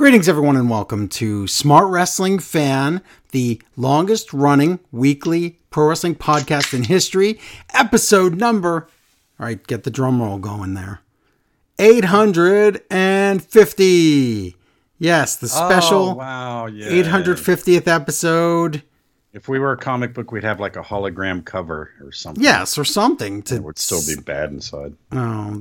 Greetings, everyone, and welcome to Smart Wrestling Fan, the longest running weekly pro wrestling podcast in history. Episode number, all right, get the drum roll going there 850. Yes, the oh, special Oh, wow, yeah. 850th episode. If we were a comic book, we'd have like a hologram cover or something. Yes, or something to It would still be bad inside. Oh,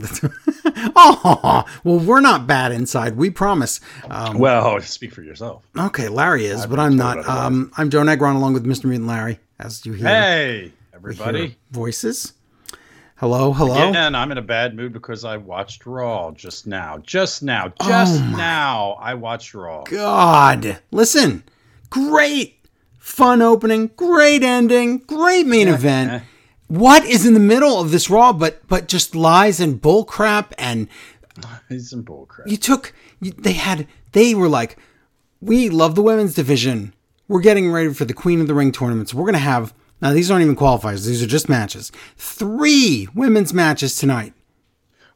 oh, well, we're not bad inside. We promise. Um, Well, speak for yourself. okay, Larry is, but I'm not. Um, I'm Joe Negron along with Mr. Mutant Larry, as you hear. Hey, everybody. voices. Hello, hello. Again, I'm in a bad mood because I watched Raw just now. Just now. Just Oh now. I watched Raw. God, listen, great, fun opening, great ending, great main event. eh. What is in the middle of this Raw, but but just lies and bullcrap and He's some bullcrap. you took you, they had they were like we love the women's division we're getting ready for the queen of the ring tournaments we're gonna have now these aren't even qualifiers these are just matches three women's matches tonight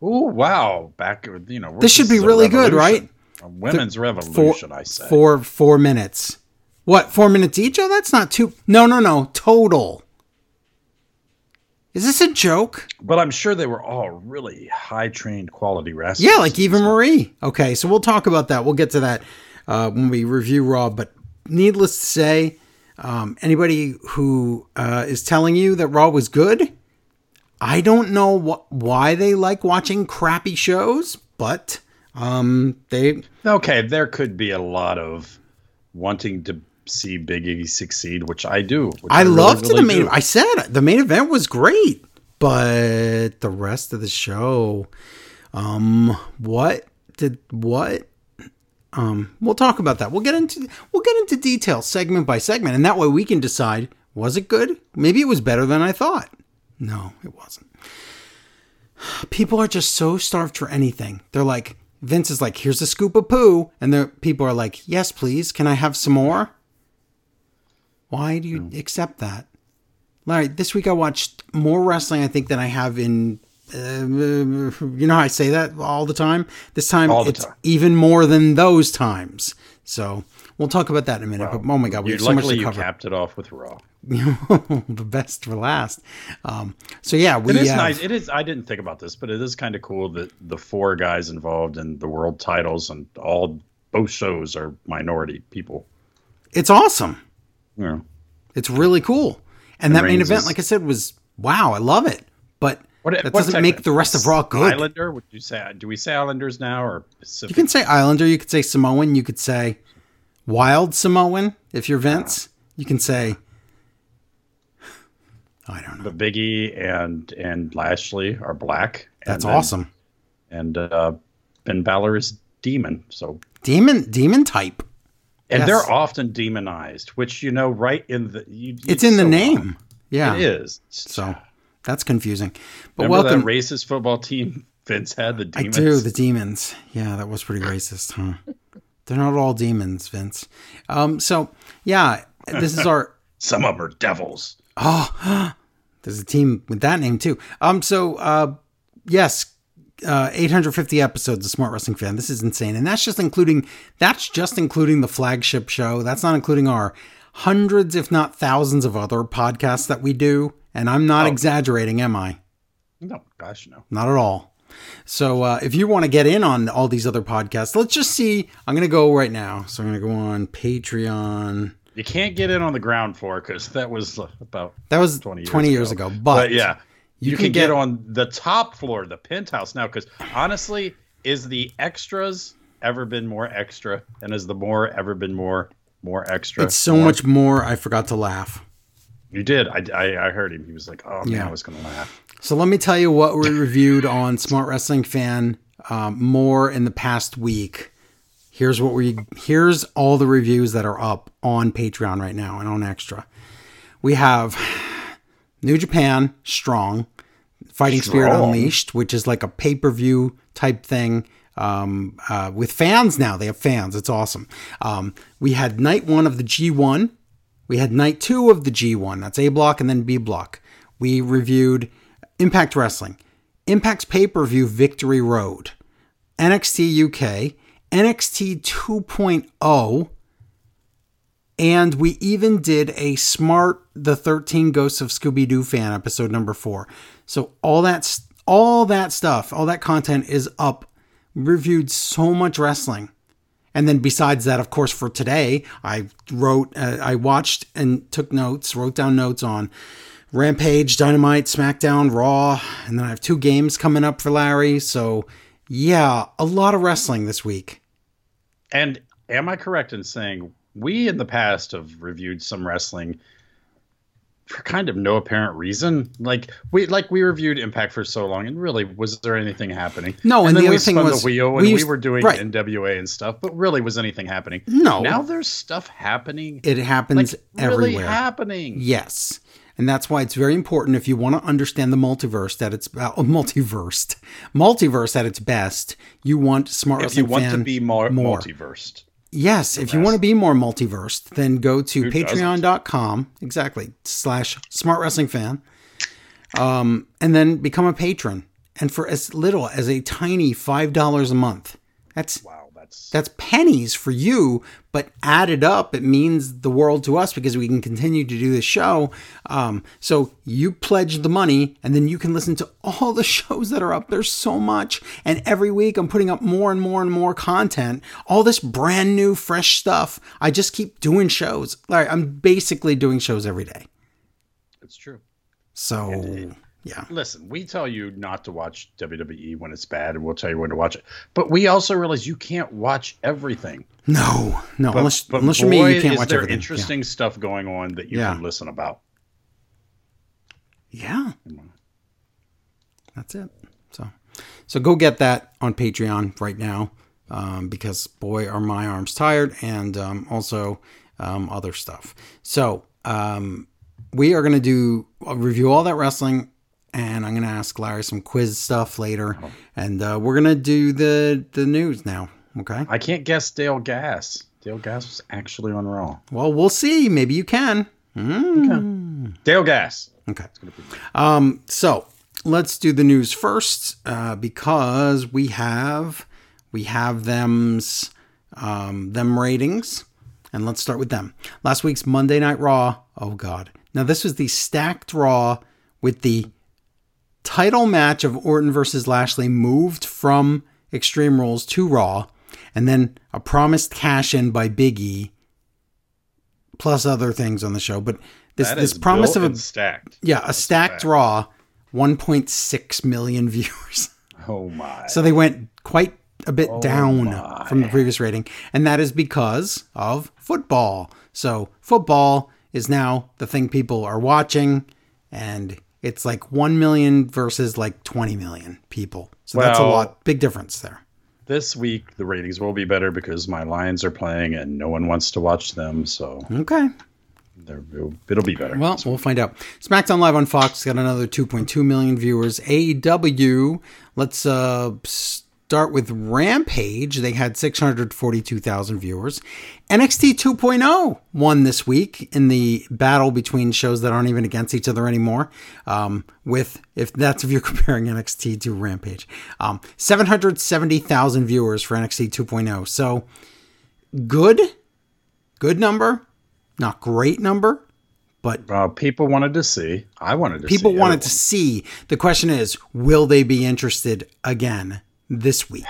Oh, wow. Back, you know. This should be really good, right? A women's four, revolution, I say. four four minutes what four minutes each oh that's not two no no no total is this a joke But I'm sure they were all really high trained quality wrestlers. Yeah, like Eva Marie. Okay, so we'll talk about that. We'll get to that uh, when we review Raw. But needless to say, um, anybody who uh, is telling you that Raw was good, I don't know wh- why they like watching crappy shows, but um, they Okay, there could be a lot of wanting to see Big E succeed, which I do. which I really, loved really the main. do. I said the main event was great, but the rest of the show, um, what did what? Um, we'll talk about that. We'll get into we'll get into detail segment by segment, and that way we can decide was it good? Maybe it was better than I thought. No, it wasn't. People are just so starved for anything. They're like Vince is like, "Here's a scoop of poo," and the people are like, "Yes, please. Can I have some more?" Why do you accept that? Larry, this week I watched more wrestling, I think, than I have in. Uh, you know how I say that all the time? This time All it's time. even more than those times. So we'll talk about that in a minute. but oh my God, we You, have so much to you cover. capped it off with Raw. the best for last. Um, so yeah, we It is have- nice. It is. I didn't think about this, but it is kind of cool that the four guys involved in the world titles and all both shows are minority people. It's awesome. You know, It's really cool. And that main event, is- like I said, was wow. I love it. But what, that what doesn't make techni- the rest of Raw good. Islander? Would you say? Do we say Islanders now or Pacific? You can say Islander. You could say Samoan. You could say Wild Samoan if you're Vince. You can say I don't know. But Biggie and and Lashley are black. That's and then- awesome. And uh, Finn Balor is demon. So Demon demon type. And Yes. they're often demonized, which you know, right in the you, It's in the so name. Yeah. It is. So that's confusing. But Remember welcome. that racist football team Vince had the demons. I do the demons. Yeah, that was pretty racist, huh? They're not all demons, Vince. Um. So yeah, this is our Some of them are devils. Oh, there's a team with that name too. Um, so uh, yes, uh, 850 episodes of Smart Wrestling Fan. This is insane, and that's just including that's just including the flagship show. That's not including our hundreds, if not thousands, of other podcasts that we do. And I'm not exaggerating, am I? No, gosh, no. Not at all. So uh, if you want to get in on all these other podcasts, let's just see. I'm going to go right now. So I'm going to go on Patreon. You can't get in on the ground floor because that was uh, about That was 20 20 years years, ago. ago. But, but, yeah, you, you can, can get, get- on the top floor, the penthouse now. Because honestly, is the extras ever been more extra, and is the more ever been more more extra? it's so more? much more. I forgot to laugh. You did. I, I, I heard him. He was like, "Oh man, Yeah. I was gonna laugh." So let me tell you what we reviewed on Smart Wrestling Fan um, more in the past week. Here's what we here's all the reviews that are up on Patreon right now and on Extra. We have New Japan Strong, Fighting Spirit Unleashed, which is like a pay per view type thing um, uh, with fans now. They have fans. It's awesome. Um, we had night one of the G1. We had night two of the G1. That's A block and then B block. We reviewed Impact Wrestling, Impact's pay per view Victory Road, NXT UK, NXT 2.0, and we even did a Smart the 13 Ghosts of Scooby Doo fan episode number 4. So all that all that stuff, all that content is up. We reviewed so much wrestling. And then besides that, of course, for today, I wrote, uh, I watched and took notes, wrote down notes on Rampage, Dynamite, SmackDown, Raw, and then I have two games coming up for Larry. So, yeah, a lot of wrestling this week. And am I correct in saying we in the past have reviewed some wrestling for kind of no apparent reason. Like we like we reviewed Impact for so long, and really was there anything happening? No, and, and the then other we thing spun was the wheel, and we we, were doing right. NWA and stuff, but really was anything happening? No. Now there's stuff happening. It happens like, really everywhere. happening. Yes. And that's why it's very important if you want to understand the multiverse that it's uh, multiverse, multiverse at its best. You want smart If you want to be more, more. multiversed, Yes, if you want to be more multiversed, then go to patreon.com, exactly, slash smart wrestling fan, um, and then become a patron. And for as little as a tiny $5 a month, that's wow, that's that's pennies for you, but added up, it means the world to us because we can continue to do this show. Um, so you pledge the money, and then you can listen to all the shows that are up. There's so much, and every week I'm putting up more and more and more content. All this brand new, fresh stuff. I just keep doing shows. Like I'm basically doing shows every day. it's true. So yeah, Listen, we tell you not to watch WWE when it's bad, and we'll tell you when to watch it. But we also realize you can't watch everything. no, no, But, unless but unless you're me, you can't is watch there everything. Yeah. interesting stuff going on that you Yeah. can listen about. Yeah. That's it. So, so go get that on Patreon right now, um, because boy, are my arms tired, and um, also um, other stuff. So, um, we are going to do review all that wrestling, and I'm going to ask Larry some quiz stuff later, and uh, we're going to do the the news now. Okay. I can't guess Dale Gas. Dale Gas was actually on Raw. Well, we'll see. Maybe you can. Mm. Dale Gas. Okay. Um, so let's do the news first, uh, because we have we have them's um, them ratings, and let's start with them. Last week's Monday Night Raw. Oh God! Now this was the stacked Raw with the title match of Orton versus Lashley moved from Extreme Rules to Raw, and then a promised cash in by Big E, plus other things on the show. But this That this is promise of a stacked. yeah, a stacked. Raw, 1.6 million viewers. Oh my. So they went quite a bit oh, down my. from the previous rating, and that is because of football. So football is now the thing people are watching, and it's like 1 million versus like 20 million people. So that's a lot, big difference there. this week the ratings will be better because my Lions are playing and no one wants to watch them, so Okay. it'll, it'll be better. Well, we'll find out. SmackDown Live on Fox got another 2.2 million viewers. AEW, let's uh, start with Rampage. They had 642,000 viewers. NXT 2.0 won this week in the battle between shows that aren't even against each other anymore. Um, with if that's if you're comparing NXT to Rampage, um, 770,000 viewers for NXT 2.0. So good, good number, not great number, but uh, people wanted to see. I wanted to people see. wanted to see. The question is, will they be interested again this week?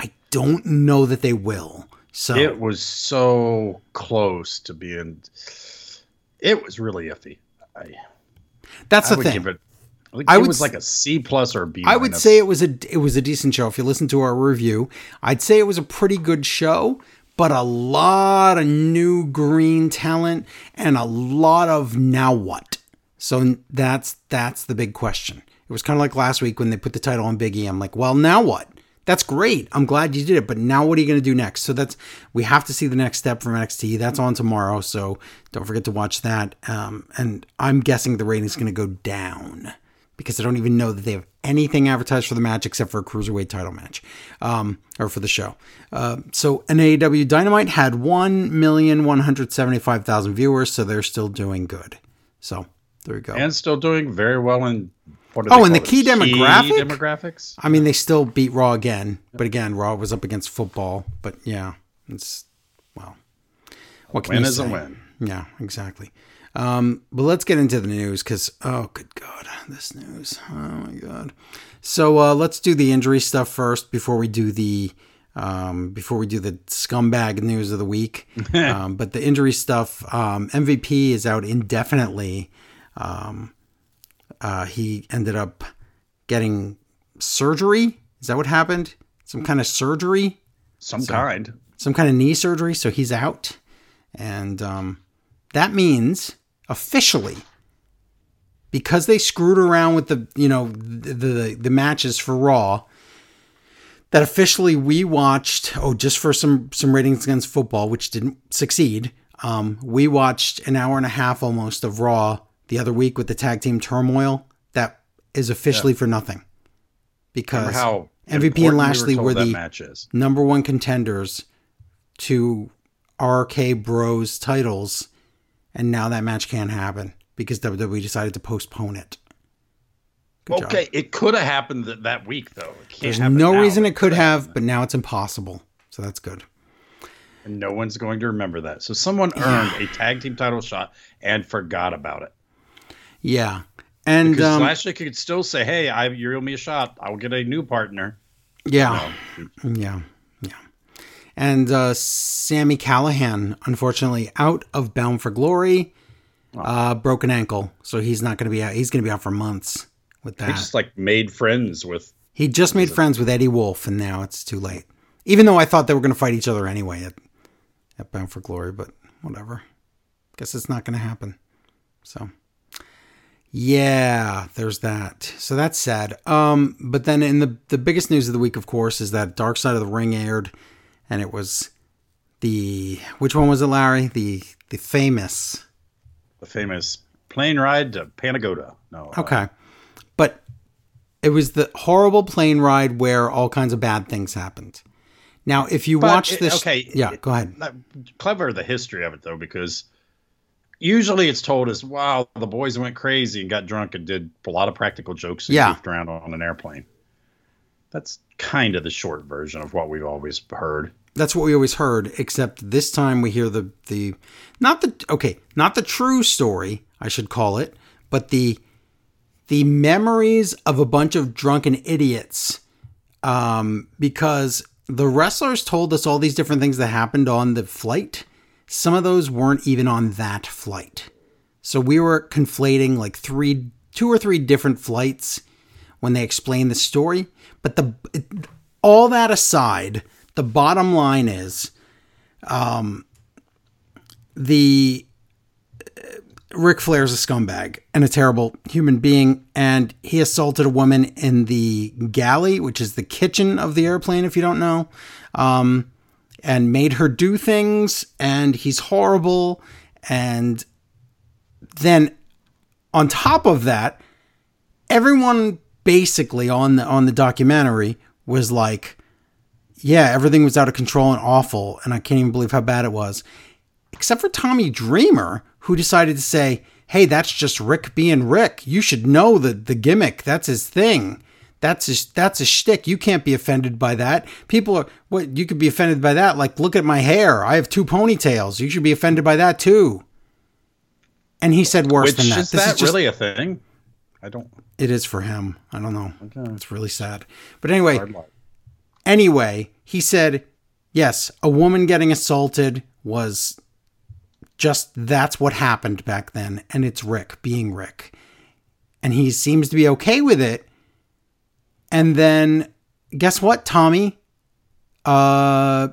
I don't know that they will. So It was so close to being. It was really iffy. I, that's I the thing. it. I, I it would was like a C plus or B. I would say it was a it was a decent show. If you listen to our review, I'd say it was a pretty good show, but a lot of new green talent and a lot of now what. So that's that's the big question. It was kind of like last week when they put the title on Big E. I'm like, well, now what? That's great. I'm glad you did it, but now what are you going to do next? So that's we have to see the next step from NXT. That's on tomorrow, so don't forget to watch that. Um, and I'm guessing the rating's going to go down because I don't even know that they have anything advertised for the match except for a cruiserweight title match, um, or for the show. Uh, so an AEW Dynamite had one million one hundred seventy-five thousand viewers, so they're still doing good. So there you go. and still doing very well in Oh, and the key it? demographic? demographics. I mean, they still beat Raw again, but again, Raw was up against football. But yeah, it's well, what can Win you is a win. Yeah, exactly. Um, but let's get into the news because oh, good God, this news. Oh my God. So uh, let's do the injury stuff first before we do the um, before we do the scumbag news of the week. um, but the injury stuff, um, MVP is out indefinitely. Um, uh, he ended up getting surgery. Is that what happened? Some kind of surgery, Some kind. some kind of knee surgery. So he's out, and um, that means officially because they screwed around with the you know the the, the matches for Raw. That officially we watched. Oh, just for some some ratings against football, which didn't succeed. Um, we watched an hour and a half almost of Raw the other week with the tag team turmoil. That is officially for nothing because Remember how MVP and important we Lashley were the number one contenders to RK Bros titles, and now that match can't happen because WWE decided to postpone it. Good job. Okay, it could have happened that, that week though. There's no now, reason it could have, but now it's impossible. So that's good. And no one's going to remember that. So someone earned a tag team title shot and forgot about it. Yeah. And Because um, Lashley could still say, "Hey, I you owe me a shot. I will get a new partner." yeah. No. Yeah, yeah. And uh, Sami Callihan, unfortunately, out of Bound for Glory, uh, broken ankle, so he's not going to be out. He's going to be out for months with that. He just like made friends with. He just made friends with Eddie Wolf, and now it's too late. Even though I thought they were going to fight each other anyway at, at Bound for Glory, but whatever. Guess it's not going to happen. So, yeah, there's that. So that's sad. Um, but then in the the biggest news of the week, of course, is that Dark Side of the Ring aired, and it was the which one was it, Larry? The the famous the famous plane ride to Panagoda. No. uh, Okay. But it was the horrible plane ride where all kinds of bad things happened. Now, if you watch this, okay, yeah, it- go ahead. clever the history of it though, because usually it's told as, "Wow, the boys went crazy and got drunk and did a lot of practical jokes and Yeah. goofed around on an airplane." That's kind of the short version of what we've always heard. That's what we always heard, except this time we hear the the not the okay, not the true story, I should call it, but the the memories of a bunch of drunken idiots. Um, because the wrestlers told us all these different things that happened on the flight. Some of those weren't even on that flight. So we were conflating like three, two or three different flights when they explained the story. But the all that aside, the bottom line is, um, the Ric Flair's a scumbag and a terrible human being, and he assaulted a woman in the galley, which is the kitchen of the airplane, if you don't know, um, and made her do things, and he's horrible. And then on top of that, everyone basically on the on the documentary was like, yeah, everything was out of control and awful, and I can't even believe how bad it was. Except for Tommy Dreamer, who decided to say, hey, that's just Ric being Rick. You should know the, the gimmick. That's his thing. That's his, that's a shtick. You can't be offended by that. People are what you could be offended by that. Like, look at my hair. I have two ponytails. You should be offended by that too. And he said worse Which than that. is that just- really a thing? I don't. it is for him. I don't know. Okay. It's really sad. But anyway, anyway, he said, yes, a woman getting assaulted was just that's what happened back then. And it's Ric being Rick. And he seems to be okay with it. And then guess what, Tommy? Uh,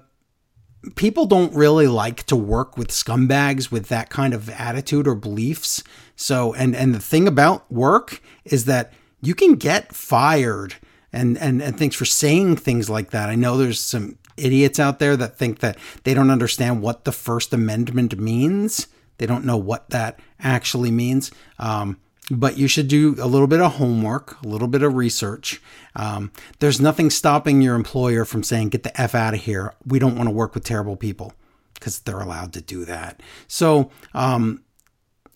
people don't really like to work with scumbags with that kind of attitude or beliefs. So, and and the thing about work is that you can get fired and and and things for saying things like that. I know there's some idiots out there that think that they don't understand what the First Amendment means. They don't know what that actually means. Um, but you should do a little bit of homework, a little bit of research. Um, there's nothing stopping your employer from saying, get the F out of here. We don't want to work with terrible people because they're allowed to do that. So, um,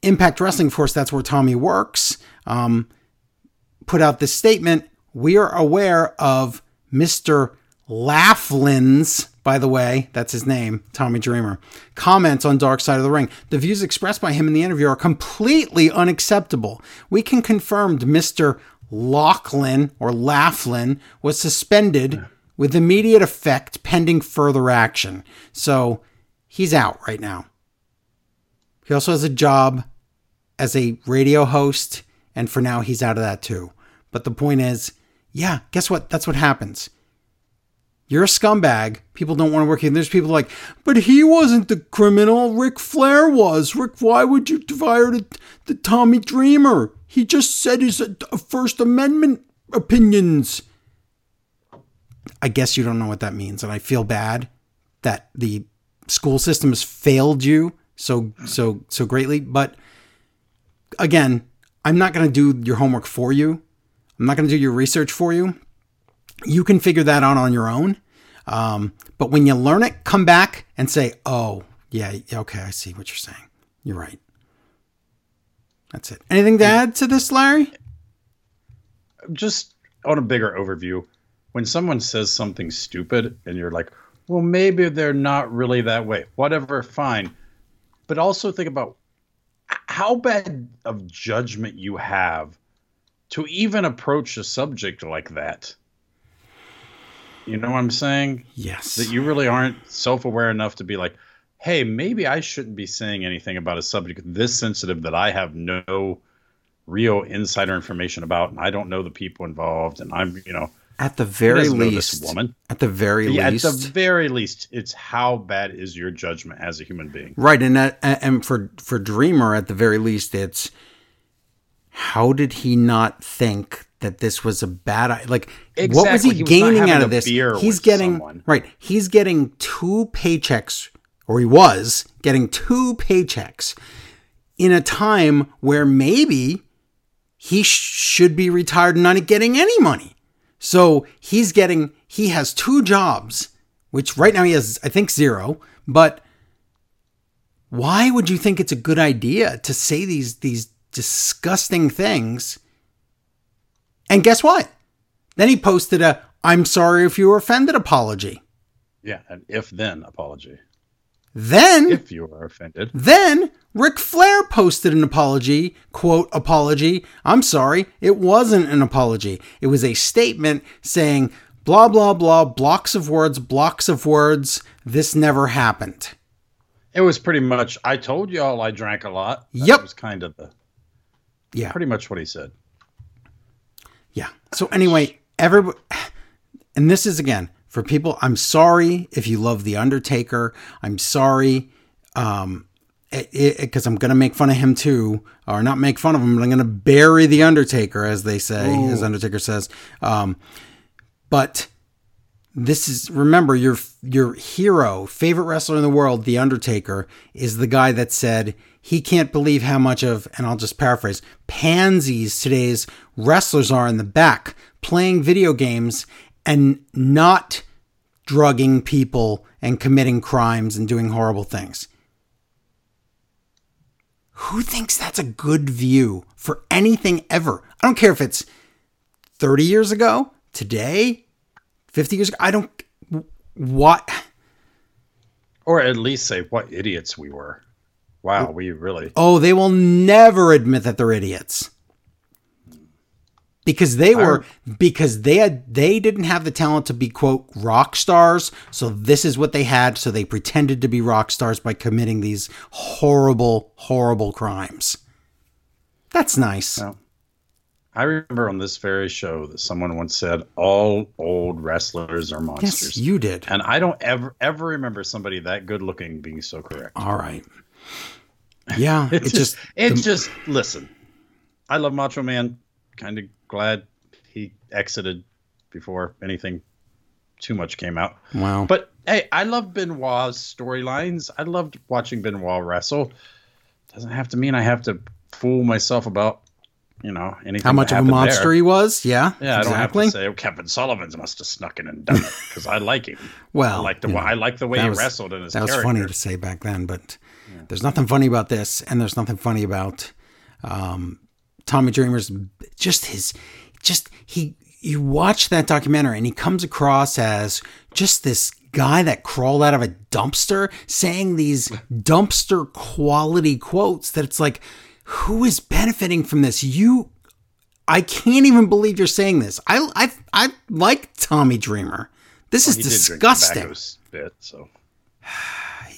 Impact Wrestling, of course, that's where Tommy works. Um, put out this statement. We are aware of Mr. Laughlin's, by the way, that's his name, Tommy Dreamer, comments on Dark Side of the Ring. The views expressed by him in the interview are completely unacceptable. We can confirm Mr. Laughlin or Laughlin was suspended with immediate effect pending further action. So he's out right now. He also has a job as a radio host, and for now he's out of that too. But the point is, yeah, guess what? That's what happens. You're a scumbag. People don't want to work here. And there's people like, but he wasn't the criminal. Ric Flair was. Ric, why would you fire the, the Tommy Dreamer? He just said his uh, First Amendment opinions. I guess you don't know what that means, and I feel bad that the school system has failed you so so so greatly. But again, I'm not going to do your homework for you. I'm not going to do your research for you. You can figure that out on your own. Um, but when you learn it, come back and say, "Oh, yeah, okay, I see what you're saying. You're right." That's it. Anything to add to this, Larry? Just on a bigger overview, when someone says something stupid and you're like, well, maybe they're not really that way, whatever, fine. But also think about how bad of judgment you have to even approach a subject like that. You know what I'm saying? Yes. That you really aren't self aware enough to be like, hey, maybe I shouldn't be saying anything about a subject this sensitive that I have no real insider information about, and I don't know the people involved, and I'm, you know, at the very least, woman. At the very yeah, least, at the very least, it's how bad is your judgment as a human being, right? And that, and for for Dreamer, at the very least, it's how did he not think that this was a bad idea? Like, exactly. what was he, he was gaining out of this? He's getting someone. right. He's getting two paychecks or he was getting two paychecks in a time where maybe he sh- should be retired and not getting any money. So he's getting, he has two jobs, which right now he has, I think, zero. But why would you think it's a good idea to say these, these disgusting things? And guess what? Then he posted a, I'm sorry if you were offended apology. Yeah, an if then apology. Then, if you are offended, then Ric Flair posted an apology, quote, apology. I'm sorry, it wasn't an apology. It was a statement saying, blah, blah, blah, blocks of words, blocks of words. This never happened. It was pretty much, I told y'all I drank a lot. That yep. was kind of the, yeah, pretty much what he said. So anyway, everybody, and this is again, for people, I'm sorry if you love The Undertaker. I'm sorry um, because I'm going to make fun of him too, or not make fun of him, but I'm going to bury The Undertaker, as they say, Ooh. as Undertaker says. Um, but this is remember your your hero, favorite wrestler in the world, The Undertaker, is the guy that said he can't believe how much of, and I'll just paraphrase, pansies today's wrestlers are in the back playing video games and not drugging people and committing crimes and doing horrible things. Who thinks that's a good view for anything ever? I don't care if it's 30 years ago, today, 50 years ago. I don't. What? Or at least say what idiots we were. Wow, we really. Oh, they will never admit that they're idiots. Because they were because they had they didn't have the talent to be quote rock stars so this is what they had so they pretended to be rock stars by committing these horrible horrible crimes. That's nice. Well, i remember on this very show that someone once said all old wrestlers are monsters. Yes you did. And i don't ever ever remember somebody that good looking being so correct. All right yeah it's, just, just it's the, just listen i love macho man kind of glad he exited before anything too much came out. Wow. But hey, I love Benoit's storylines. I loved watching Benoit wrestle. Doesn't have to mean I have to fool myself about, you know, anything. How much of a monster there. he was? Yeah. Yeah, exactly. I don't have to say, oh, Kevin Sullivan's must have snuck in and done it because I like him. well, I like the, I like the way he was, wrestled in his That was funny to say back then, but yeah. there's nothing funny about this, and there's nothing funny about um, Tommy Dreamer's just his just he you watch that documentary and he comes across as just this guy that crawled out of a dumpster saying these dumpster quality quotes that it's like who is benefiting from this you I can't even believe you're saying this. I I I like Tommy Dreamer. This Well, is he did drink disgusting. Bit, so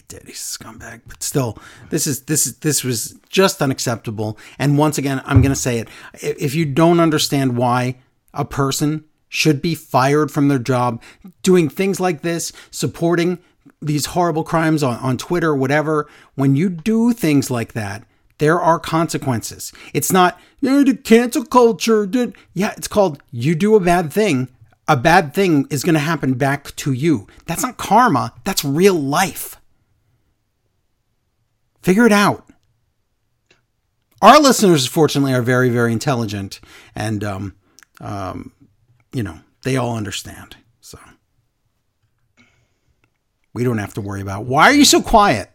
did. He's a scumbag, but still, this is this is this was just unacceptable. And once again, I'm going to say it: if you don't understand why a person should be fired from their job, doing things like this, supporting these horrible crimes on on Twitter, whatever, when you do things like that. There are consequences. It's not you know, the cancel culture. Dude. Yeah, it's called you do a bad thing. A bad thing is going to happen back to you. That's not karma. That's real life. Figure it out. Our listeners, fortunately, are very, very intelligent, and um, um, you know they all understand. So we don't have to worry about. Why are you so quiet?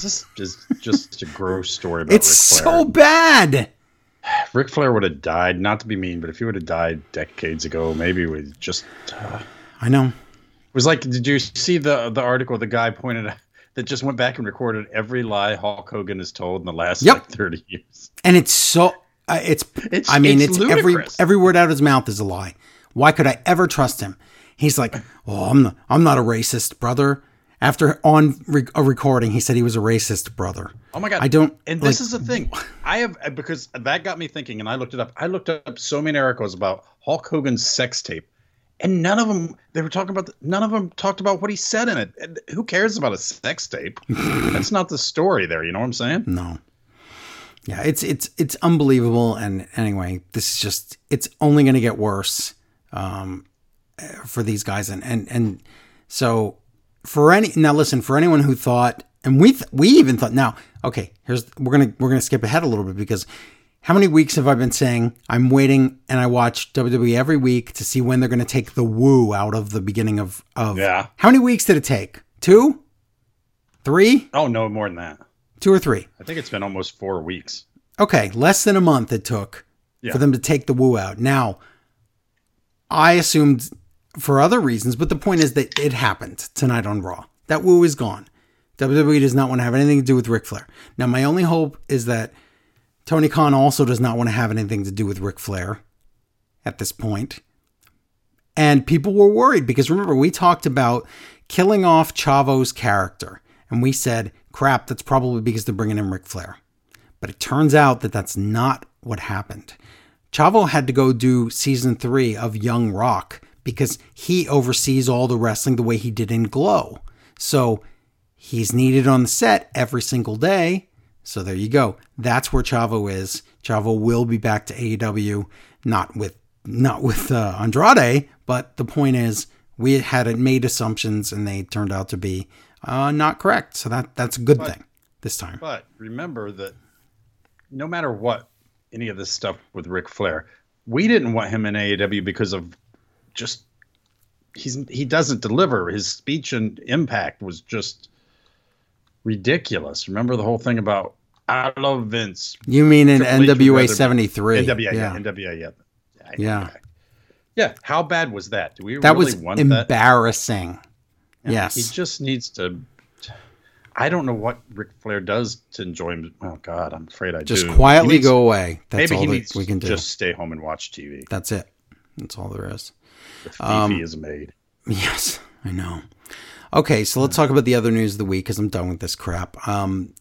this is just a gross story about It's so bad. Ric Flair would have died, not to be mean, but if he would have died decades ago, maybe we just uh, I know. it was like. Did you see the the article? The guy pointed out that just went back and recorded every lie Hulk Hogan has told in the last Yep. like thirty years. and it's so uh, it's, It's- i mean it's it's, every every word out of his mouth is a lie why could i ever trust him he's like oh i'm not, i'm not a racist brother after on re- a recording he said he was a racist brother Oh my god! i don't And like, this is the thing. I have because that got me thinking, and I looked it up. I looked up so many articles about Hulk Hogan's sex tape, and none of them they were talking about. None of them talked about what he said in it. And who cares about a sex tape? That's not the story there. You know what I'm saying? no yeah it's it's it's unbelievable and anyway this is just it's only going to get worse um for these guys and and and so for any now listen for anyone who thought and we th- we even thought now okay here's we're gonna we're gonna skip ahead a little bit because how many weeks have I been saying I'm waiting and I watch WWE every week to see when they're gonna take the woo out of the beginning of of Yeah. how many weeks did it take two three Oh no, more than that. two or three I think it's been almost four weeks. Okay, less than a month it took Yeah. for them to take the woo out. Now, I assumed for other reasons, but the point is that it happened tonight on Raw. That woo is gone. WWE does not want to have anything to do with Ric Flair. Now, my only hope is that Tony Khan also does not want to have anything to do with Ric Flair at this point. And people were worried because remember, we talked about killing off Chavo's character. And we said, crap, that's probably because they're bringing in Ric Flair. But it turns out that that's not what happened. Chavo had to go do season three of Young Rock because he oversees all the wrestling the way he did in Glow. So he's needed on the set every single day. So there you go. That's where Chavo is. Chavo will be back to AEW, not with not with uh, Andrade, but the point is we had made assumptions and they turned out to be uh, not correct. So that that's a good thing this time. But remember that no matter what, any of this stuff with Ric Flair, we didn't want him in AEW because of just he's he doesn't deliver. His speech and impact was just ridiculous. Remember the whole thing about I love Vince. You mean in NWA seventy three? NWA, yeah, yeah. NWA, yeah. Yeah. Yeah, how bad was that? Do we That really was want that? embarrassing. yes. He just needs to. I don't know what Ric Flair does to enjoy him. Oh God, I'm afraid I just do. quietly needs- go away. That's Maybe all he that needs we can do. just stay home and watch TV. That's it. That's all there is. Fifi Um, is made. Yes, I know. Okay, so let's talk about the other news of the week because I'm done with this crap. Um,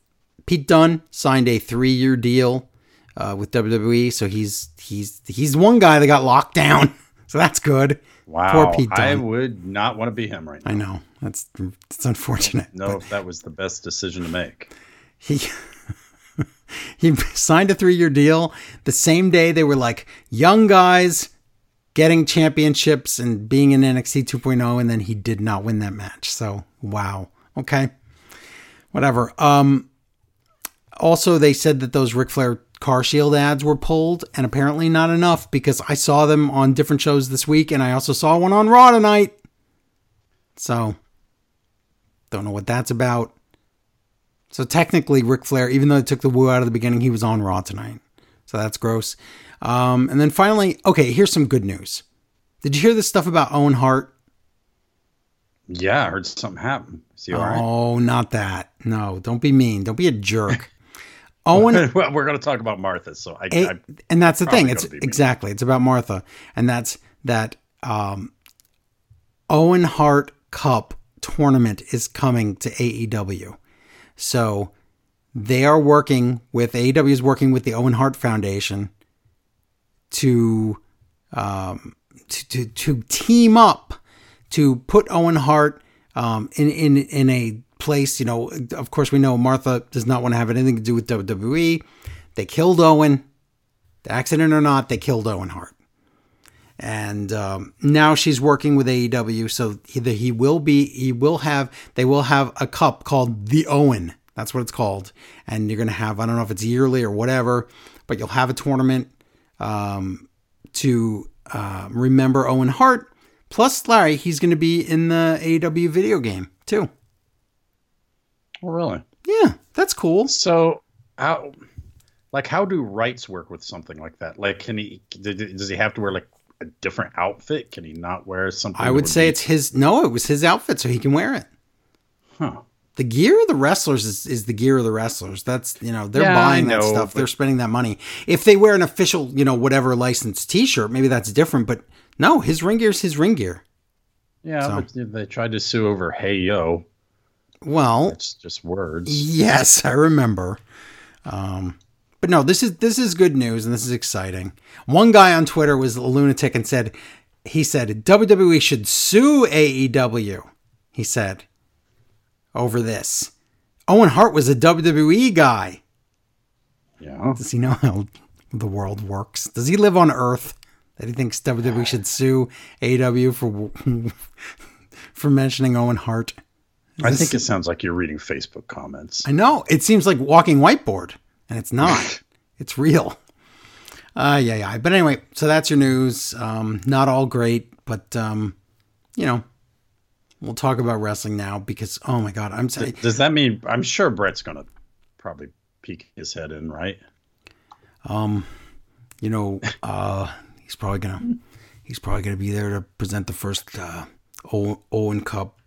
Pete Dunne signed a three-year deal uh, with WWE, so he's he's he's one guy that got locked down. So that's good. Wow, Poor Pete I would not want to be him right now. I know that's it's unfortunate. No, if that was the best decision to make. he he signed a three year deal. The same day they were like young guys getting championships and being in NXT 2.0, and then he did not win that match. So wow, okay, whatever. Um, also they said that those Ric Flair car shield ads were pulled, and apparently not enough because I saw them on different shows this week, and I also saw one on Raw tonight. So don't know what that's about. So technically, Ric Flair, even though they took the woo out of the beginning, he was on Raw tonight. So that's gross. Um, and then finally, okay, here's some good news. Did you hear this stuff about Owen Hart? Yeah, I heard something happen. All right? Oh, not that. No, don't be mean. Don't be a jerk. Owen, well, we're going to talk about Martha, so I, A- I and that's the thing. It's gonna be mean. exactly. It's about Martha, and that's that. Um, Owen Hart Cup tournament is coming to AEW, so they are working with AEW is working with the Owen Hart Foundation to um, to, to to team up to put Owen Hart um, in in in a place. You know, of course, we know Martha does not want to have anything to do with WWE. They killed Owen, The accident or not. They killed Owen Hart, and um, now she's working with AEW. So he, he will be he will have they will have a cup called the Owen. That's what it's called, and you're gonna have I don't know if it's yearly or whatever, but you'll have a tournament um, to uh, remember Owen Hart. Plus, Larry, he's going to be in the AEW video game too. Oh, really? Yeah, that's cool. So how, like, how do rights work with something like that? Like, can he? Does he have to wear like a different outfit? Can he not wear something? I that would say be- it's his. No, it was his outfit, so he can wear it. Huh. The gear of the wrestlers is, is the gear of the wrestlers. That's you know they're Yeah, buying I that stuff. They're spending that money. If they wear an official, you know, whatever licensed T-shirt, maybe that's different. But no, his ring gear is his ring gear. Yeah, So- but they tried to sue over "Hey Yo." Well, It's just words. Yes, I remember. Um, but no, this is this is good news and this is exciting. One guy on Twitter was a lunatic and said he said WWE should sue AEW. He said over this. Owen Hart was a WWE guy. Yeah. Does he know how the world works? Does he live on Earth that he thinks WWE should sue AW for for mentioning Owen Hart? Is I this- think it sounds like you're reading Facebook comments. I know. It seems like walking whiteboard, and it's not. it's real. Uh, yeah, yeah. But anyway, so that's your news. Um, not all great, but um, you know, we'll talk about wrestling now because oh my god, I'm saying Does that mean I'm sure Bret's gonna probably peek his head in, right? um, you know, uh, he's probably gonna he's probably gonna be there to present the first uh, Owen, Cup.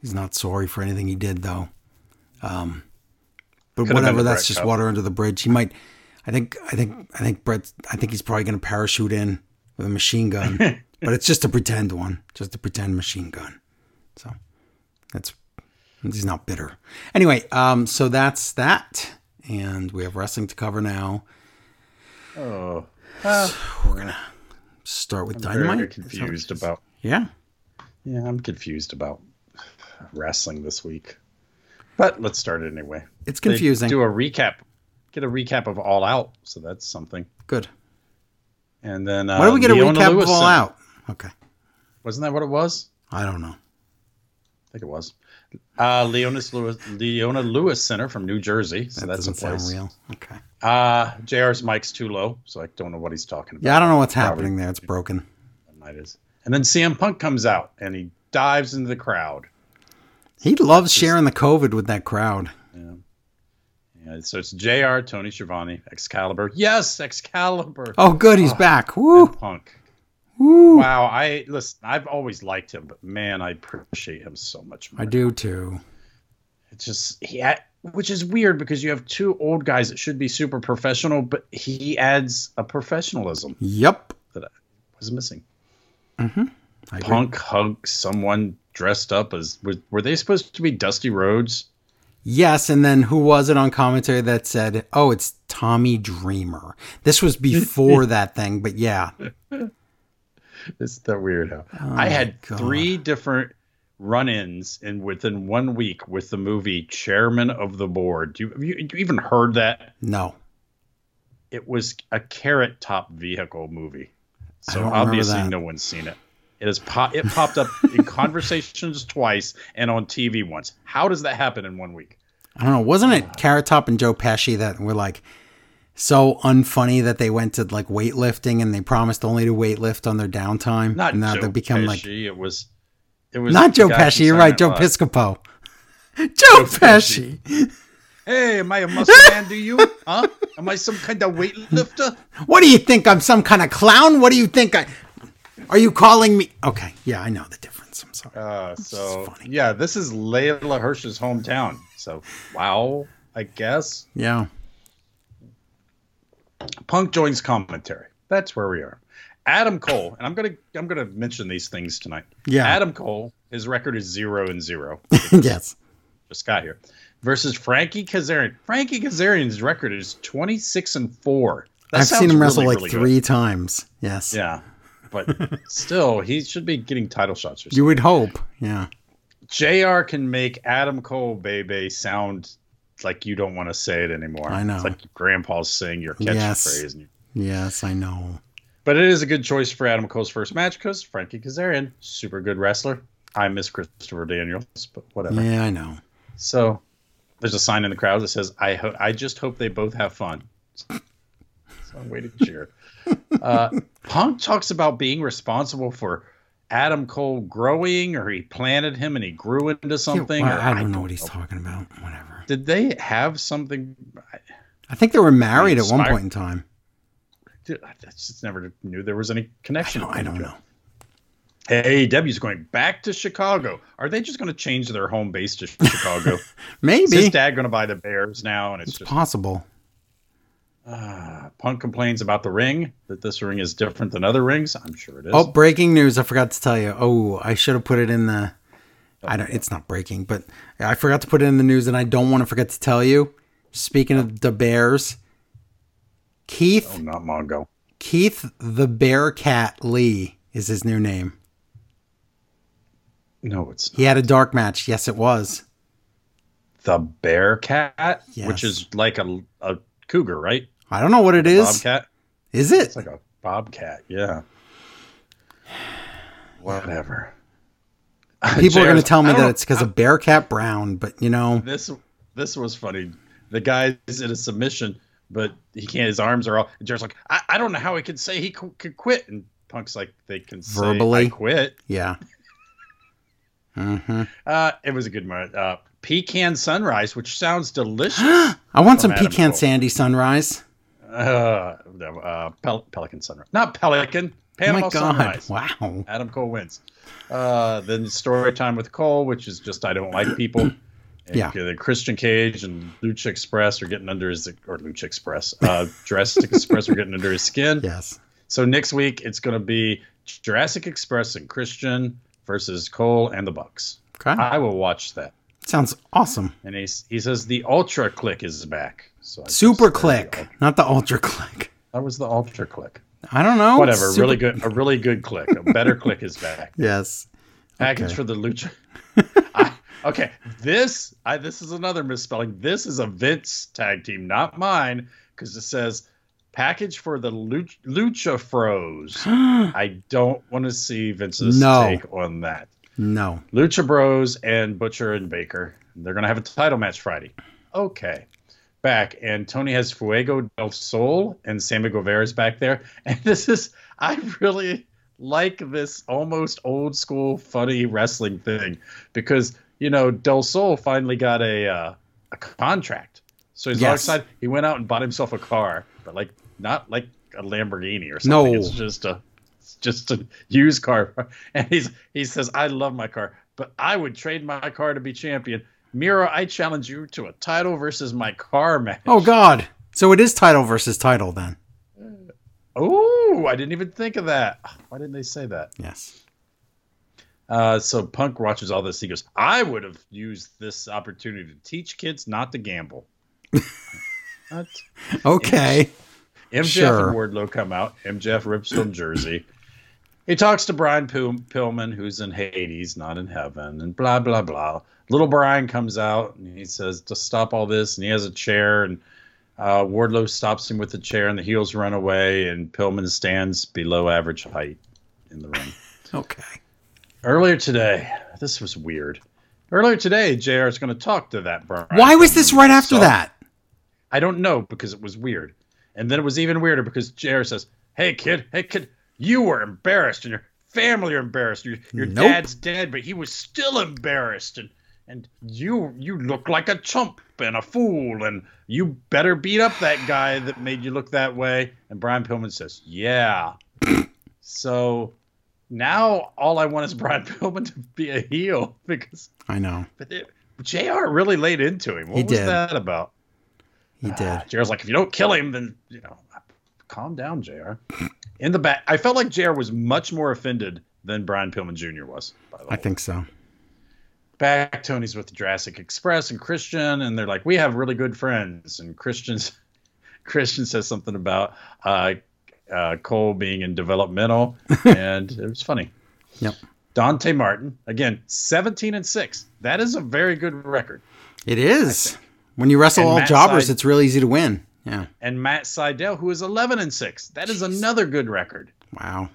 He's not sorry for anything he did though. Um, but Could've whatever, that's just Cup. water under the bridge. He might. I think. I think. I think Brett. I think he's probably gonna parachute in with a machine gun, but it's just a pretend one, just a pretend machine gun. So that's he's not bitter. Anyway, um, so that's that, and we have wrestling to cover now. Oh, uh, so we're gonna Start with I'm dynamite. very confused about. Yeah. Yeah, I'm confused about wrestling this week. But let's start it anyway. It's They confusing. do a recap. Get a recap of All Out, so that's something. Good. And then uh, Why do we get a Leona recap Lewis of All. Out? Okay. Wasn't that what it was? I don't know. I think it was. Uh, Leonis Lewis, Leona Lewis Center from New Jersey. So That that's a doesn't sound place. real. Okay. Uh, JR's mic's too low, so I don't know what he's talking about. Yeah, I don't know what's Probably- happening there. It's broken. It is. And then CM Punk comes out and he dives into the crowd. He loves sharing the COVID with that crowd. Yeah, so it's JR, Tony Schiavone, Excalibur. Yes, Excalibur. Oh, good. He's back. Woo. Punk. Woo. Wow, I listen. I've always liked him, but man, I appreciate him so much more. I do too. It's just he, which is weird because you have two old guys that should be super professional, but he adds a professionalism Yep. that I was missing. Mm-hmm. I agree. Punk hugs someone dressed up as were, were they supposed to be Dusty Rhodes? Yes, and then who was it on commentary that said, "Oh, it's Tommy Dreamer." This was before that thing, but yeah. It's the weirdo. how I had Oh God. three different run-ins in within one week with the movie Chairman of the Board. Do you, have you, you even heard that? No. It was a carrot top vehicle movie, so obviously no one's seen it. It is pop. It popped up in conversations twice and on TV once. How does that happen in one week? I don't know. Wasn't it Carrot Top and Joe Pesci that were like so unfunny that they went to like weightlifting and they promised only to weightlift on their downtime? Not and now Joe they become Pesci. like it was. It was not Joe Pesci. You're right, Joe Piscopo. Joe Pesci. Pesci. Hey, am I a muscle man? Do you? Huh? Am I some kind of weightlifter? What do you think? I'm some kind of clown? What do you think I. Are you calling me? Okay, yeah, I know the difference. I'm sorry. Uh, so funny. yeah, this is Layla Hirsch's hometown. So wow, I guess Yeah. Punk joins commentary. That's where we are. Adam Cole, and I'm gonna I'm gonna mention these things tonight. Yeah. Adam Cole, his record is zero and zero. yes. Just got here. Versus Frankie Kazarian. Frankie Kazarian's record is 26 and four. That I've seen him wrestle really, like really three times. Yes. Yeah, but still, he should be getting title shots. Or something. You would hope. Yeah. Jr. can make Adam Cole, baby, sound like you don't want to say it anymore. I know. It's like Grandpa's saying your catchphrase. Yes. You, Yes, I know. but it is a good choice for Adam Cole's first match because Frankie Kazarian, super good wrestler. I miss Christopher Daniels, but whatever. Yeah, I know. So there's a sign in the crowd that says, "I ho- I just hope they both have fun." So I'm waiting to cheer. uh, Punk talks about being responsible for Adam Cole growing, or he planted him and he grew into something. Yeah, or I, I don't know what he's talking about. Whatever. Did they have something? I think they were married at one point in time. Dude, I just never knew there was any I connection. don't, I don't know. Hey, W's going back to Chicago. Are they just going to change their home base to Chicago? Is Maybe. his dad going to buy the Bears now? And it's, It's just possible. uh, Punk complains about the ring that this ring is different than other rings. I'm sure it is. Oh, breaking news! I forgot to tell you. Oh, I should have put it in the. I don't. It's not breaking, but I forgot to put it in the news, and I don't want to forget to tell you. Speaking of the Bears, Keith Oh, not Mongo. Keith the Bearcat Lee is his new name. No, it's He had a dark match. Yes, it was. the Bearcat, Yes. which is like a, a cougar, right? I don't know what it is. Bobcat. Is it? It's like a bobcat. Yeah. Whatever. People are going to tell me that it's because of Bearcat Brown, but you know, this this was funny. The guy is in a submission, but he can't. His arms are all. Jared's like, I, I don't know how he could say he could, could quit, and Punk's like, they can say Verbally? Quit. yeah. hmm Uh, it was a good moment. Uh, pecan sunrise, which sounds delicious. I want some Adam pecan Cole. sandy sunrise. uh, uh, Pel- Pelican sunrise, not Pelican. Oh my god! sunrise. Wow. Adam Cole wins. Uh, then story time with Cole, which is just I don't like people. And, Yeah. uh, The Christian Cage and Lucha Express are getting under his or Lucha Express, uh, Jurassic Express are getting under his skin. Yes. So next week it's going to be Jurassic Express and Christian versus Cole and the Bucks. Okay. I will watch that. Sounds awesome. And he he says the Ultra Click is back. So I Super the click, not the ultra click. That was the Ultra Click. I don't know. Whatever. Super- Really good. A really good click. A better click is back. Yes. package Okay. for the lucha. I, okay, this I this is another misspelling. This is a Vince tag team, not mine, because it says package for the lucha, lucha Fros. I don't want to see Vince's No. take on that. no. Lucha Bros and Butcher and Baker. They're gonna have a title match Friday. Okay. Back and Tony has Fuego del Sol and Sammy Guevara's back there. And this is I really like this almost old school funny wrestling thing because you know Del Sol finally got a uh, a contract. So he's Yes. excited. He went out and bought himself a car, but like not like a Lamborghini or something. No. It's just a it's just a used car. And he's he says, I love my car, but I would trade my car to be champion. Miro, I challenge you to a title versus my car match. Oh God. So it is title versus title then. Oh, I didn't even think of that. Why didn't they say that? Yes. Uh, so Punk watches all this. He goes, I would have used this opportunity to teach kids not to gamble. what? Okay. MJF Sure. and Wardlow come out. MJF rips from Jersey. He talks to Brian Pil- Pillman, who's in Hades, not in heaven, and blah blah blah. Little Brian comes out and he says to stop all this, and he has a chair, and uh, Wardlow stops him with the chair, and the heels run away, and Pillman stands below average height in the ring. Okay. Earlier today, this was weird. Earlier today, JR is going to talk to that Brian. Why was this right after saw- that? I don't know because it was weird. And then it was even weirder because JR says, Hey kid, hey kid, you were embarrassed and your family are embarrassed. Your, your Nope. dad's dead, but he was still embarrassed. And and you you look like a chump and a fool, and you better beat up that guy that made you look that way. And Brian Pillman says, "Yeah." so now all I want is Brian Pillman to be a heel because I know but it, Jr. really laid into him. What He was did. that about? he ah, did. JR's like, if you don't kill him, then you know, calm down, JR. In the back, I felt like JR was much more offended than Brian Pillman Jr. was. By the way, I think so. Back Tony's with Jurassic Express and Christian, and they're like, we have really good friends. And Christian's Christian says something about uh, uh, Cole being in developmental, and it was funny. Yep. Dante Martin again, seventeen and six. That is a very good record. It is. When you wrestle And all Matt jobbers, Side- it's real easy to win. Yeah. And Matt Sydal, who is eleven and six. That is another good record. Wow.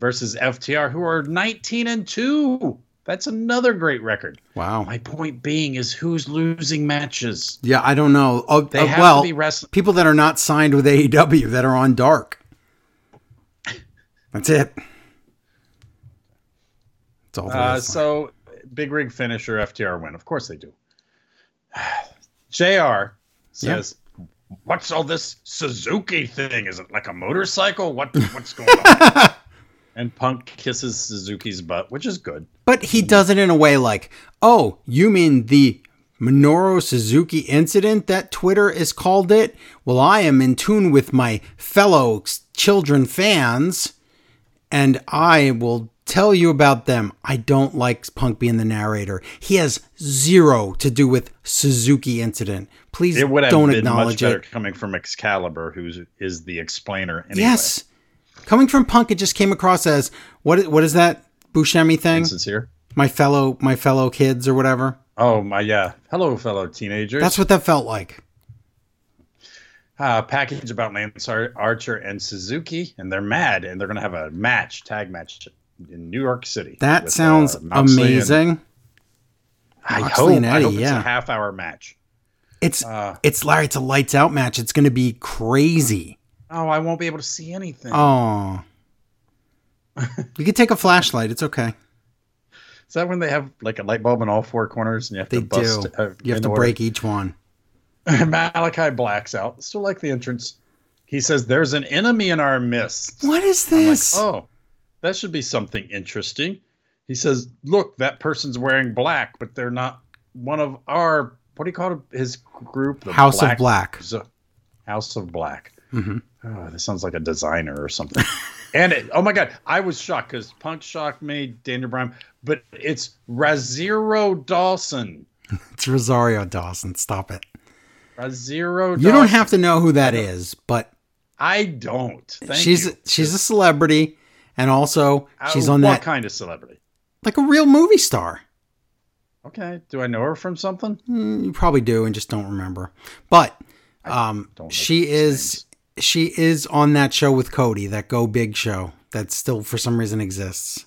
versus FTR, who are 19 and 2. That's another great record. Wow. My point being is who's losing matches? Yeah, I don't know. Oh, They uh, have well, to be wrestling. people that are not signed with AEW that are on Dark. That's it. That's all Uh, so, big rig finisher, FTR win. Of course they do. JR says, What's all this Suzuki thing? Is it like a motorcycle? What What's going on? and Punk kisses Suzuki's butt, which is good. But he does it in a way like, oh, you mean the Minoru Suzuki incident that Twitter is called it? Well, I am in tune with my fellow children fans, and I will tell you about them. I don't like Punk being the narrator. He has zero to do with Suzuki incident. Please It would have don't been much acknowledge better it. coming from Excalibur, who is the explainer. Anyway. Yes. Coming from Punk, it just came across as what? What is that Buscemi thing? Insincere. My fellow, my fellow kids or whatever. Oh my yeah. Hello, fellow teenagers. That's what that felt like. uh, package about Lance Ar- Archer and Suzuki, and they're mad, and they're gonna have a match, tag match in New York City. That with, sounds uh, Moxley and- amazing. I hope. and I Eddie, hope it's yeah. a half hour match. It's Uh, it's Larry. It's a lights out match. It's going to be crazy. Oh, I won't be able to see anything. Oh, you can take a flashlight. It's okay. Is that when they have like a light bulb in all four corners, and you have They to bust? do. Uh, You have to order? break each one. Malakai blacks out. Still like the entrance. He says, "There's an enemy in our midst." What is I'm like, this? oh, that should be something interesting. He says, "Look, that person's wearing black, but they're not one of our what do you call it? His group, the House of Black. House of Black. Mhm. Oh, this sounds like a designer or something. and it, oh my god, I was shocked because Punk shocked me, Daniel Bryan, but it's Raziro Dawson. It's Rosario Dawson. Stop it. Raziro. Dawson. You don't have to know who that is, but I don't. Thank she's you. she's a celebrity, and also Uh, she's on what that kind of celebrity? like a real movie star. Okay, do I know her from something? Mm, You probably do and just don't remember. But um, don't she is she is on that show with Cody, that Go Big show that still for some reason exists.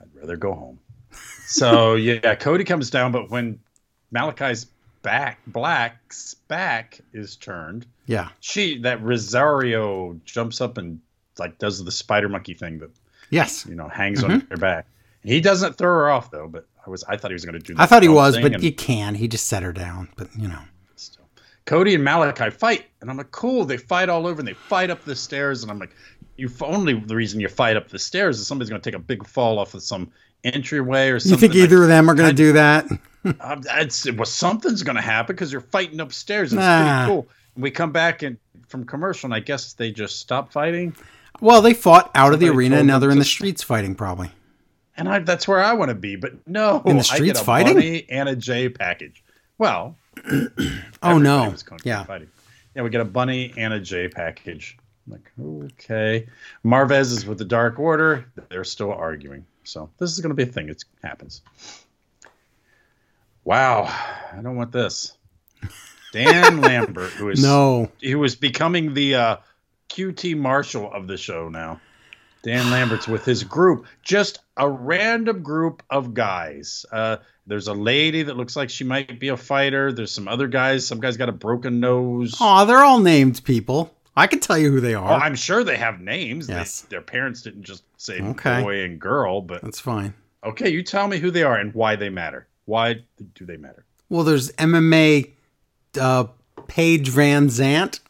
I'd rather go home. So yeah, Cody comes down, but when Malakai's back, Black's back is turned, Yeah. she that Rosario jumps up and like does the spider monkey thing that Yes. you know hangs on mm-hmm. her back. He doesn't throw her off though, but I was I thought he was going to do. I thought he was, but and you can. He just set her down. But you know. Cody and Malakai fight, and I'm like, cool. They fight all over, and they fight up the stairs, and I'm like, you only the reason you fight up the stairs is somebody's going to take a big fall off of some entryway or something. You think either of them are going to do that? Um, it's, well, something's going to happen because you're fighting upstairs. It's Nah. pretty cool. And we come back and from commercial, and I guess they just stop fighting. Well, they fought out of the arena, and now they're in the streets fighting, probably. And I, that's where I want to be. But no, In the I streets fighting? And a J package. Well, Oh no! was Yeah. fighting. Yeah, we get a bunny and a J package. I'm like, okay. Marvez is with the Dark Order. They're still arguing. So this is going to be a thing. It happens. Wow, I don't want this. Dan Lambert, who is No. who is becoming the uh, QT Marshall of the show now. Dan Lambert's with his group, just a random group of guys. Uh, there's a lady that looks like she might be a fighter. There's some other guys. Some guy's got a broken nose. Aw, they're all named people. I can tell you who they Oh, are. I'm sure they have names. They- Yes. their parents didn't just say Okay. boy and girl, but That's fine. Okay, you tell me who they are and why they matter. Why do they matter? Well, there's MMA uh, Paige VanZant.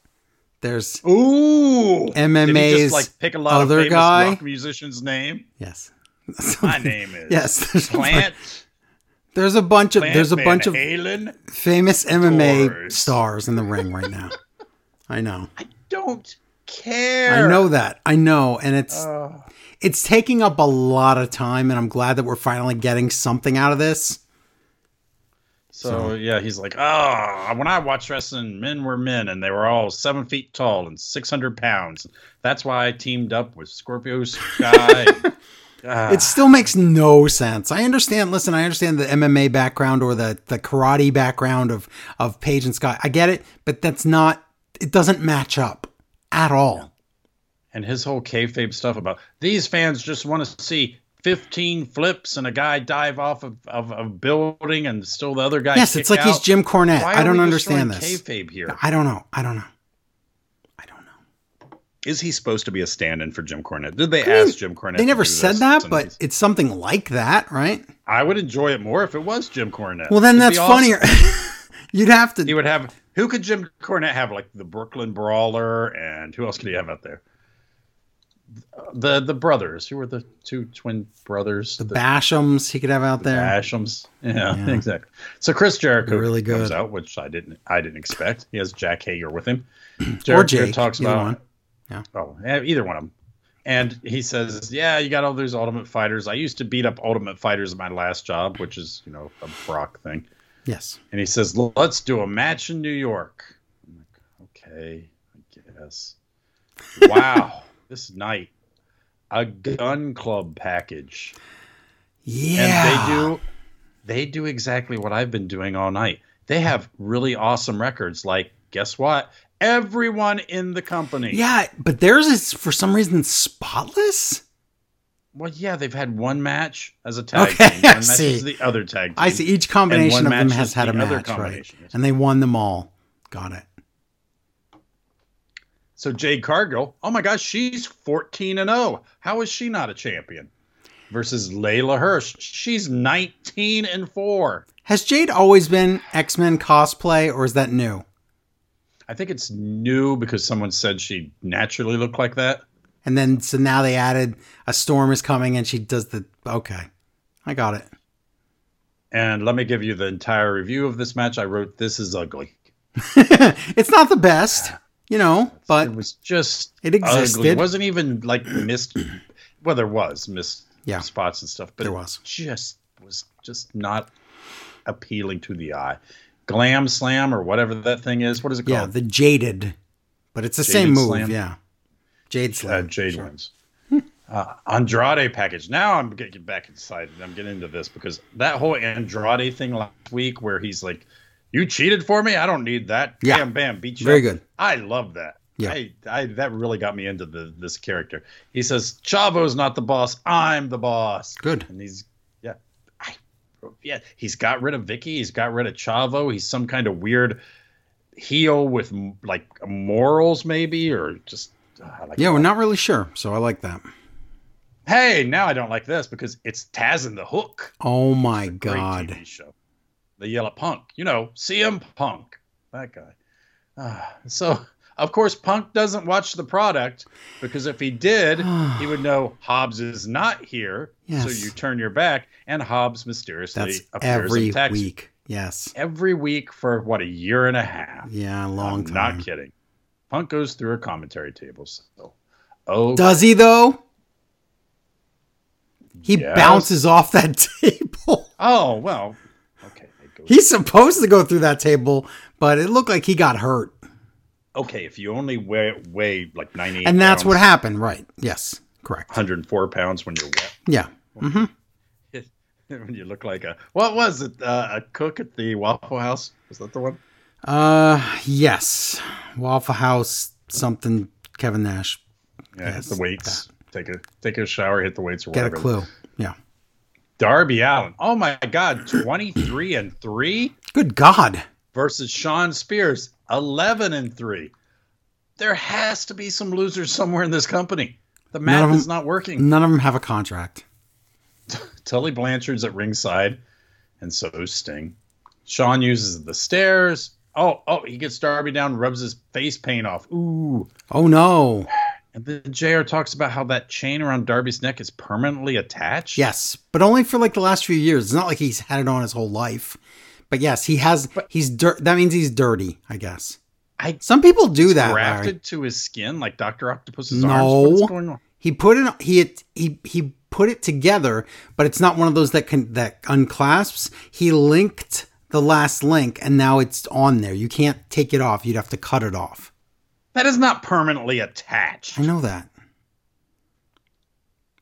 There's Ooh, Did he MMA's just like pick a lot other of famous guy? rock musician's name? yes. My name is Yes, there's a, Plant. there's a bunch of Plant there's a Van bunch of Halen. famous MMA Doors. stars in the ring right now. I know. I don't care. I know that. I know, and it's Uh, it's taking up a lot of time, and I'm glad that we're finally getting something out of this. So yeah, he's like, oh, when I watched wrestling, men were men, and they were all seven feet tall and six hundred pounds. That's why I teamed up with Scorpio Sky. Ah, It still makes no sense. I understand. Listen, I understand the MMA background or the the karate background of of Paige and Scott. I get it, but that's not. It doesn't match up at all. and his whole kayfabe stuff about these fans just want to see 15 flips and a guy dive off of, of a building and still the other guy. Yes, it's kick like he's. Jim Cornette. Why I don't we understand destroying this. Kayfabe here. I don't know. I don't know. I don't know. Is he supposed to be a stand-in for Jim Cornette? Did they I mean, ask Jim Cornette? They to never do said this? that, but he's- it's something like that, right? I would enjoy it more if it was Jim Cornette. Well, then It'd that's be awesome. funnier. You'd have to. He would have. Who could Jim Cornette have? Like the Brooklyn Brawler, and who else could he have out there? The the brothers. Who were the two twin brothers? The Bashams he could have out there. Ashams. Yeah, Yeah. exactly. So Chris Jericho They're really comes out, which I didn't I didn't expect. He has Jack Hager with him. Or Jake, talks about one. Yeah. Oh, either one of them. And he says, "Yeah, you got all those Ultimate Fighters. I used to beat up Ultimate Fighters in my last job, which is you know a Brock thing." Yes. And he says, "Let's do a match in New York." I'm like, "Okay, I guess." Wow, this night, a gun club package Yeah. and they do they do exactly what I've been doing all night. They have really awesome records. Like, guess what? Everyone in the company. Yeah, but theirs is for some reason spotless. Well, yeah, they've had one match as a tag Okay, team. I One match see. the other tag team. I see each combination of them has had a the match, right? combination. And they won them all. Got it. So Jade Cargill, oh my gosh, she's 14 and 0. How is she not a champion? Versus Leyla Hirsch, she's 19 and 4. Has Jade always been X Men cosplay, or is that new? I think it's new because someone said she naturally looked like that. And then so now they added a storm is coming, and she does the okay. I got it. And let me give you the entire review of this match. I wrote, This is ugly. it's not the best, you know, but it was just it existed. ugly. It wasn't even like missed. Well, there was missed Yeah. spots and stuff, but There it was. just was just not appealing to the eye. Glam Slam or whatever that thing is. What is it called? yeah, the jaded, but it's the Jaded same move. Slam? Yeah, Jade uh, Slam. Jade sure. wins. Uh, Andrade package. Now I'm getting back excited. I'm getting into this because that whole Andrade thing last week, where he's like, "You cheated for me. I don't need that." Yeah. Bam, bam, beat you. Very up." good. I love that. Yeah. I, I that really got me into the this character. He says, "Chavo's not the boss. I'm the boss." Good. And he's yeah, I, yeah. He's got rid of Vickie. He's got rid of Chavo. He's some kind of weird heel with like morals, maybe, or just. uh, like Yeah, it. we're not really sure, so I like that. Hey, now I don't like this because it's Taz and the Hook. Oh my god. Show. They yell at Punk. You know, CM Punk. That guy. Ah, so, of course, Punk doesn't watch the product because if he did, he would know Hobbs is not here. Yes. So you turn your back, and Hobbs mysteriously That's appears every in text week. Yes. every week for what a year and a half. Yeah, a long I'm time. Not kidding. Punk goes through a commentary table. So, oh, Does he though? He Yes. bounces off that table. oh well. Okay, it goes He's supposed to go through that table, but it looked like he got hurt. okay, if you only weigh, weigh like 98 And that's what happened, right? Yes, correct. 104 pounds when you're wet. Yeah. hmm when you look like a, what was it? Uh, a cook at the Waffle House? Was that the one? Uh, yes. Waffle House, something. Kevin Nash. Yeah, Yes, hit the weights. Take a take a shower, hit the weights or Get a whatever. clue. Darby Allin. Oh my God, 23 and 3 Good God. versus Shawn Spears, 11 and 3. There has to be some losers somewhere in this company. The math of is not working. None of them have a contract. Tully Blanchard's at ringside, and so is Sting. Sean uses the stairs. Oh, oh, he gets Darby down, rubs his face paint off. Ooh. Oh no. And then JR talks about how that chain around Darby's neck is permanently attached. Yes, but only for like the last few years. It's not like he's had it on his whole life. But yes, he has. But he's dirt. That means he's dirty, I guess. I Some people do that. grafted Larry. to his skin like Doctor Octopus's No. arms. What's going on? He put it. He he he put it together, but it's not one of those that can that unclasps. He linked the last link, and now it's on there. You can't take it off. You'd have to cut it off. That is not permanently attached. I know that.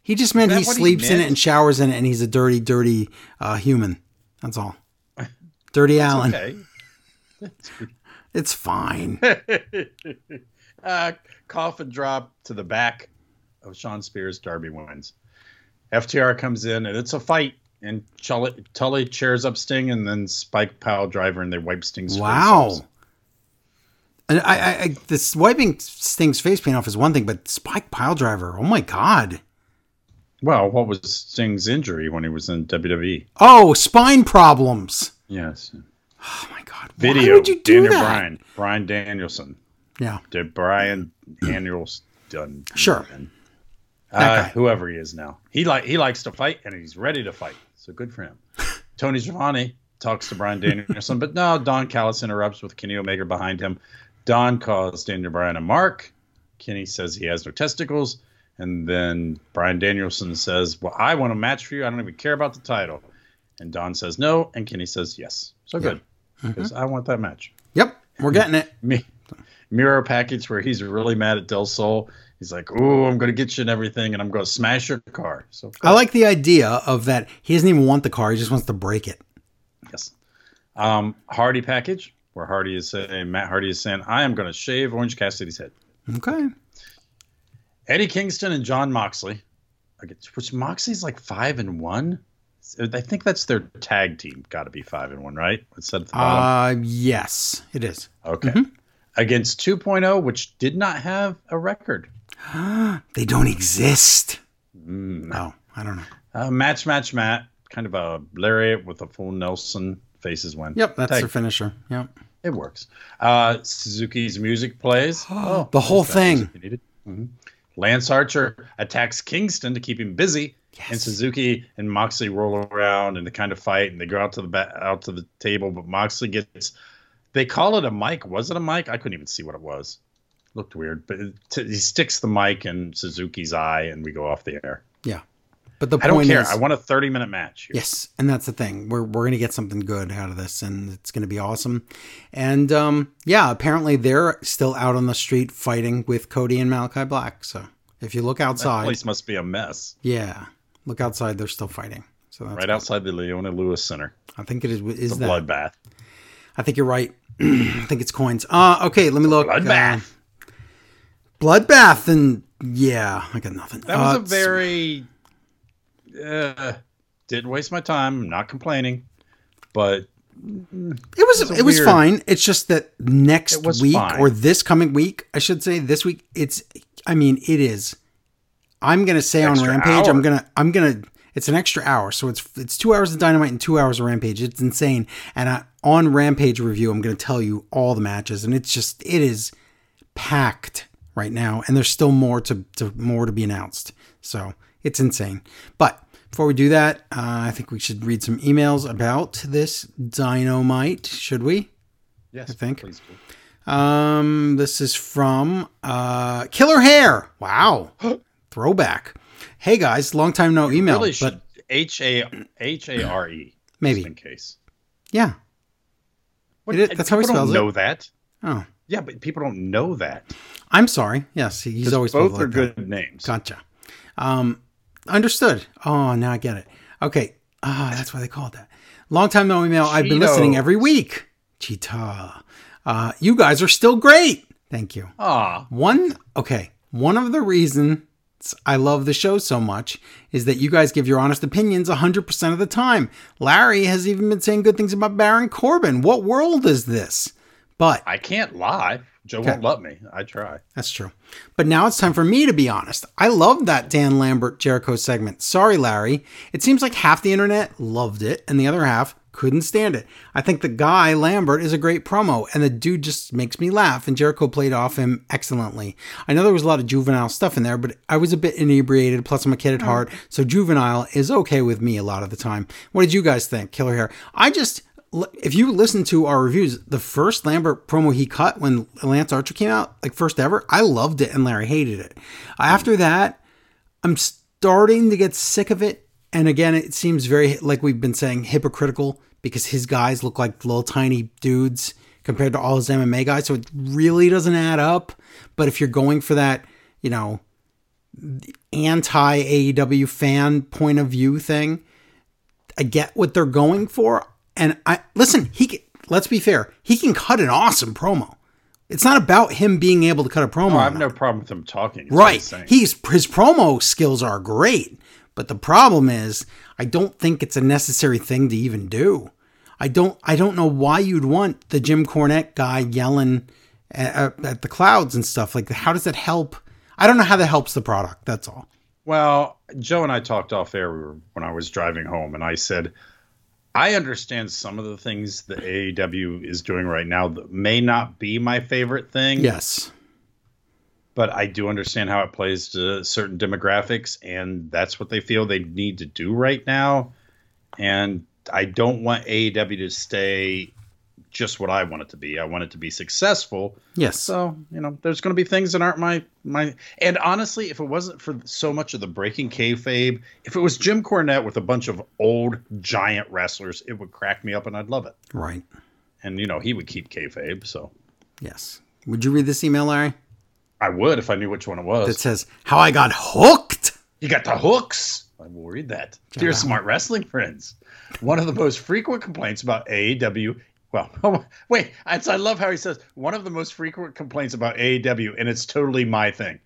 He just meant he what he sleeps in it and showers in it, and he's a dirty, dirty uh, human. That's all. Dirty Allen. Okay. It's fine. uh, coffin drop to the back of Shawn Spears. Darby wins. FTR comes in and it's a fight. And Tully, Tully chairs up Sting and then Spike pile driver and they wipe Sting's face Wow. off. And I, I, I, this wiping Sting's face paint off is one thing, but Spike Piledriver, oh my god! Well, what was Sting's injury when he was in WWE? Oh, spine problems. Yes. Oh my god! Video. Why would you do Daniel that? Bryan. Brian Danielson. Yeah, Did Bryan Danielson done? Sure. Uh, whoever he is now, he like he likes to fight and he's ready to fight. So good for him. Tony Schiavone talks to Bryan Danielson, but no, Don Callis interrupts with Kenny Omega behind him. Don calls Daniel Bryan a mark. Kenny says he has no testicles, and then Bryan Danielson says, "Well, I want a match for you. I don't even care about the title." And Don says no, and Kenny says yes. So good, because I want that match. yep, we're getting it. Me, Miro package where he's really mad at Del Sol. He's like, "Oh, I'm going to get you and everything, and I'm going to smash your car." So I like the idea of that. He doesn't even want the car; he just wants to break it. yes, um, Hardy package where Hardy is saying, Matt Hardy is saying, "I am going to shave Orange Cassidy's head." Okay. Eddie Kingston and Jon Moxley, which Moxley's like five and one. I think that's their tag team. Got to be five and one, right? It's at the bottom. Uh, yes, it is. okay. Against 2.0, which did not have a record. They don't exist. Mm. Oh, I don't know. Uh, match, match, Matt. Kind of a lariat with a full Nelson. Faces win. Yep, that's Tag. their finisher. Yep. It works. Uh, Suzuki's music plays. Oh, The whole thing. music you needed. Mhm. Lance Archer attacks Kingston to keep him busy, and Suzuki and Moxley roll around and they kind of fight and they go out to the ba- out to the table, but Moxley gets. They call it a mic. Was it a mic? I couldn't even see what it was. Looked weird, but it, t- he sticks the mic in Suzuki's eye, and we go off the air. Yeah. But the I don't point care. is, I want a thirty-minute match. Here. Yes, and that's the thing. We're we're gonna get something good out of this, and it's gonna be awesome. And um, yeah, apparently they're still out on the street fighting with Cody and Malakai Black. So if you look That outside, place must be a mess. yeah, look outside. They're still fighting. So that's Right outside the Leona Lewis Center. I think it is. Is It's a that? bloodbath. I think you're right. I think it's coins. Uh okay. Let me look. Bloodbath. Uh, bloodbath, and yeah, I got nothing. That was Uh, a very uh, didn't waste my time. I'm not complaining, but It was it was weird- fine. It's just that next week fine. or this coming week, I should say this week. It's I mean it is. I'm gonna say on Extra Rampage. I'm gonna I'm gonna. It's an extra hour, so it's it's two hours of Dynamite and two hours of Rampage. It's insane. And I, on Rampage review, I'm gonna tell you all the matches, and it's just it is packed right now, and there's still more to, to more to be announced. So it's insane. But before we do that, uh, I think we should read some emails about this dynamite. Should we? yes, I think. please do. Um, this is from uh, Killer Hare. Wow, throwback. Hey guys, long time no email, really but H A H A R E Maybe. just in case. yeah. What, It that's how he people spells don't it. know that. Oh, Yeah, but people don't know that. I'm sorry. Yes, he's always both are like that. good names. Gotcha. Um, understood. Oh, now I get it. Okay. Ah, that's why they call it that. Long time no email. I've been listening every week. Cheetah. Uh, you guys are still great. Thank you. Ah, One, okay. One of the reasons I love the show so much is that you guys give your honest opinions 100% of the time. Larry has even been saying good things about Baron Corbin. What world is this? But I can't lie. Joe won't let me. I try. That's true. But now it's time for me to be honest. I loved that Dan Lambert Jericho segment. Sorry, Larry. It seems like half the internet loved it and the other half couldn't stand it. I think the guy, Lambert, is a great promo, and the dude just makes me laugh, and Jericho played off him excellently. I know there was a lot of juvenile stuff in there, but I was a bit inebriated, plus I'm a kid at hmm. heart, so juvenile is okay with me a lot of the time. What did you guys think, Killer Hare? I just if you listen to our reviews, the first Lambert promo he cut when Lance Archer came out, like first ever, I loved it and Larry hated it. After that, I'm starting to get sick of it. And again, it seems very, like we've been saying, hypocritical because his guys look like little tiny dudes compared to all his MMA guys. So it really doesn't add up. But if you're going for that, you know, anti AEW fan point of view thing, I get what they're going for. And I listen, he can, let's be fair, he can cut an awesome promo. It's not about him being able to cut a promo. Oh, I have no problem with him talking. Right. He's his promo skills are great, but the problem is I don't think it's a necessary thing to even do. I don't I don't know why you'd want the Jim Cornette guy yelling at, at the clouds and stuff like how does that help? I don't know how that helps the product. That's all. Well, Joe and I talked off air when I was driving home, and I said I understand some of the things that AEW is doing right now that may not be my favorite thing. Yes. But I do understand how it plays to certain demographics, and that's what they feel they need to do right now. And I don't want AEW to stay just what I want it to be. I want it to be successful. Yes. So you know, there's going to be things that aren't my my. And honestly, if it wasn't for so much of the breaking kayfabe, if it was Jim Cornette with a bunch of old giant wrestlers, it would crack me up and I'd love it. Right. And you know, he would keep kayfabe. So. Yes. Would you read this email, Larry? I would if I knew which one it was. It says, "How I got hooked." You got the hooks. I will read that. Dear smart wrestling friends, one of the most frequent complaints about AEW well, oh, wait. I, I love how he says one of the most frequent complaints about AEW, and it's totally my thing.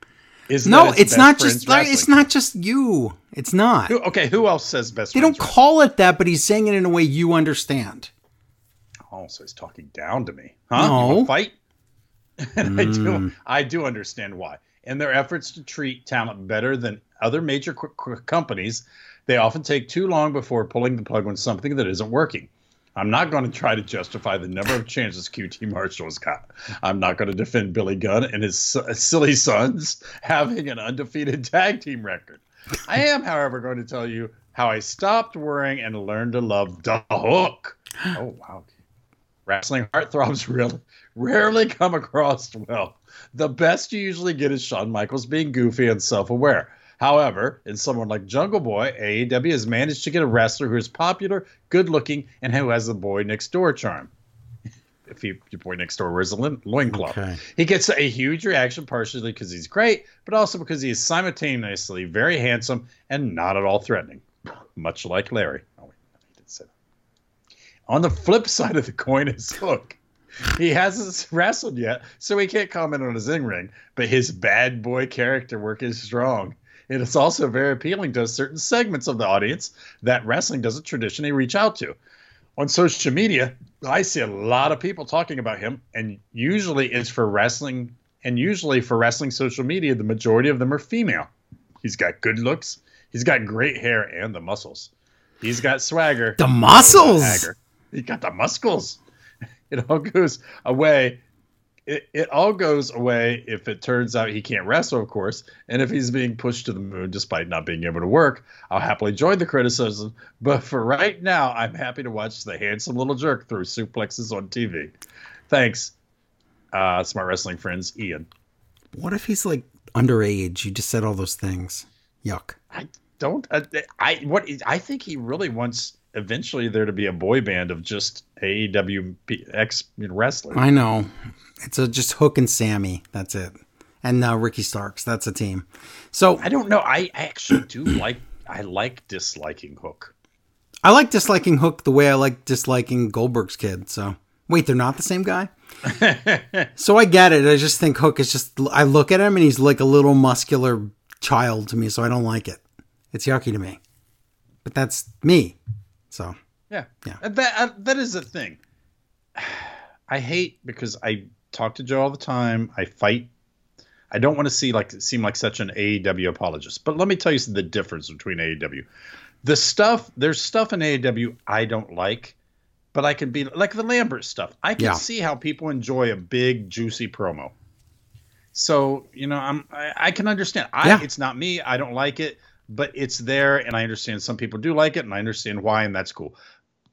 Is no, it's, it's not just like, it's not just you. It's not. Who, okay, who else says best? They don't wrestling? call it that, but he's saying it in a way you understand. Oh, so he's talking down to me, huh? No. fight. and mm. I do, hmm. I do understand why. In their efforts to treat talent better than other major qu- qu- companies, they often take too long before pulling the plug on something that isn't working. I'm not going to try to justify the number of chances QT Marshall has got. I'm not going to defend Billy Gunn and his silly sons having an undefeated tag team record. I am, however, going to tell you how I stopped worrying and learned to love the hook. Oh, wow. Wrestling heartthrobs really rarely come across well. The best you usually get is Shawn Michaels being goofy and self aware. However, in someone like Jungle Boy, AEW has managed to get a wrestler who is popular, good looking, and who has the boy next door charm. if he, your boy next door wears a loincloth. Okay. He gets a huge reaction, partially because he's great, but also because he is simultaneously very handsome and not at all threatening, much like Larry. Oh, wait, I did say that. On the flip side of the coin is Hook. He hasn't wrestled yet, so he can't comment on his in ring, but his bad boy character work is strong. It is also very appealing to certain segments of the audience that wrestling doesn't traditionally reach out to. On social media, I see a lot of people talking about him, and usually it's for wrestling, and usually for wrestling social media, the majority of them are female. He's got good looks, he's got great hair, and the muscles. He's got swagger. The muscles. He got the muscles. It all goes away it, it all goes away if it turns out he can't wrestle, of course, and if he's being pushed to the moon despite not being able to work. I'll happily join the criticism, but for right now, I'm happy to watch the handsome little jerk through suplexes on TV. Thanks, uh, smart wrestling friends, Ian. What if he's like underage? You just said all those things. Yuck. I don't. Uh, I what I think he really wants eventually there to be a boy band of just AEW ex wrestlers. I know. It's a, just Hook and Sammy. That's it. And uh, Ricky Starks. That's a team. So I don't know. I actually do like. I like disliking Hook. I like disliking Hook the way I like disliking Goldberg's kid. So wait, they're not the same guy. so I get it. I just think Hook is just. I look at him and he's like a little muscular child to me, so I don't like it. It's yucky to me. But that's me. So yeah, yeah. That uh, that is a thing. I hate because I talk to Joe all the time. I fight. I don't want to see like seem like such an AEW apologist, but let me tell you the difference between AEW. The stuff there's stuff in AEW I don't like, but I can be like the Lambert stuff. I can Yeah. see how people enjoy a big juicy promo. So you know, I'm I, I can understand. I Yeah. it's not me. I don't like it, but it's there, and I understand some people do like it, and I understand why, and that's cool.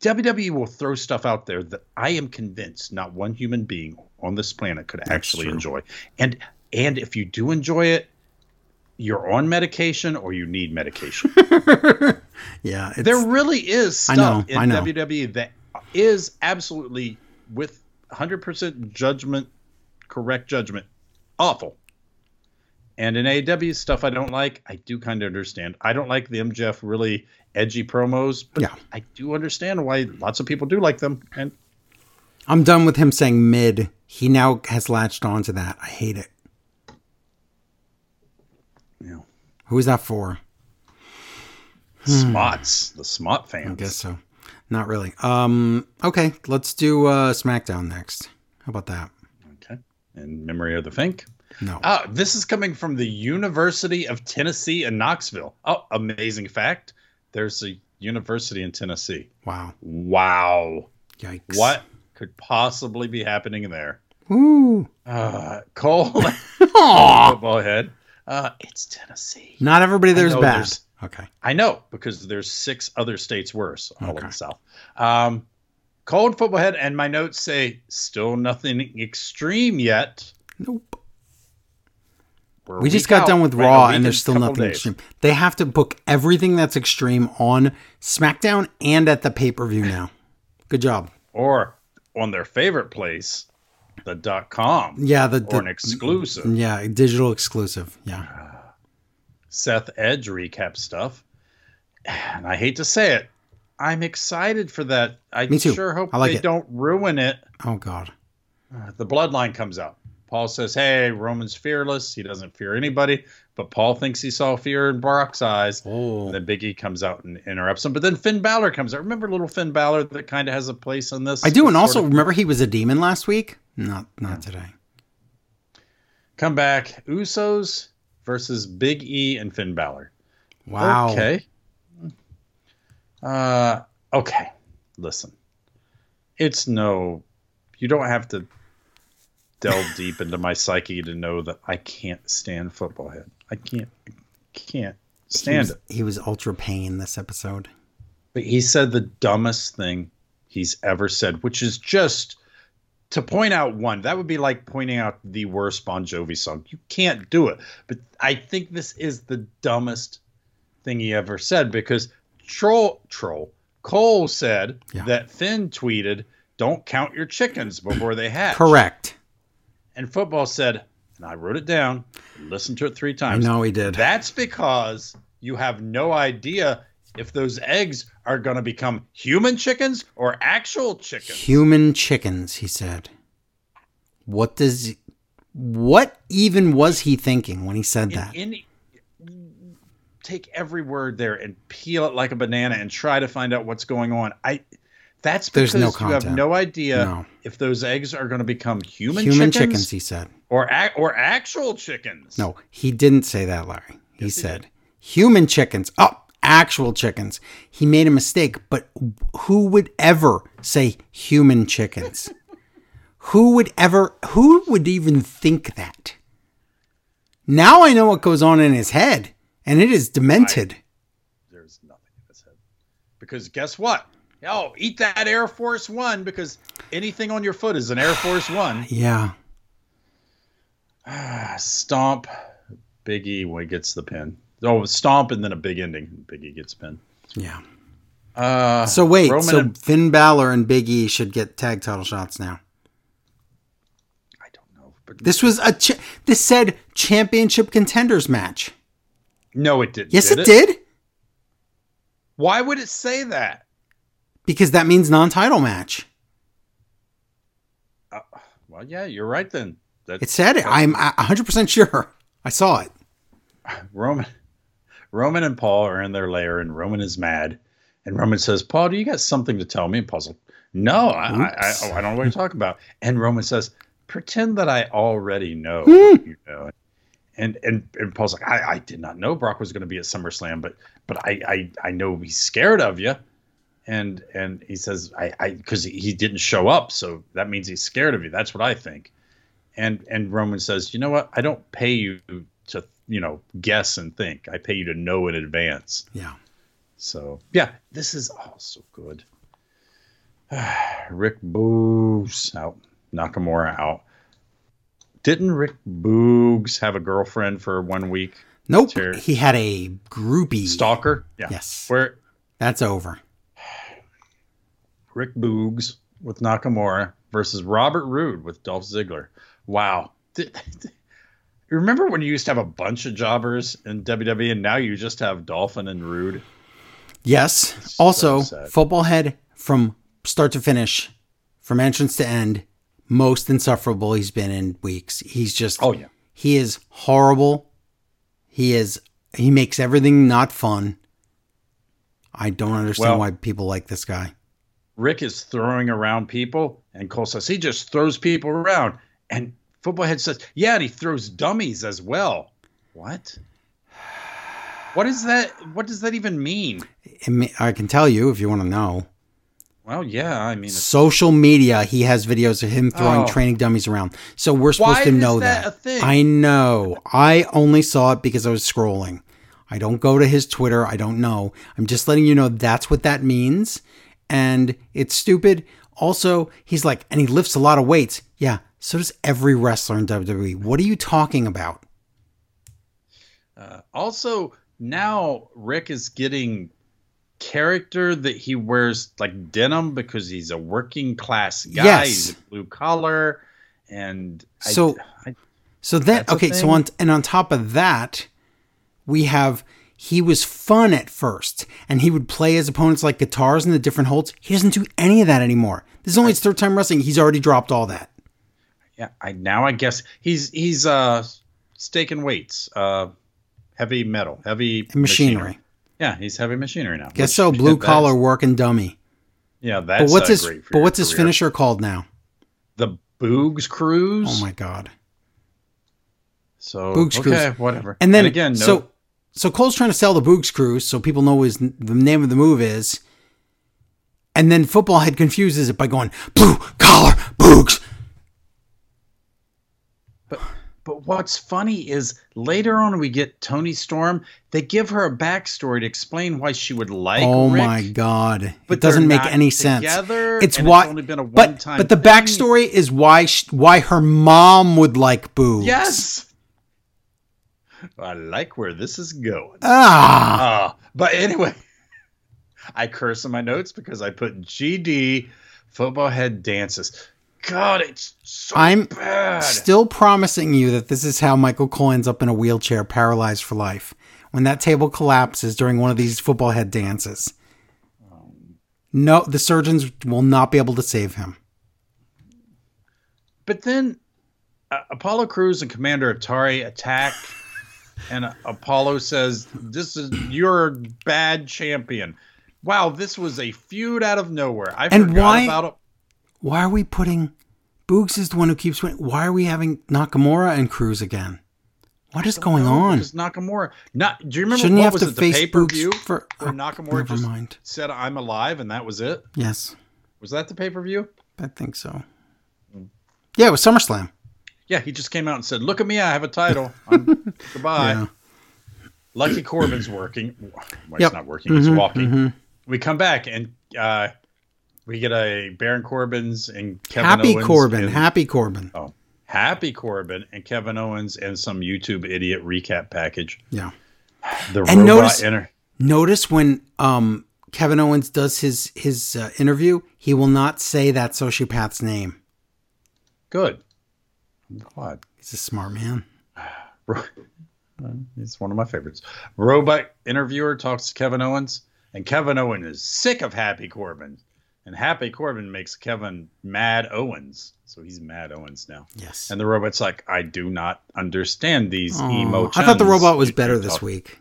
WWE will throw stuff out there that I am convinced not one human being on this planet could actually true. enjoy. And and if you do enjoy it, you're on medication or you need medication. Yeah, there really is stuff know, in. WWE that is absolutely with 100% judgment, correct judgment, awful. And in AEW stuff I don't like, I do kind of understand. I don't like the MJF really edgy promos, but Yeah. I do understand why lots of people do like them. And I'm done with him saying mid. He now has latched on to that. I hate it. know, Who is that for? smots, the smot fans. Hmm. I guess so. Not really. Um. Okay, let's do uh, SmackDown next. How about that? Okay. In memory of the Fink. No. Ah, this is coming from the University of Tennessee in Knoxville. Oh, amazing fact. There's a university in Tennessee. wow. Wow. Yikes. What could possibly be happening there? Ooh. Uh, Cole, football head. Uh, it's Tennessee. Not everybody there's bad. there's- Okay. I know because there's six other states worse all in the South. Um, cold football head, and my notes say still nothing extreme yet. Nope. We're We just got out, done with right? Raw, and there's still nothing days. extreme. They have to book everything that's extreme on SmackDown and at the pay per view now. Good job. or on their favorite place, the dot com Yeah, the, or the an exclusive yeah digital exclusive. Yeah. Seth Edge recap stuff. And I hate to say it, I'm excited for that. I Me too. sure hope I like they it. don't ruin it. Oh God. Uh, the bloodline comes out. Paul says, "Hey, Roman's fearless. He doesn't fear anybody." But Paul thinks he saw fear in Brock's eyes. Oh. And then Big E comes out and interrupts him. But then Finn Balor comes out. Remember little Finn Balor that kind of has a place in this? I do, and also of- remember he was a demon last week. Not not today. come back. Usos versus Big E and Finn Balor. Wow. Okay. Uh, okay. Listen, it's no. You don't have to delve deep into my psyche to know that I can't stand football head. I can't. I can't He stand was, it. he was ultra pain this episode. But he said the dumbest thing he's ever said, which is just to point out one. That would be like pointing out the worst Bon Jovi song. You can't do it. But I think this is the dumbest thing he ever said because troll troll Cole said Yeah. that Finn tweeted, "Don't count your chickens before they hatch." Correct. And football said, and I wrote it down, listened to it three I times. know he did. That's because you have no idea if those eggs are going to become human chickens or actual chickens. Human chickens, he said. What does what even was he thinking when he said In that? any, take every word there and peel it like a banana and try to find out what's going on. I that's There's because no you have no idea No. if those eggs are going to become human, Human chickens, chickens, he said. or ac- or actual chickens. No, he didn't say that, Larry. He Yes, he said human chickens. Oh, actual chickens. He made a mistake, but who would ever say human chickens? who would ever who would even think that? Now I know what goes on in his head, and it is demented. there's nothing in his head. Because guess what? Oh, eat that Air Force One because anything on your foot is an Air Force One. Yeah. Stomp. Biggie when he gets the pin. Oh, stomp and then a big ending. Biggie gets pin. Yeah. Uh, So wait, Roman so and- Finn Balor and Big E should get tag title shots now. I don't know, but This was a ch- this said championship contenders match. no, it didn't. Yes, did it did. Why would it say that? Because that means non-title match. Well, yeah, you're right. Then that's It said it. I'm 100% sure. I saw it. Roman. Roman and Paul are in their lair, and Roman is mad. And Roman says, "Paul, do you got something to tell me?" And Paul's like, No, I, I, I, oh, I don't know what you're talking about. And Roman says, "Pretend that I already know." Hmm. what you know. And and and Paul's like, I, I did not know Brock was going to be at SummerSlam, but but I, I I know he's scared of you. And and he says, I I because he, didn't show up, so that means he's scared of you. That's what I think. And and Roman says, you know what? I don't pay you to you know guess and think. I pay you to know in advance. Yeah. So yeah, this is also good. Rick Boogs out, Nakamura out. Didn't Rick Boogs have a girlfriend for one week? Nope. He had a groupie. Stalker? Yeah. Yes. Where That's over. Rick Boogs with Nakamura versus Robert Roode with Dolph Ziggler. Wow. Remember when you used to have a bunch of jobbers in WWE and now you just have Dolphin and Roode? Yes. so also, sad. football head from start to finish, from entrance to end, most insufferable he's been in weeks. He's just Oh yeah. he is horrible. He is he makes everything not fun. I don't understand Well- why people like this guy. Rick is throwing around people, and Cole says he just throws people around. And football head says, yeah, and he throws dummies as well. What? What is that? What does that even mean? May- I can tell you if you want to know. Well, yeah, I mean, Social media, he has videos of him throwing Oh. training dummies around. So we're supposed Why to know that that. a thing? I know. I only saw it because I was scrolling. I don't go to his Twitter. I don't know. I'm just letting you know that's what that means. And it's stupid. Also, he's like, and he lifts a lot of weights. Yeah, so does every wrestler in WWE. What are you talking about? uh, also now Rick is getting character that he wears like denim because he's a working class guy. Yes. He's a blue collar, and So- I, So that okay, so on, and on top of that, we have he was fun at first, and he would play his opponents like guitars in the different holds. He doesn't do any of that anymore. This is only his third time wrestling. He's already dropped all that. yeah, I now I guess he's he's uh staking weights, uh, heavy metal, heavy Machinery. Yeah, he's heavy machinery now. Guess so. Blue collar working dummy. Yeah, that's But what's uh, his? But what's his finisher called now? The Boogs Cruise. Oh my god! So Boogs okay, Cruise. whatever. And then again, no, so so Cole's trying to sell the Boogs Cruise so people know his the name of the move is. And then football head confuses it by going blue collar Boogs. But but what's funny is later on we get Toni Storm. They give her a backstory to explain why she would like. oh Rick, my god! but it doesn't make any sense. together, It's why, only been a but but the thing. backstory is why sh- why her mom would like Boogs. Yes. I like where this is going. Ah, Ah, but anyway, I curse in my notes because I put GD football head dances. God, it's so I'm bad. still promising you that this is how Michael Cole ends up in a wheelchair, paralyzed for life. When that table collapses during one of these football head dances. No, the surgeons will not be able to save him. But then uh, Apollo Crews and Commander Atari attack, and Apollo says, "This is you're a bad champion." Wow, this was a feud out of nowhere. I And forgot why- about it. Why are we putting Boogs is the one who keeps winning? Why are we having Nakamura and Crews again? What is going on? Because Nakamura, not do you remember Shouldn't what you have was to it? The face pay per view Boogs for? where oh, Nakamura never just mind. said, "I'm alive," and that was it. Yes, Was that the pay per view? I think so. Yeah, it was SummerSlam. Yeah, he just came out and said, "Look at me, I have a title. I'm, goodbye." Yeah. Lucky Corbin's working. Well, Yep. he's not working. He's Mhm, walking. mhm. We come back and uh, we get a Baron Corbin's and Kevin Happy Owens Corbin. and- Happy Corbin. oh, Happy Corbin and Kevin Owens and some YouTube idiot recap package. Yeah. The And robot notice- enter- Notice when um, Kevin Owens does his his uh, interview, he will not say that sociopath's name. Good. I'm. He's a smart man. He's one of my favorites. Robot interviewer talks to Kevin Owens, and Kevin Owens is sick of Happy Corbin. And Happy Corbin makes Kevin mad Owens. So he's mad Owens now. Yes. And the robot's like, I do not understand these Aw, emo. I thought the robot was better this talking." week.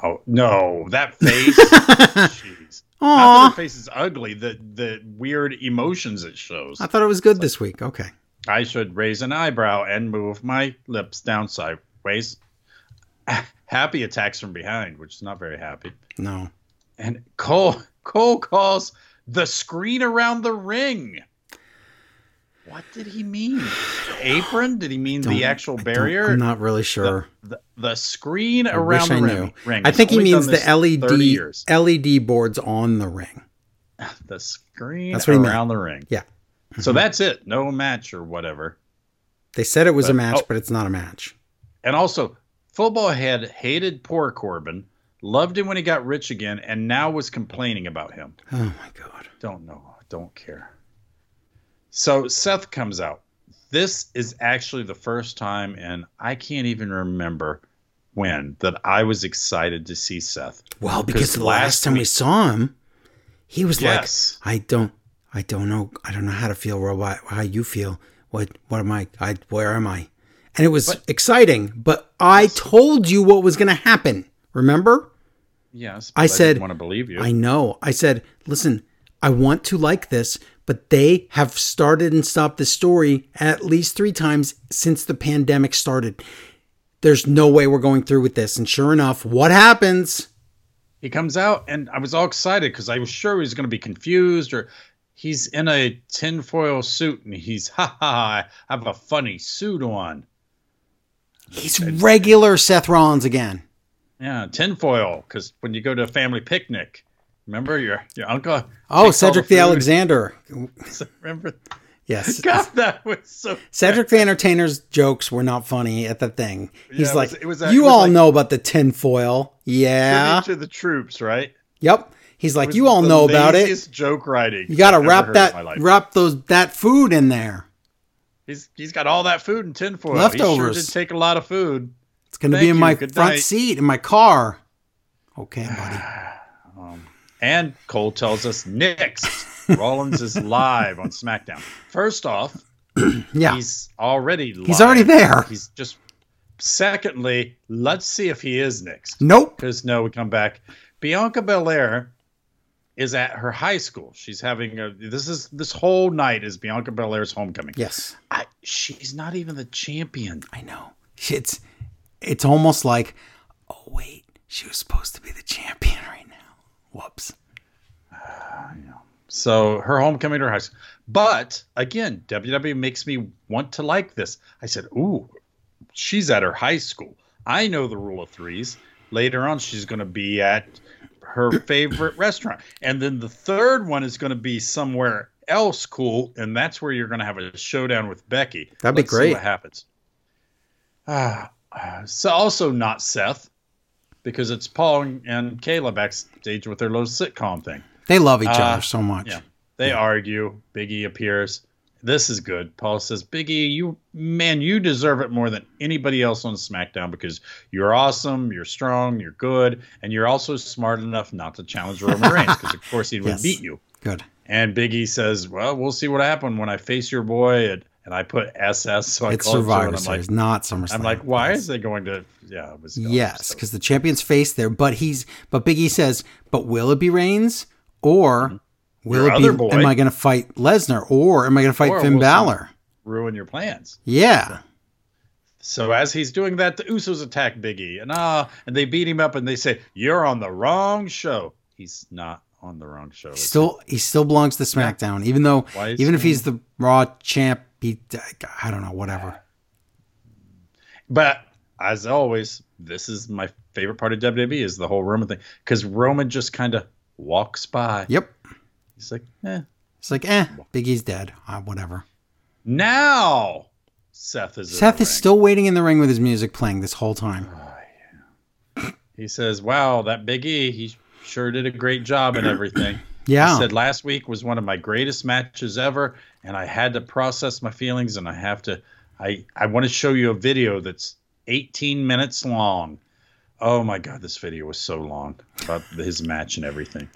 Oh no, that face. Jeez. face. Not that her face is ugly. The the weird emotions it shows. I thought it was good this week. Okay. I should raise an eyebrow and move my lips down sideways. Happy attacks from behind, which is not very happy. No. And Cole Cole calls the screen around the ring. What did he mean? The apron? Did he mean Don't- the actual barrier? I'm not really sure. the, the screen I around the I ring. ring. I think he means the LED. LED boards on the ring. The screen That's what he meant. around the ring. Yeah. So mm-hmm. that's it. No match or whatever. They said it was a match, oh. but it's not a match. And also, football head hated poor Corbin, loved him when he got rich again, and now was complaining about him. Oh my god. Don't know. Don't care. So Seth comes out. This is actually the first time, and I can't even remember when that I was excited to see Seth. Well, because Because the last last time we saw him, he was Yes. like, "I don't, I don't know, I don't know how to feel, robot. How you feel? What, what am I? I, where am I?" And it was But- exciting. But I told you what was going to happen. Remember? Yes, I said- want to believe you. I know. I said, "Listen, I want to like this." But they have started and stopped the story at least three times since the pandemic started. There's no way we're going through with this. And sure enough, what happens? he comes out, and I was all excited because I was sure he was going to be confused or he's in a tinfoil suit and he's ha ha. I have a funny suit on. He's regular Seth Rollins again. Yeah, tinfoil. Because when you go to a family picnic, remember your your uncle. Oh, Cedric the, food? Alexander. remember? Yes. God, that was so. Cedric the Entertainer's jokes were not funny at the thing. Yeah, He's it like, was- it was you it was all like- know about the tinfoil. Yeah. To the troops, right? Yep. He's like, you all know about it. Joke writing. You got to wrap heard in my that, wrap those, that food in there. He's he's got all that food in tinfoil. He Leftovers. sure did take a lot of food. It's going to Thank be in you. my Good front night. seat in my car. Okay, buddy. Um, and Cole tells us next, Rollins is live on SmackDown. First off, Yeah. he's already live. He's already there. He's just. Secondly, let's see if he is next. Nope. Because no, we come back. Bianca Belair is at her high school. She's having a. This is this whole night is Bianca Belair's homecoming. Yes. I, she's not even the champion. I know. It's, it's almost like, oh, wait, she was supposed to be the champion right now. Whoops. So her homecoming to her high school. But again, WWE makes me want to like this. I said, ooh, she's at her high school. I know the rule of threes. Later on, she's going to be at her favorite restaurant. And then the third one is going to be somewhere else cool. And that's where you're going to have a showdown with Becky. That'd be Let's see great. what happens. Ah, uh, so also not Seth, because it's Paul and Kayla backstage with their little sitcom thing. They love each Uh, other so much. Yeah. They argue. Biggie appears. This is good. Paul says, Biggie, you man, you deserve it more than anybody else on SmackDown because you're awesome, you're strong, you're good, and you're also smart enough not to challenge Roman Reigns because of course he would Yes. beat you. Good. And Biggie says, Well, we'll see what happened when I face your boy and, and I put SS so I It's Survivor and I'm like, Series, not SummerSlam. I'm like, why Yes. is they going to yeah, it was. Yes, So- because the champion's face there, but he's but Biggie says, but will it be Reigns or mm-hmm. Will Your it be? boy. Am I going to fight Lesnar or am I going to fight Or Finn Balor? ruin your plans. Yeah, So as he's doing that, the Usos attack Biggie, and ah, and they beat him up, and they say, "You're on the wrong show." He's not on the wrong show. he still he still belongs to SmackDown, even though even if he's the Raw champ, he I don't know whatever. But as always, this is my favorite part of WWE is the whole Roman thing because Roman just kind of walks by. Yep, He's like, eh. it's like eh, Biggie's dead, uh, whatever. Now Seth is. in Seth the is ring. still waiting in the ring with his music playing this whole time. He says, "Wow, that Big E, he sure did a great job and everything." Yeah, He said last week was one of my greatest matches ever, and I had to process my feelings, and I have to. I I want to show you a video that's 18 minutes long. Oh my god, this video was so long about his match and everything.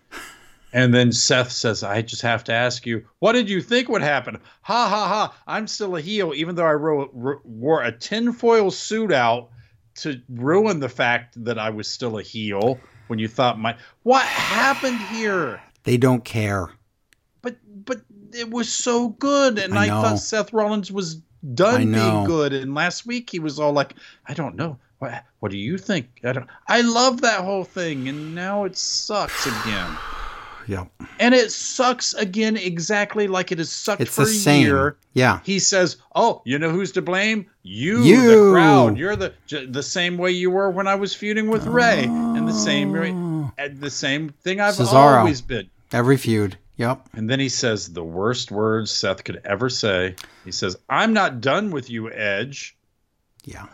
And then Seth says, "I just have to ask you, what did you think would happen?" Ha ha ha! I'm still a heel, even though I ro- ro- wore a tinfoil suit out to ruin the fact that I was still a heel. when you thought my what happened here? They don't care. But but it was so good, and I I, thought Seth Rollins was done being good. And last week he was all like, "I don't know, what what do you think?" I don't. I love that whole thing, and now it sucks again. Yep. And it sucks again exactly like it has sucked It's for the a same. year. Yeah. He says, "Oh, you know who's to blame? You, You. the crowd. You're the j- the same way you were when I was feuding with Rey, and the same Oh. and the same thing I've Cesaro. always been." Every feud. Yep. And then he says the worst words Seth could ever say. He says, "I'm not done with you, Edge." Yeah.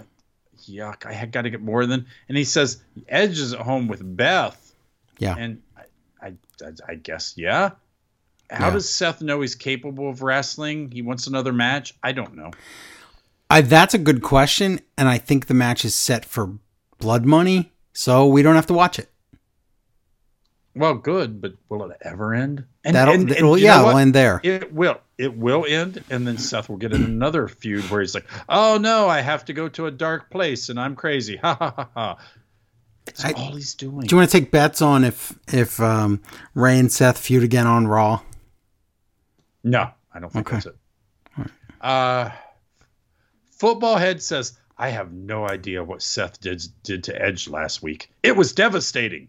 Yuck! I got to get more than. And he says, "Edge is at home with Beth." Yeah. And I, I, I- guess yeah. How Yeah. does Seth know he's capable of wrestling? He wants another match. I don't know. I, that's a good question, and I think the match is set for blood money, so we don't have to watch it. Well, good, but will it ever end? And, That'll, and- and yeah, it'll end there. It will. It will end, and then Seth will get in another feud where he's like, "Oh no, I have to go to a dark place, and I'm crazy." Ha ha ha ha. It's I- all he's doing. Do you want to take bets on if if um, Rey and Seth feud again on Raw? No, I don't think Okay. that's it. Uh, Football Head says, "I have no idea what Seth did did to Edge last week. It was devastating."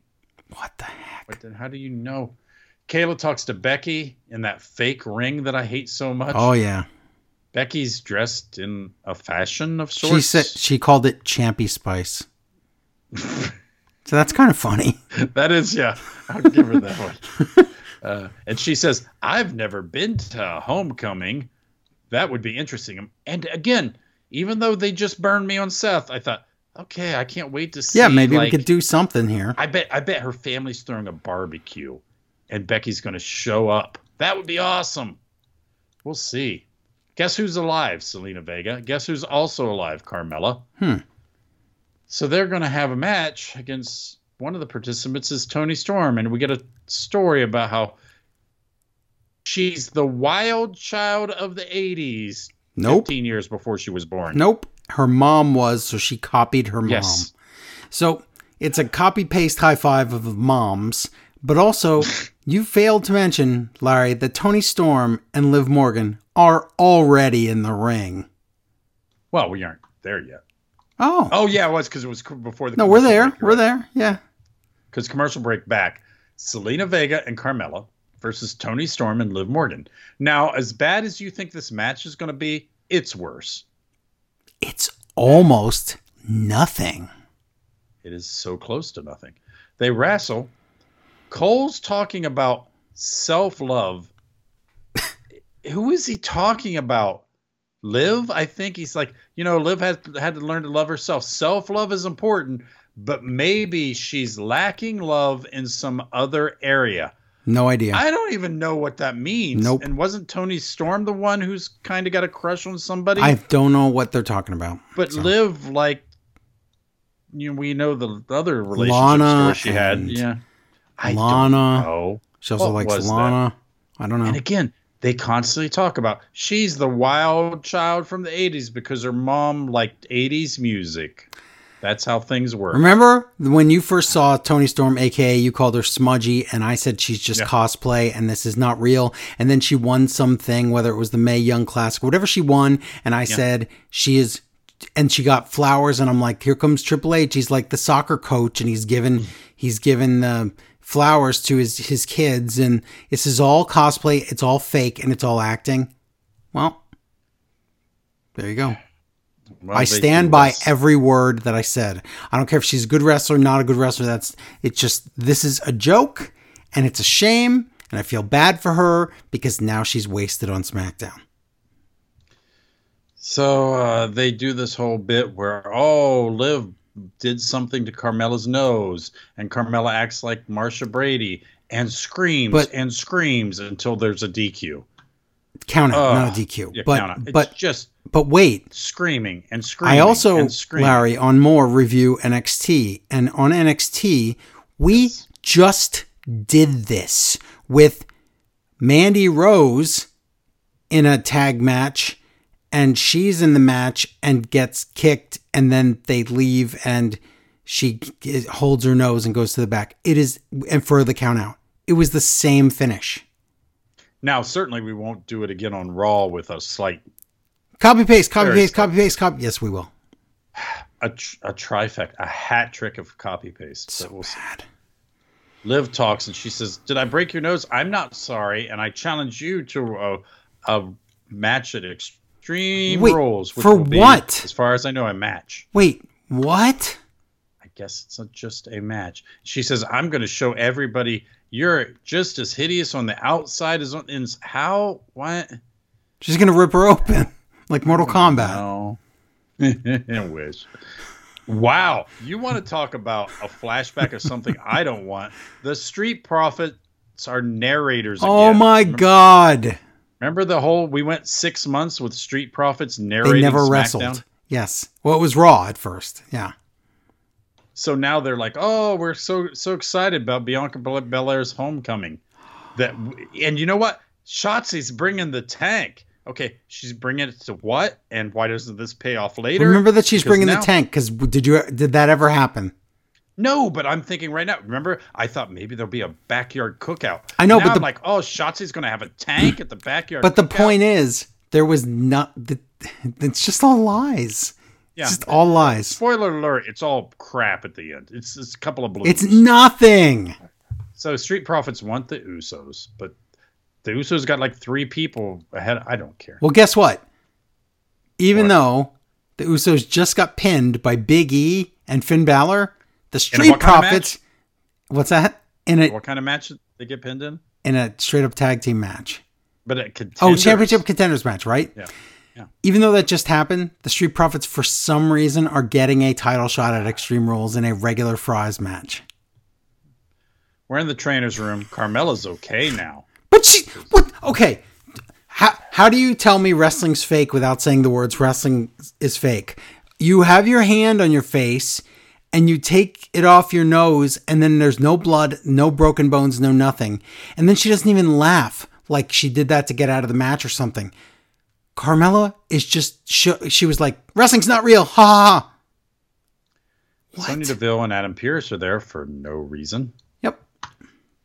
What the heck? But then, how do you know? Kayla talks to Becky in that fake ring that I hate so much. Oh yeah, Becky's dressed in a fashion of sorts. she said she called it Champy Spice. so that's kind of funny. that is, yeah. I'll give her that one. Uh, and she says, I've never been to homecoming. That would be interesting. And again, even though they just burned me on Seth, I thought, okay, I can't wait to see. Yeah, maybe like, we could do something here. I bet I bet her family's throwing a barbecue and Becky's gonna show up. That would be awesome. We'll see. Guess who's alive, Zelina Vega? Guess who's also alive, Carmella? Hmm. So they're gonna have a match against one of the participants is Toni Storm, and we get a story about how she's the wild child of the 80s, Nope. 15 years before she was born. Nope. Her mom was, so she copied her mom. Yes. So it's a copy paste high five of moms, but also you failed to mention, Larry, that Toni Storm and Liv Morgan are already in the ring. Well, we aren't there yet. Oh, Oh yeah, it was because it was before the. no, we're there. break, We're there. Yeah. because commercial break back, Zelina Vega and Carmella versus Toni Storm and Liv Morgan. Now, as bad as you think this match is going to be, it's worse. It's almost nothing. It is so close to nothing. They wrestle. Cole's talking about self love. Who is he talking about? Liv? I think he's like, you know, Liv has had to learn to love herself. Self love is important, but maybe she's lacking love in some other area. No idea. I don't even know what that means. Nope. And wasn't Toni Storm the one who's kind of got a crush on somebody? I don't know what they're talking about. but so. Liv, like, you know, we know the other relationship Lana she had. Yeah. I Lana. don't know. She also What likes was that? Lana. I don't know. And again, they constantly talk about she's the wild child from the 80s because her mom liked 80s music. That's how things work. Remember when you first saw Toni Storm, aka you called her smudgy, and I said she's just Yeah. cosplay and this is not real. And then she won something, whether it was the Mae Young Classic, whatever she won, and I said she is, and she got flowers, and I'm like, here comes Triple H. He's like the soccer coach, and he's given he's given the flowers to his his kids, and this is all cosplay. It's all fake, and it's all acting. Well, there you go. Well, I stand by this. every word that I said. I don't care if she's a good wrestler, not a good wrestler. That's it's just this is a joke and it's a shame and I feel bad for her because now she's wasted on SmackDown. So uh, they do this whole bit where, oh, Liv did something to Carmella's nose, and Carmella acts like Marcia Brady and screams But- and screams until there's a DQ. Count out, Ugh. not a DQ. Yeah, but. It's but just but wait, screaming and screaming. I also and screaming. Larry on more review NXT and on NXT we Yes. just did this with Mandy Rose in a tag match and she's in the match and gets kicked and then they leave and she holds her nose and goes to the back. It is, and for the count out, it was the same finish. Now, certainly, we won't do it again on Raw with a slight Copy paste, copy paste, copy paste, copy. Yes, we will. a, tr- a trifecta, a hat trick of copy paste. So we'll see. bad. Liv talks and she says, "Did I break your nose? I'm not sorry, and I challenge you to a, a match at Wait, for be, what? As far as I know, a match. Wait, what? I guess it's not just a match. She says, "I'm going to show everybody you're just as hideous on the outside as on ins. How? What? She's gonna rip her open like Mortal oh, Kombat. No. I wish. Wow. You want to talk about a flashback of something I don't want? The Street Profits are narrators. again. Oh again. my god! Remember the whole? We went six months with Street Profits narrating. They never SmackDown? wrestled. Yes. Well, it was Raw at first. Yeah. So now they're like, "Oh, we're so so excited about Bianca Bel- Belair's homecoming." That and you know what? Shotzi's bringing the tank. Okay, she's bringing it to what? And why doesn't this pay off later? Remember that she's Because bringing now- the tank because did you did that ever happen? No, but I'm thinking right now. Remember, I thought maybe there'll be a backyard cookout. I know, Now but I'm like, oh, Shotzi's going to have a tank at the backyard. But the point is, there was not. The, it's just all lies. Yeah. It's just all lies. spoiler alert, it's all crap at the end. It's, it's a couple of blues. It's nothing. so Street Profits want the Usos, but the Usos got like three people ahead. I don't care. Well, guess what? Even What? though the Usos just got pinned by Big E and Finn Balor, the Street what kind of Profits. What's that? In a What kind of match they get pinned in? in a straight up tag team match. But at contenders, Oh, championship contenders match, right? Yeah. Yeah. Even though that just happened, the Street Profits for some reason are getting a title shot at Extreme Rules in a regular Fries match. We're in the trainer's room. Carmella's okay now. But she what okay. How how do you tell me wrestling's fake without saying the words wrestling is fake? You have your hand on your face and you take it off your nose and then there's no blood, no broken bones, no nothing. And then she doesn't even laugh like she did that to get out of the match or something. Carmella is just she, she was like wrestling's not real. Ha ha. ha. What? Sonya Deville and Adam Pearce are there for no reason. Yep.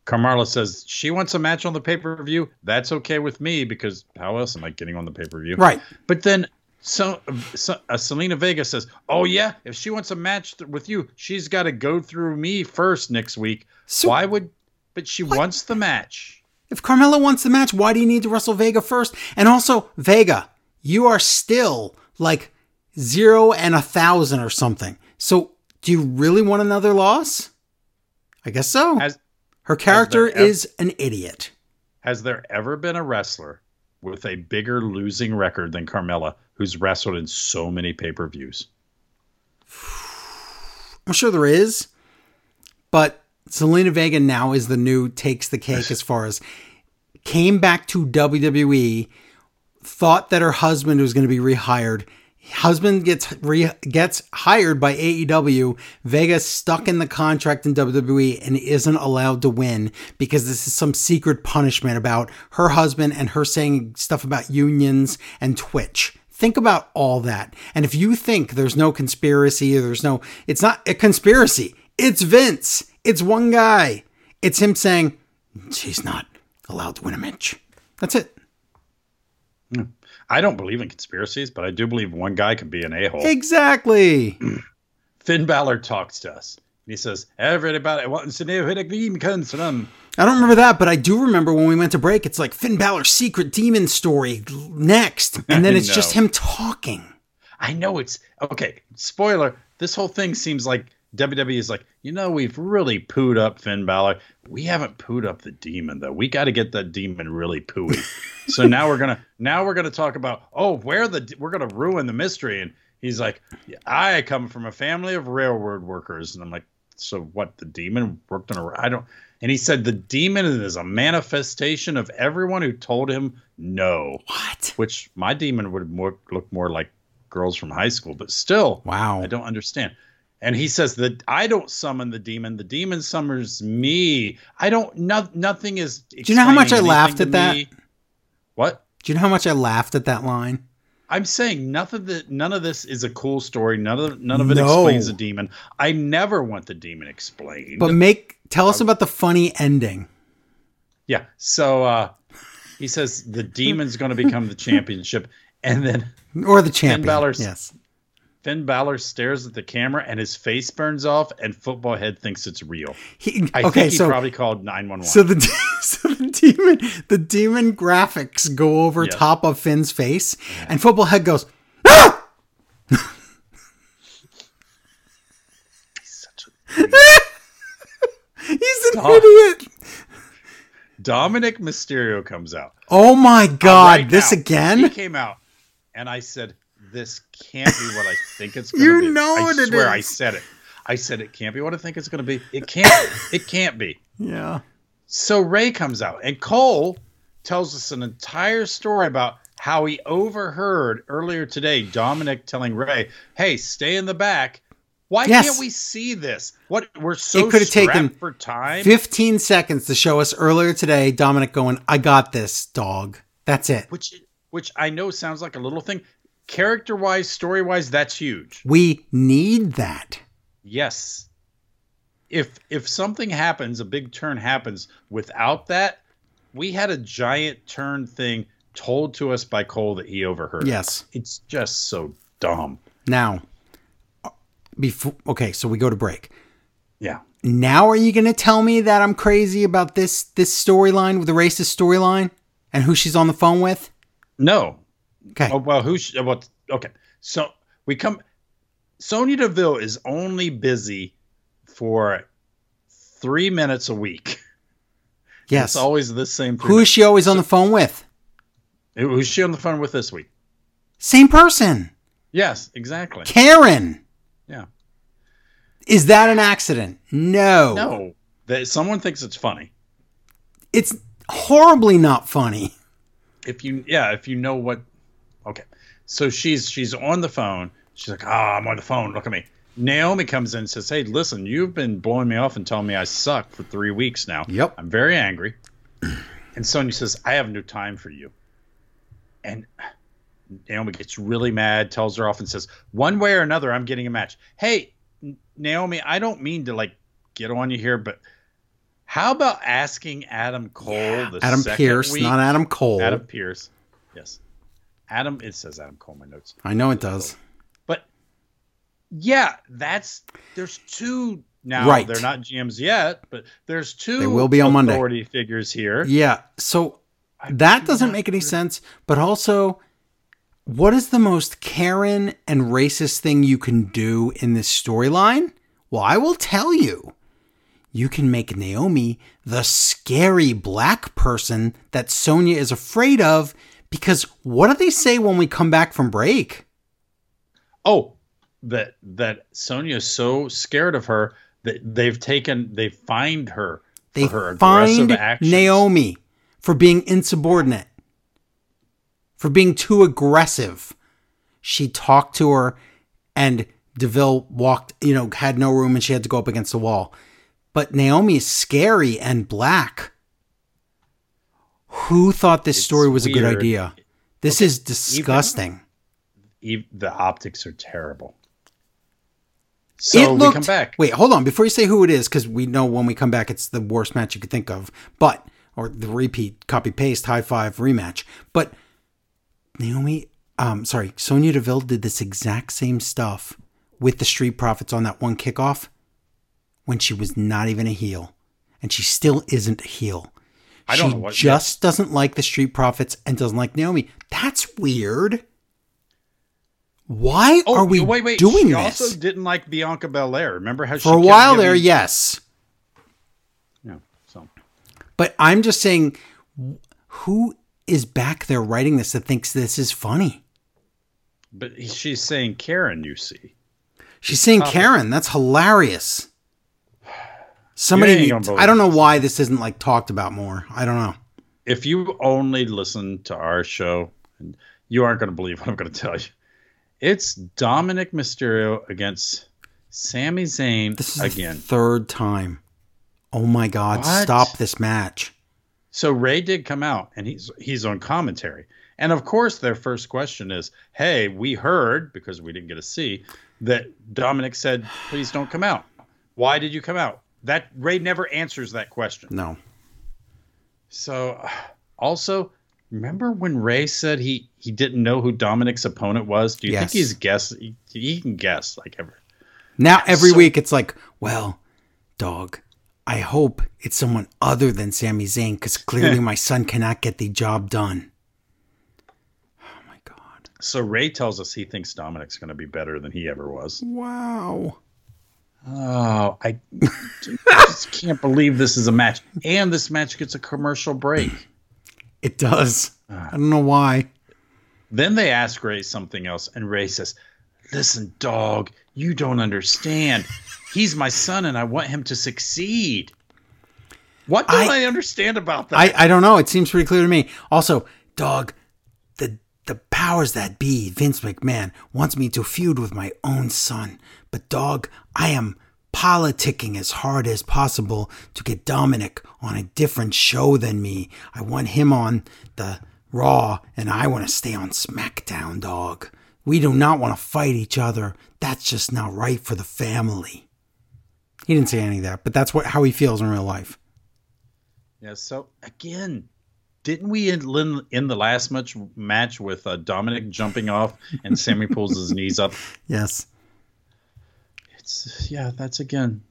Carmella says she wants a match on the pay per view. That's okay with me because how else am I getting on the pay per view? Right. But then so, so uh, Zelina Vega says, "Oh yeah, if she wants a match th- with you, she's got to go through me first next week." So- Why would? But she wants the match. If Carmella wants the match, why do you need to wrestle Vega first? And also, Vega, you are still like zero and a thousand or something. So, do you really want another loss? I guess so. Has Her character is an idiot. Has there ever been a wrestler with a bigger losing record than Carmella who's wrestled in so many pay per views? I'm sure there is, but Zelina Vega now is the new takes the cake as far as came back to WWE, thought that her husband was going to be rehired. Husband gets re, gets hired by AEW. Vega's stuck in the contract in WWE and isn't allowed to win because this is some secret punishment about her husband and her saying stuff about unions and Twitch. Think about all that. And if you think there's no conspiracy there's no, it's not a conspiracy. It's Vince. It's one guy. It's him saying, she's not allowed to win a match. That's it. Hmm. I don't believe in conspiracies, but I do believe one guy can be an a hole. Exactly. Finn Balor talks to us. He says, Everybody wants to know who the dream comes from. I don't remember that, but I do remember when we went to break, it's like Finn Balor's secret demon story next. And then it's just him talking. I know it's okay. Spoiler: This whole thing seems like WWE is like, you know, we've really pooed up Finn Balor. We haven't pooed up the demon though. We got to get that demon really pooey. so now we're gonna now we're gonna talk about oh where the we're gonna ruin the mystery. And he's like, I come from a family of railroad workers, and I'm like, so what? The demon worked on a I don't. And he said the demon is a manifestation of everyone who told him no What? which my demon would more, look more like girls from high school, but still, Wow. I don't understand. And he says that I don't summon the demon; the demon summons me. I don't. No, nothing is. Do you know how much I laughed at that? me. What? Do you know how much I laughed at that line? I'm saying nothing that none of this is a cool story. None of none of it No. explains the demon. I never want the demon explained. But make tell us about the funny ending. yeah. So uh he says the demon's going to become the championship, and then Or the champion. Balor's- yes. Finn Balor stares at the camera and his face burns off, and Football Head thinks it's real. He, I okay, think he so probably called nine one one. so the so the demon the demon graphics go over top of Finn's face, and football head goes. "Ah!" He's an Stop. idiot. Dominic Mysterio comes out. Oh my god, Right this now, He came out, and I said, "This can't be what I think it's going to You be." know I what it swear, I said it. I said it can't be what I think it's going to be. It can't. it can't be. Yeah. So Rey comes out, and Cole tells us an entire story about how he overheard earlier today Dominic telling Rey, "Hey, stay in the back." Why Yes. can't we see this? What we're so It could've taken for time. 15 seconds to show us earlier today Dominic going, I got this, dog. That's it. which which I know sounds like a little thing. Character wise, story wise, that's huge. We need that. Yes. If if something happens, a big turn happens without that, we had a giant turn thing told to us by Cole that he overheard. Yes. It's just so dumb. Now, before, okay, so we go to break. Yeah. Now, are you going to tell me that I'm crazy about this this storyline with the racist storyline and who she's on the phone with? No. Okay. Oh well, who? Sh- oh, what? Okay. So we come. Sonya Deville is only busy for three minutes a week. yes. It's always the same. Who is she always on the phone with? Who's she on the phone with this week? Same person. Yes, exactly. Karen. Yeah. Is that an accident? No. No, that someone thinks it's funny. It's horribly not funny. If you, yeah, if you know what. Okay, so she's she's on the phone. She's like, "Ah, I'm on the phone. Look at me." Naomi comes in and says, "Hey, listen, you've been blowing me off and telling me I suck for three weeks now. Yep. I'm very angry." And Sonya says, "I have no time for you." And Naomi gets really mad, tells her off, and says, "One way or another, I'm getting a match." Hey, Naomi, I don't mean to like get on you here, but how about asking Adam Cole, the Adam Pearce, week- not Adam Cole. Adam Pearce, yes, Adam. It says Adam Cole in my notes, I know it does. but yeah, that's there's two now. Right. They're not GMs yet, but there's two. They will be on Monday. Authority figures here. Yeah. So I that doesn't make any agree. sense. But also, what is the most Karen and racist thing you can do in this storyline? Well, I will tell you. You can make Naomi the scary black person that Sonya is afraid of because what do they say when we come back from break? Oh, that that Sonya's so scared of her that they've taken they fined her They for her aggressive find. Naomi for being insubordinate, for being too aggressive. She talked to her, and Deville walked, you know, had no room and she had to go up against the wall. But Naomi is scary and black. Who thought this It's story was a good idea? This is disgusting. Ev- the optics are terrible. So it looked, we come back. Wait, hold on. Before you say who it is, because we know when we come back, it's the worst match you could think of. But or the repeat, copy paste, high five rematch. But Naomi, um, sorry, Sonya Deville did this exact same stuff with the Street Profits on that one kickoff when she was not even a heel, and she still isn't a heel. I don't she know what- just doesn't like the Street Profits and doesn't like Naomi. That's weird. Why Oh, are we wait, wait. doing she this? also didn't like Bianca Belair. Remember how she For a while there, yes. Yeah. So But I'm just saying, who is back there writing this that thinks this is funny? but she's saying Karen, you see. She's saying. Karen. That's hilarious. Somebody, You ain't gonna believe I don't know why this isn't like talked about more. I don't know. If you only listen to our show, you aren't going to believe what I'm going to tell you. It's Dominic Mysterio against Sami Zayn This is again. the third time. Oh my God! What? Stop this match. So Rey did come out and he's he's on commentary And of course, their first question is, "Hey, we heard because we didn't get to see that Dominic said, please don't come out. Why did you come out?" That Rey never answers that question. No. So, also, remember when Rey said he he didn't know who Dominic's opponent was? Do you Yes. think he's guess? He, he can guess like ever. Now every So- week it's like, well, dog, I hope it's someone other than Sami Zayn because clearly my son cannot get the job done. Oh my god! So Rey tells us he thinks Dominic's going to be better than he ever was. Wow. Oh, I just can't believe this is a match, and this match gets a commercial break. It does. Ah. I don't know why. Then they ask Rey something else, and Rey says, Listen, dog, you don't understand. He's my son, and I want him to succeed. What don't I, I- understand about that? I, I don't know. It seems pretty clear to me. Also, dog, the powers that be, Vince McMahon, wants me to feud with my own son. But dog, I am politicking as hard as possible to get Dominic on a different show than me. I want him on the Raw, and I want to stay on SmackDown, dog. We do not want to fight each other. That's just not right for the family. He didn't say any of that, but that's what how he feels in real life. yeah, so again, didn't we end, in, in the last match, match with uh, Dominic jumping off and Sami pulls his knees up? Yes. It's Yeah, that's again.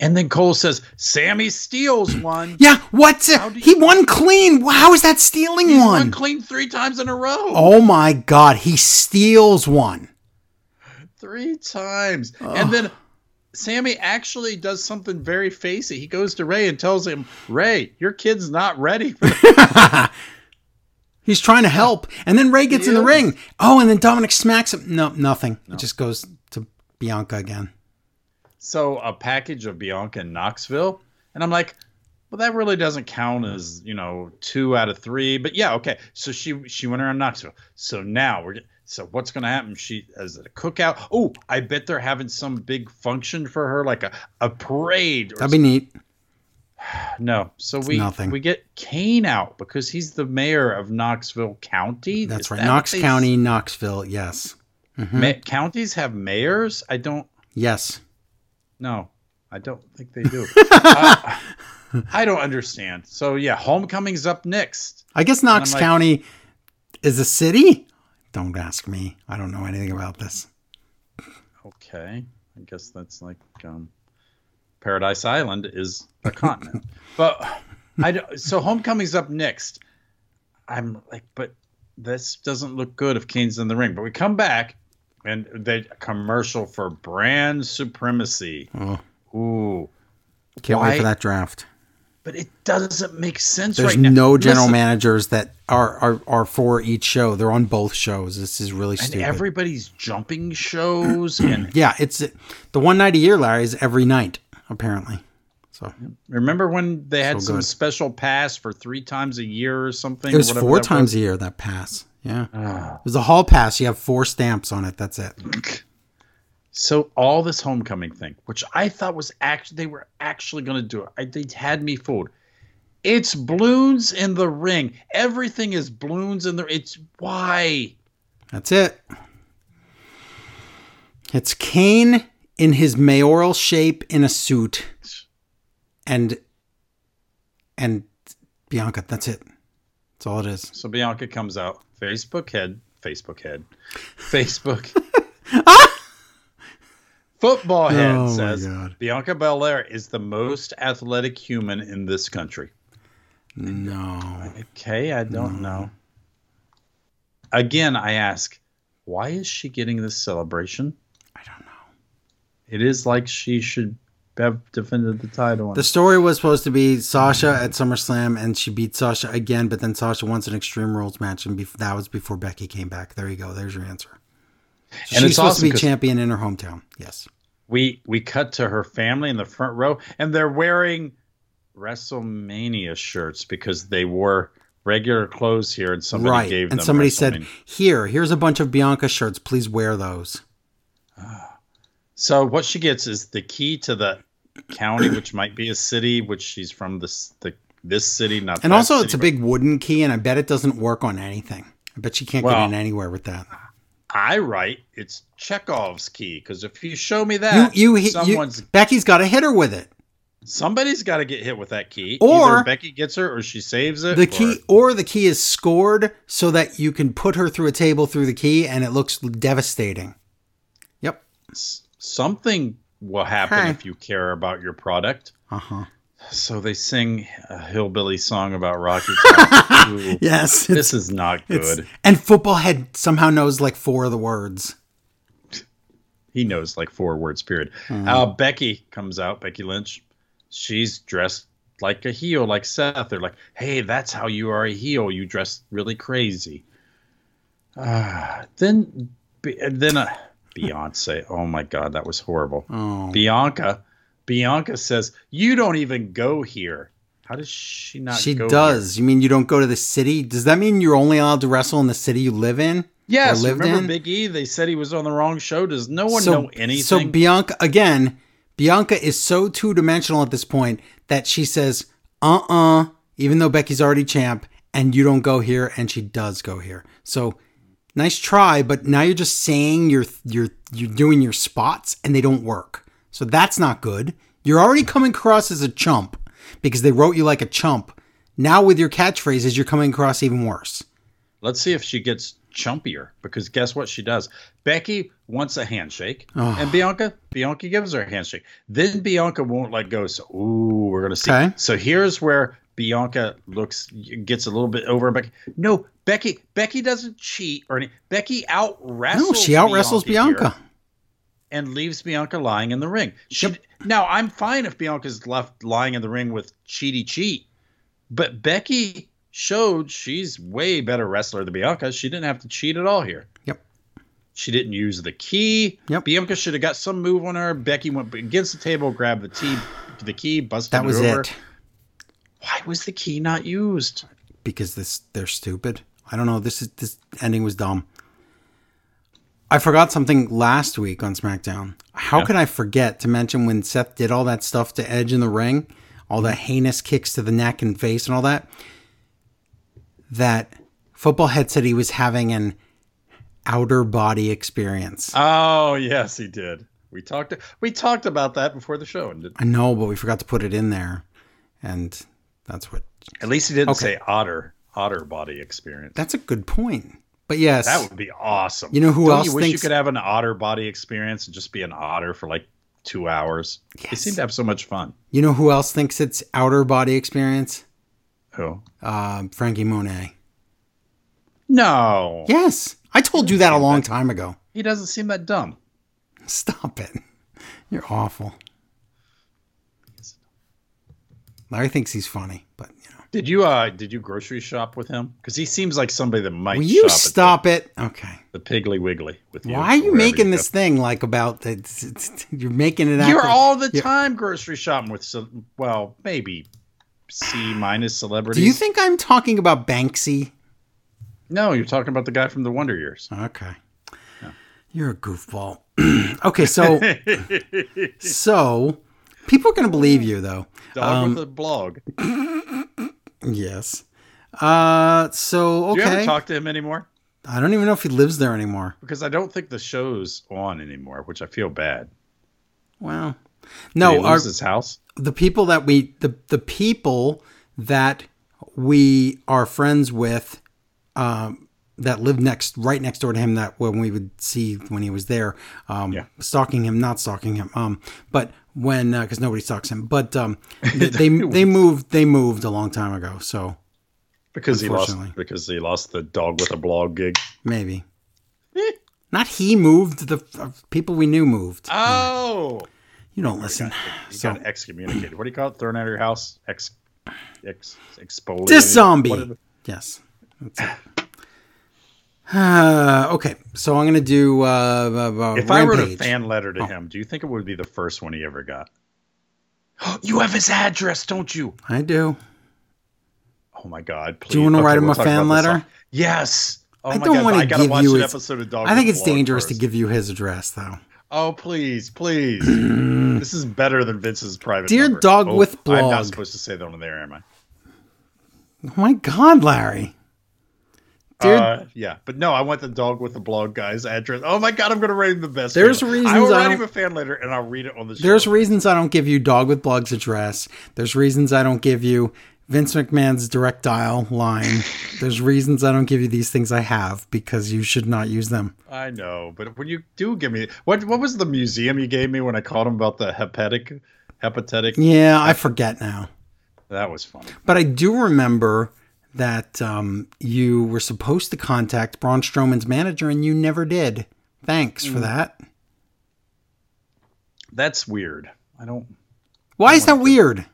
And then Cole says, Sami steals one. Yeah, what's it? He won clean. How is that stealing He's one? won clean three times in a row. Oh my god, he steals one. three times. And then Sami actually does something very facey. He goes to Rey and tells him, Rey, your kid's not ready for. He's trying to help. And then Rey gets in the ring. Oh, and then Dominic smacks him. No, nothing. It just goes to Bianca again. So a package of Bianca in Knoxville. And I'm like, well, that really doesn't count as, you know, two out of three. But yeah, okay. So she she went around Knoxville. So now we're so what's gonna happen? She as a cookout. Oh, I bet they're having some big function for her, like a, a parade or That'd be neat. No. So we nothing. we get Kane out because he's the mayor of Knoxville County. That's Is right. that Knox County, Knoxville. Yes. Ma- counties have mayors? I don't Yes. No, I don't think they do. uh, I don't understand. So yeah, homecoming's up next. I guess Knox like- County is a city. Don't ask me. I don't know anything about this. Okay. I guess that's like um, Paradise Island is a continent. But I don't, so homecoming's up next. I'm like, but this doesn't look good if Kane's in the ring. But we come back and they commercial for brand supremacy. Oh, Ooh. can't Why- wait for that draft. But it doesn't make sense There's right now. no general Listen, managers that are, are are for each show. They're on both shows. This is really And stupid. everybody's jumping shows and yeah, it's the one night a year, Larry, is every night apparently. So remember when they had So some good. special pass for three times a year or something? it was four times was? a year that pass. Yeah, Ah. it was a hall pass. You have four stamps on it. That's it. So all this homecoming thing, which I thought was actually they were actually going to do it, I, they had me fooled. It's balloons in the ring. Everything is balloons in the. It's why. That's it. It's Kane in his mayoral shape in a suit, and and Bianca. That's it. That's all it is. So Bianca comes out. Facebook head. Facebook head. Facebook. Football oh, head Oh, says Bianca Belair is the most athletic human in this country. No. Okay, I don't know. Again, I ask, why is she getting this celebration? I don't know. It is like she should have defended the title. The story was supposed to be Sasha at SummerSlam, and she beat Sasha again. But then Sasha wants an Extreme Rules match, and bef- that was before Becky came back. There you go. There's your answer. So And she's it's supposed awesome to be champion in her hometown. Yes. we we cut to her family in the front row, and they're wearing WrestleMania shirts because they wore regular clothes here, and somebody right. gave and them. somebody said, "Here, here's a bunch of Bianca shirts. Please wear those." Ah. So what she gets is the key to the county, which might be a city, which she's from this the this city, not. And also, city, it's a big wooden key, and I bet it doesn't work on anything. I bet she can't Well- get in anywhere with that. I write it's Chekhov's key because if you show me that, You, you, you, someone's Becky's got to hit her with it. somebody's got to get hit with that key. Or- Either Becky gets her or she saves it. The or- key, or the key is scored so that you can put her through a table through the key, and it looks devastating. Yep. something will happen Hey. if you care about your product. Uh huh. So they sing a hillbilly song about Rocky Top. Ooh, Yes. this is not good. and football head somehow knows like four of the words. He knows like four words. Period. Hmm. Uh, Becky comes out. Becky Lynch. She's dressed like a heel, like Seth. They're like, "Hey, that's how you are a heel. You dress really crazy." Uh, then, then uh, Beyonce. Oh my God, that was horrible. Oh. Bianca. Bianca says, "You don't even go here." How does she not? She does. You mean you don't go to the city? Does that mean you're only allowed to wrestle in the city you live in? Yes. lived Remember in? Big E? They said he was on the wrong show. Does no one so, know anything? So Bianca again, Bianca is so two dimensional at this point that she says, "Uh uh," even though Becky's already champ, and you don't go here, and she does go here. So nice try, but now you're just saying you're you're you're doing your spots and they don't work. So that's not good. You're already coming across as a chump because they wrote you like a chump. Now with your catchphrases, you're coming across even worse. Let's see if she gets chumpier because guess what she does? Becky wants a handshake, Oh. and Bianca Bianca gives her a handshake. Then Bianca won't let go. So ooh, we're gonna see. Okay. So here's where Bianca looks gets a little bit over Becky. No, Becky Becky doesn't cheat or any. Becky out wrestles. No, she out wrestles Bianca. And leaves Bianca lying in the ring. She, Now I'm fine if Bianca's left lying in the ring with cheaty cheat, but Becky showed she's way better wrestler than Bianca. She didn't have to cheat at all here. Yep. She didn't use the key. Yep. Bianca should have got some move on her. Becky went against the table, grabbed the key, the key, busted That was it it. Why was the key not used? because this they're stupid. I don't know. This is this ending was dumb. I forgot something last week on SmackDown. How Yeah. could I forget to mention when Seth did all that stuff to Edge in the ring, all the heinous kicks to the neck and face and all that? That football head said he was having an outer body experience. Oh yes, he did. We talked. We talked about that before the show, and I know, but we forgot to put it in there, and that's what. at least he didn't Okay. say otter otter body experience. That's a good point. But yes, That would be awesome. You know who Don't else you wish thinks- you could have an otter body experience and just be an otter for like two hours? They seem to have so much fun. you know who else thinks it's outer body experience? Who? Um, Frankie Monet. No. Yes, I told you that a long time ago. He doesn't seem that dumb. Stop it. You're awful. Larry thinks he's funny, but you know. Did you uh did you grocery shop with him? Because he seems like somebody that might Will you stop it? Okay. the, the Piggly Wiggly with you. Why are you making go. this thing like about that? You're making it. You're out that- all the Yeah. time grocery shopping with ce- well, maybe C minus celebrities. Do you think I'm talking about Banksy? No, you're talking about the guy from the Wonder Years. Okay. You're a goofball. okay, so so people are going to believe you though. Dog Um, with a blog. Yes. Uh so Do you ever okay. talk to him anymore? I don't even know if he lives there anymore. Because I don't think the show's on anymore, which I feel bad. Well, Did no, he our, his house? the people that we the the people that we are friends with um that live next right next door to him that when we would see when he was there um Yeah. stalking him not stalking him um but when because nobody stalks him but um they, they they moved they moved a long time ago so Because he lost because he lost the dog with a blog gig. maybe not he moved the uh, people we knew moved Oh, you don't listen he so got excommunicated. What do you call it? Thrown out of your house? Ex, ex, exfoliated. This zombie. What is it? Yes. Uh, okay, so I'm gonna do. Uh, uh, uh, If I wrote a fan letter to him, do you think it would be the first one he ever got? you have his address, don't you? I do. Oh my God! Please. Do you wanna write him we'll a fan letter? Yes. Oh I my don't I gotta give watch you an his- episode of Dog. I think it's Blog dangerous to give you his address, though. Oh please, please! this is better than Vince's private. Dear number. Dog Oh, with I'm not supposed to say that on there, am I? Oh my God, Larry! Uh, yeah, but no, I want the dog with the blog guy's address. Oh my god, I'm gonna write him the best. There's fan. reasons I will I write don't- him a fan letter and I'll read it on the show. There's reasons I don't give you Dog with Blog's address. There's reasons I don't give you Vince McMahon's direct dial line. There's reasons I don't give you these things I have because you should not use them. I know, but when you do give me what what was the museum you gave me when I called him about the hepatic hepatic? Yeah, I forget now. That was funny. But I do remember that um, you were supposed to contact Braun Strowman's manager and you never did. Thanks Mm. for that. That's weird. I don't Why is that weird?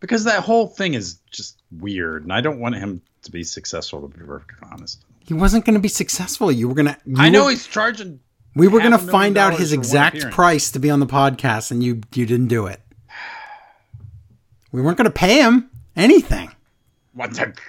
because that whole thing is just weird, and I don't want him to be successful. To be perfectly honest, He wasn't going to be successful. You were going to. I know he's charging. We were going to half a million find out his exact price to be on the podcast, and you you didn't do it. We weren't going to pay him anything.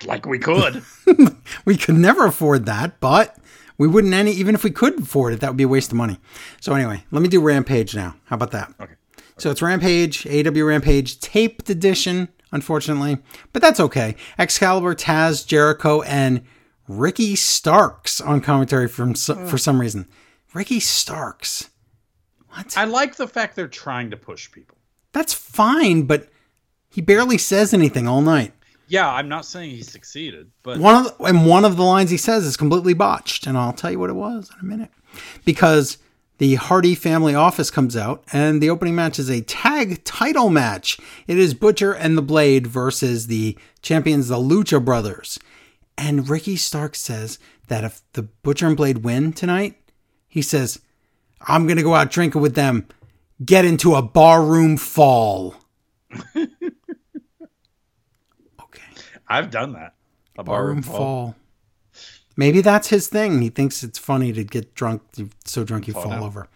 Like we could. We could never afford that, but we wouldn't any even if we could afford it, that would be a waste of money. So anyway, let me do Rampage now. How about that? Okay. So it's Rampage, AW Rampage, taped edition, unfortunately, but that's okay. Excalibur, Taz, Jericho, and Ricky Starks on commentary from so, hmm. for some reason. Ricky Starks. What? I like the fact they're trying to push people. That's fine, but he barely says anything all night. Yeah, I'm not saying he succeeded, but One of the, and one of the lines he says is completely botched, and I'll tell you what it was in a minute. Because the Hardy family office comes out, and the opening match is a tag title match. It is Butcher and the Blade versus the champions, the Lucha Brothers. And Ricky Stark says that if the Butcher and Blade win tonight, he says, I'm going to go out drinking with them, get into a barroom fall. I've done that. A Barroom fall. fall. Maybe that's his thing. He thinks it's funny to get drunk, so drunk you fall, down. over.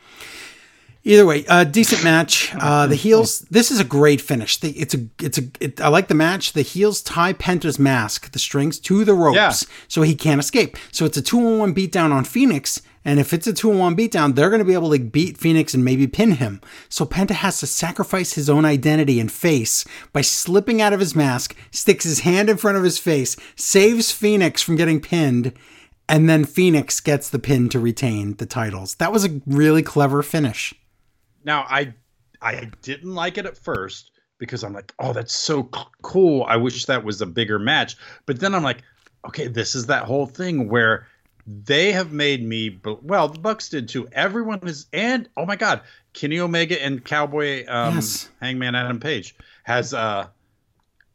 Either way, uh, decent match. Uh, the heels. This is a great finish. The, it's a. It's a. It, I like the match. The heels tie Penta's mask, the strings to the ropes, Yeah. so he can't escape. So it's a two-on-one beatdown on Fenix. And if it's a two-on-one beatdown, they're going to be able to beat Fenix and maybe pin him. So Penta has to sacrifice his own identity and face by slipping out of his mask, sticks his hand in front of his face, saves Fenix from getting pinned, and then Fenix gets the pin to retain the titles. That was a really clever finish. Now, I I didn't like it at first because I'm like, oh, that's so cool. I wish that was a bigger match. But then I'm like, okay, this is that whole thing where they have made me. Well, the Bucks did too. Everyone is, and oh my God, Kenny Omega and Cowboy um, Yes. Hangman Adam Page has. uh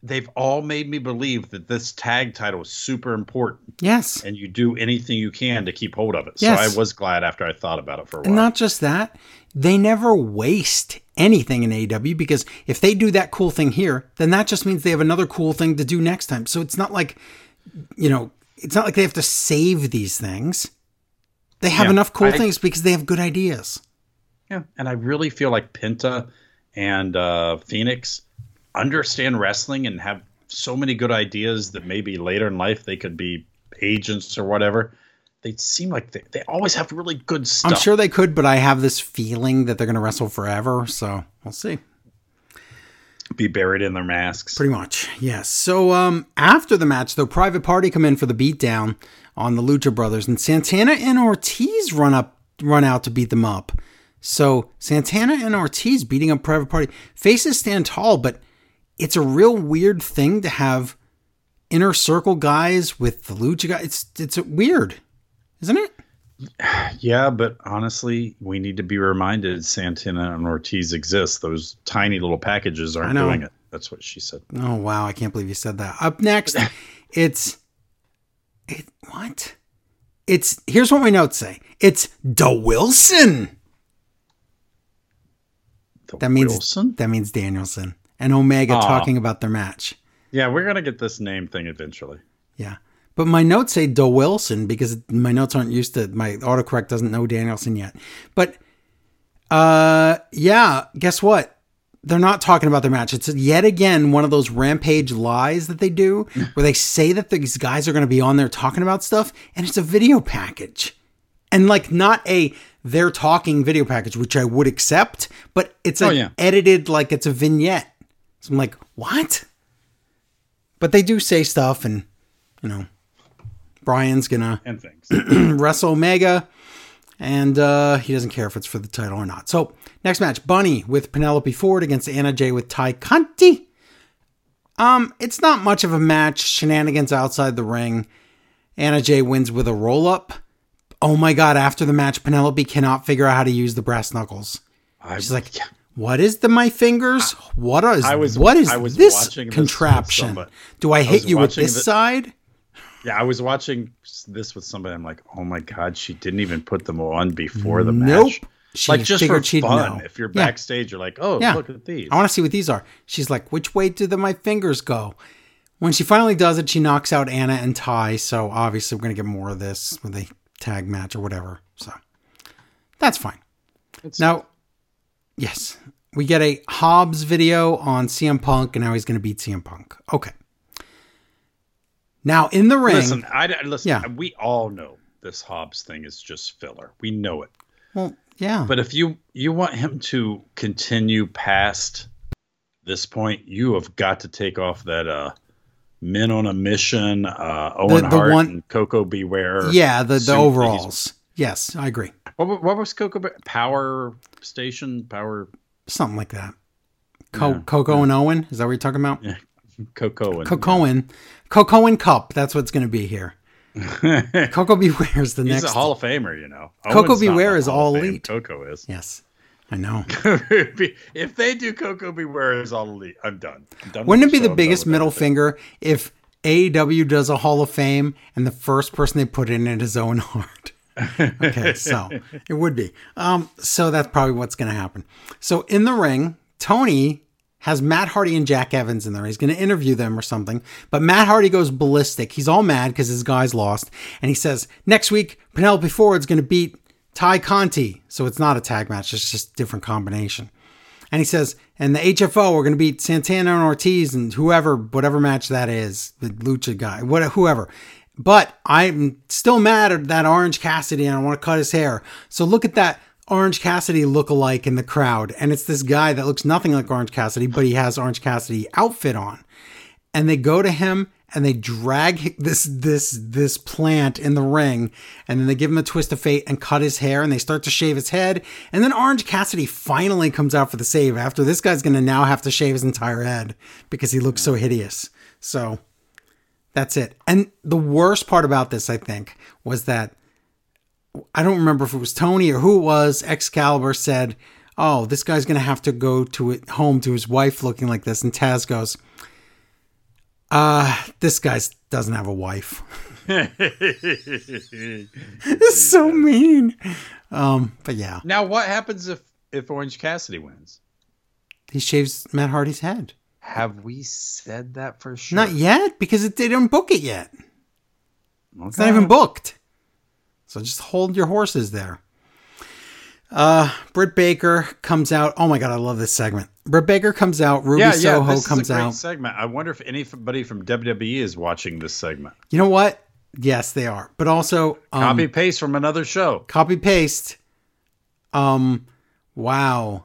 They've all made me believe that this tag title is super important, Yes. and you do anything you can to keep hold of it. Yes. So I was glad after I thought about it for a while. And not just that, they never waste anything in AEW because if they do that cool thing here, then that just means they have another cool thing to do next time. So it's not like, you know, it's not like they have to save these things. They have Yeah, enough cool I- things because they have good ideas. Yeah, and I really feel like Penta and uh, Fenix understand wrestling and have so many good ideas that maybe later in life they could be agents or whatever. They seem like they, they always have really good stuff. I'm sure they could, but I have this feeling that they're going to wrestle forever. So we'll see. Be buried in their masks. Pretty much, yes. So um, after the match, though, Private Party come in for the beatdown on the Lucha Brothers, and Santana and Ortiz run up, run out to beat them up. So Santana and Ortiz beating up Private Party. Faces stand tall, but it's a real weird thing to have inner circle guys with the Lucha guys. It's it's weird, isn't it? Yeah, but honestly, we need to be reminded Santana and Ortiz exist. Those tiny little packages aren't doing it. That's what she said. Oh wow, I can't believe you said that. Up next, it's it what? It's here's what my notes say. It's Da Wilson. The That means Wilson? that means Danielson and Omega Aw. talking about their match. Yeah, we're gonna get this name thing eventually. Yeah. But my notes say Da Wilson because my notes aren't used to my autocorrect doesn't know Danielson yet. But uh yeah, guess what? They're not talking about their match. It's yet again one of those rampage lies that they do where they say that these guys are going to be on there talking about stuff and it's a video package. And like not a they're talking video package, which I would accept, but it's Oh, yeah. edited like it's a vignette. So I'm like, what? But they do say stuff and you know, Bryan's gonna and things. wrestle Omega, and uh, he doesn't care if it's for the title or not. So next match, Bunny with Penelope Ford against Anna Jay with Tay Conti. Um, it's not much of a match. Shenanigans outside the ring. Anna Jay wins with a roll up. Oh my god! After the match, Penelope cannot figure out how to use the brass knuckles. I, She's like, "What is the my fingers? What is I was- what is I was this watching this with contraption? Do I hit was you with this the- side?" Yeah, I was watching this with somebody. I'm like, oh my god, she didn't even put them on before the Nope. match. She like just for fun. know. If you're Yeah. backstage, you're like, oh, Yeah. look at these. I want to see what these are. She's like, which way do the, my fingers go? When she finally does it, she knocks out Anna and Tay. So obviously, we're gonna get more of this with a tag match or whatever. So that's fine. It's- Now, yes, we get a Hobbs video on CM Punk, and now he's gonna beat CM Punk. Okay. Now in the ring, listen, I listen. Yeah. We all know this Hobbs thing is just filler. We know it. well, yeah, But if you you want him to continue past this point, you have got to take off that uh men on a mission, uh Owen the Hart one- and Koko B. Ware. yeah, the the overalls. Yes, I agree. What, what was Coco Be- Power Station? Power Something like that. Co- Yeah. Coco and Owen. Is that what you're talking about? yeah, Coco and Cup. That's what's going to be here. Koko B. Ware is the He's next. a Hall of Famer, you know. Coco Owen's Beware is all elite. Coco is. yes, I know. if they do Koko B. Ware is all elite, I'm done. I'm done Wouldn't it be show. the biggest middle everything. finger if AEW does a Hall of Fame and the first person they put in it is Owen Hart? okay, so it would be. Um, so that's probably what's going to happen. So in the ring, Tony has Matt Hardy and Jack Evans in there. He's going to interview them or something. But Matt Hardy goes ballistic. He's all mad because his guys lost, and he says next week Penelope Ford's going to beat Tay Conti. So it's not a tag match; it's just different combination. And he says, and the HFO, we're going to beat Santana and Ortiz and whoever, whatever match that is, the Lucha guy, whoever. But I'm still mad at that Orange Cassidy and I want to cut his hair. So look at that Orange Cassidy look-alike in the crowd. And it's this guy that looks nothing like Orange Cassidy, but he has Orange Cassidy outfit on. And they go to him and they drag this this this plant in the ring and then they give him a twist of fate and cut his hair and they start to shave his head and then Orange Cassidy finally comes out for the save after this guy's going to now have to shave his entire head because he looks so hideous. So that's it. And the worst part about this I think was that I don't remember if it was Tony or who it was Excalibur said, "Oh, this guy's going to have to go to it home to his wife looking like this." And Taz goes, uh, this guy doesn't have a wife. It's so mean. Um, but yeah, now, what happens if if Orange Cassidy wins? he shaves Matt Hardy's head. Have we said that for sure? Not yet because it they didn't book it yet. It's not even booked. So just hold your horses there. Uh, Britt Baker comes out. Oh my god, I love this segment. Britt Baker comes out. Ruby Yeah, yeah. Soho This comes is a great out. segment. I wonder if anybody from WWE is watching this segment. You know what? Yes, they are. But also, um, Copy paste from another show. copy paste. Um, wow,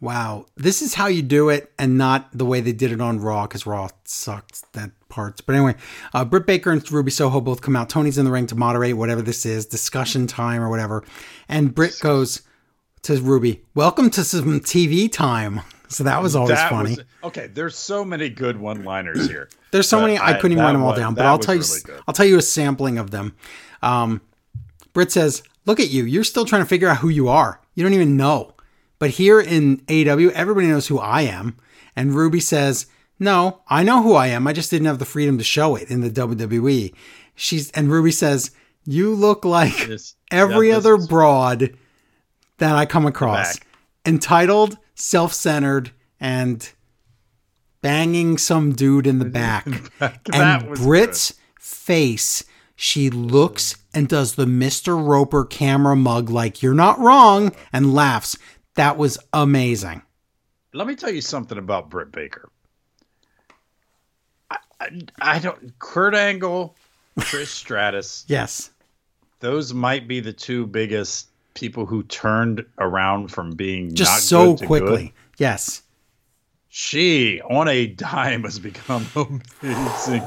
wow. This is how you do it, and not the way they did it on Raw, because Raw sucked that parts. But anyway, uh, Britt Baker and Ruby Soho both come out. Tony's in the ring to moderate whatever this is, discussion time or whatever. And Britt goes to Ruby, "Welcome to some TV time." So that was always That funny. was okay. There's so many good one-liners here. There's so many I, I- couldn't even write them all was- down, but I'll tell you really I'll tell you a sampling of them. Um, Britt says, "Look at you. You're still trying to figure out who you are. You don't even know." But here in AW, everybody knows who I am. And Ruby says, "No, I know who I am. I just didn't have the freedom to show it in the WWE." She's and Ruby says, "You look like This- every yeah, other broad that I come across. Back. Entitled, self-centered, and banging some dude in the back. That and Britt's face, she looks and does the Mr. Roper camera mug like you're not wrong and laughs. That was amazing. Let me tell you something about Britt Baker. I, don't. Kurt Angle, Trish Stratus. Yes. Those might be the two biggest people who turned around from being Just so quickly. good. Yes. She on a dime has become amazing.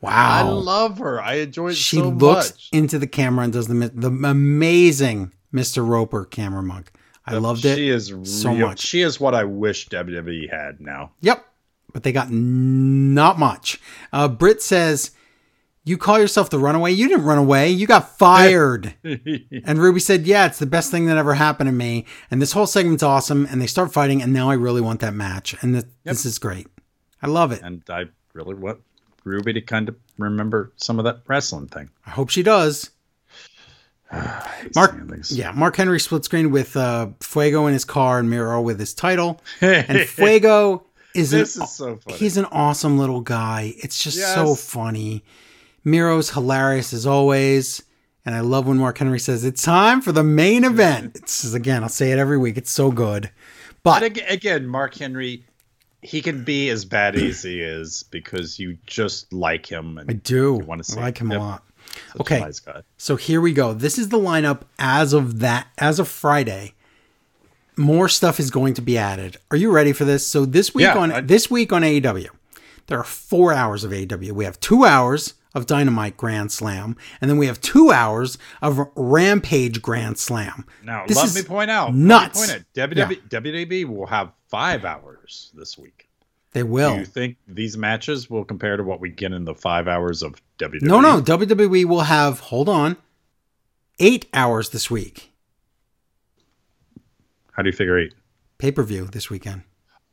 Wow. I love her. I enjoy it she so looks much. into the camera and does the the amazing Mr. Roper camera mug. I loved it. She is so real- much. She is what I wish WWE had now. Yep. But they got not much. Uh, Britt says, You call yourself the runaway? You didn't run away. You got fired. and Ruby said, Yeah, it's the best thing that ever happened to me. And this whole segment's awesome. And they start fighting. And now I really want that match. And th- this is great. I love it. and I really want Ruby to kind of remember some of that wrestling thing. I hope she does. Mark, Mark, yeah, Mark Henry split screen with uh, Fuego in his car and Miro with his title. And Fuego is an this is so funny. He's an awesome little guy. It's just so funny. Miro's hilarious as always. And I love when Mark Henry says, It's time for the main mm-hmm. event. It's again, I'll say it every week. It's so good. But But ag- again, Mark Henry, he can be as bad as he is because you just like him and I do. wanna see I like him Yep. a lot. such okay. a nice. So here we go. This is the lineup as of that as of Friday. More stuff is going to be added. Are you ready for this? So this week Yeah, on I- this week on AEW, there are four hours of AEW. We have two hours of Dynamite Grand Slam, and then we have two hours of Rampage Grand Slam. Now, This let me point out. nuts. Point out. WWE, WWE will have five hours this week. They Do will. you think these matches will compare to what we get in the five hours of? WWE? No, no. WWE will have hold on, eight hours this week. How do you figure eight? Pay per view this weekend.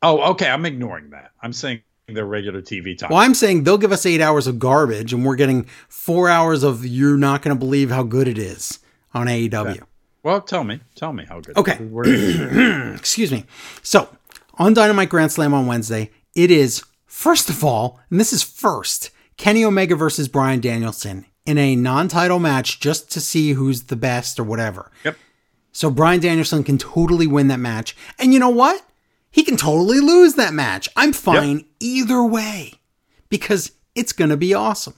Oh, okay. I'm ignoring that. I'm saying their regular TV time. Well, I'm saying they'll give us eight hours of garbage, and we're getting four hours of you're not going to believe how good it is on AEW. Well, tell me. Tell me how good. Okay. Excuse me. So, on Dynamite Grand Slam on Wednesday, it is, first of all, and this is first, Kenny Omega versus Bryan Danielson in a non title match just to see who's the best or whatever. yep. So, Bryan Danielson can totally win that match. And you know what? He can totally lose that match. I'm fine either way because it's going to be awesome.